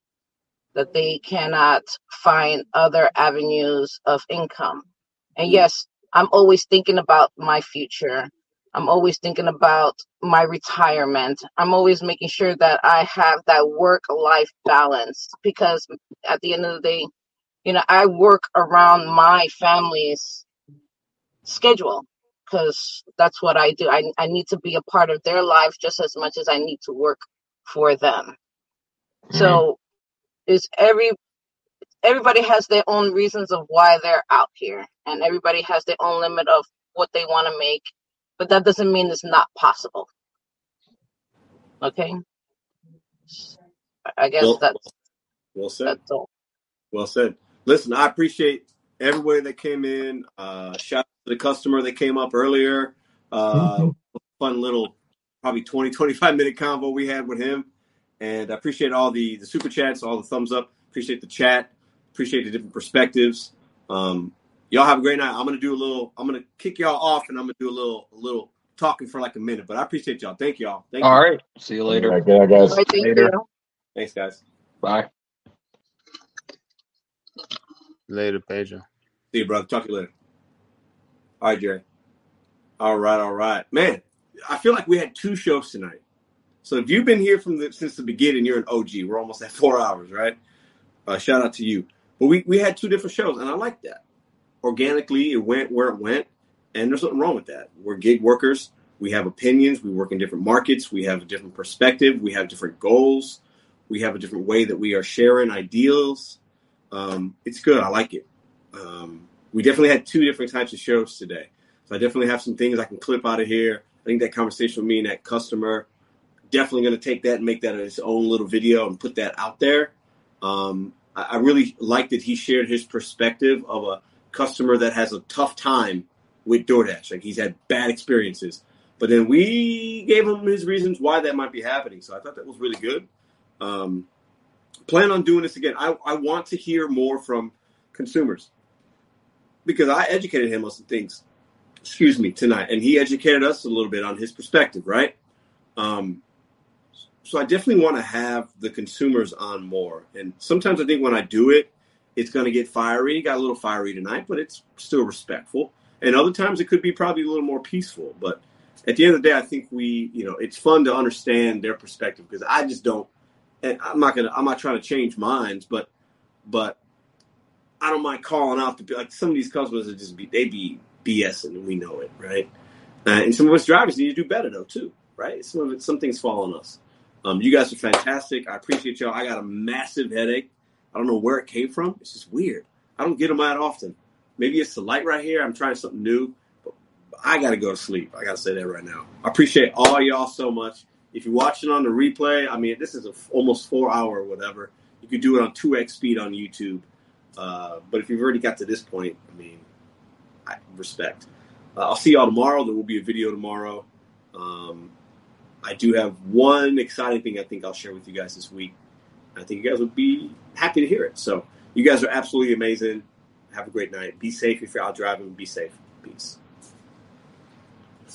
that they cannot find other avenues of income. And mm. yes, I'm always thinking about my future. I'm always thinking about my retirement. I'm always making sure that I have that work life balance because at the end of the day, you know, I work around my family's schedule because that's what I do. I, I need to be a part of their life just as much as I need to work for them. So mm-hmm. it's every everybody has their own reasons of why they're out here and everybody has their own limit of what they want to make, but that doesn't mean it's not possible. Okay? I guess Well, that's well said. that's all. Well said. Listen, I appreciate everybody that came in. Uh, shout out to the customer that came up earlier. Uh, fun little, probably 20, 25 minute convo we had with him. And I appreciate all the, the super chats, all the thumbs up. Appreciate the chat. Appreciate the different perspectives. Um, y'all have a great night. I'm gonna do a little. I'm gonna kick y'all off, and I'm gonna do a little, a little talking for like a minute. But I appreciate y'all. Thank y'all. Thank All you. right. See you later. Okay, guys. All right, thank Later. you. Thanks, guys. Bye. Later, Pedro. See you, brother. Talk to you later. All right, Jerry. All right, all right, man. I feel like we had two shows tonight. So if you've been here from the since the beginning, you're an OG. We're almost at four hours, right? Uh, shout out to you. But we we had two different shows, and I like that. Organically, it went where it went, and there's nothing wrong with that. We're gig workers. We have opinions. We work in different markets. We have a different perspective. We have different goals. We have a different way that we are sharing ideals. Um, it's good. I like it. Um, we definitely had two different types of shows today. So I definitely have some things I can clip out of here. I think that conversation with me and that customer, definitely going to take that and make that its own little video and put that out there. Um, I, I really like that he shared his perspective of a customer that has a tough time with DoorDash. Like he's had bad experiences. But then we gave him his reasons why that might be happening. So I thought that was really good. Um, plan on doing this again. I, I want to hear more from consumers because I educated him on some things, excuse me, tonight, and he educated us a little bit on his perspective, right? Um, so I definitely want to have the consumers on more. And sometimes I think when I do it, it's going to get fiery. Got a little fiery tonight, but it's still respectful. And other times it could be probably a little more peaceful. But at the end of the day, I think we, you know, it's fun to understand their perspective because I just don't. And I'm not gonna. I'm not trying to change minds, but, but I don't mind calling out the like some of these customers are just be they be BSing and we know it, right? Uh, and some of us drivers need to do better though too, right? Some of it, some things fall on us. Um, you guys are fantastic. I appreciate y'all. I got a massive headache. I don't know where it came from. It's just weird. I don't get them that often. Maybe it's the light right here. I'm trying something new. But I got to go to sleep. I got to say that right now. I appreciate all y'all so much. If you're watching on the replay, I mean, this is a f- almost four hour or whatever. You could do it on 2x speed on YouTube. Uh, but if you've already got to this point, I mean, I respect. Uh, I'll see y'all tomorrow. There will be a video tomorrow. Um, I do have one exciting thing I think I'll share with you guys this week. I think you guys would be happy to hear it. So you guys are absolutely amazing. Have a great night. Be safe if you're out driving. Be safe. Peace.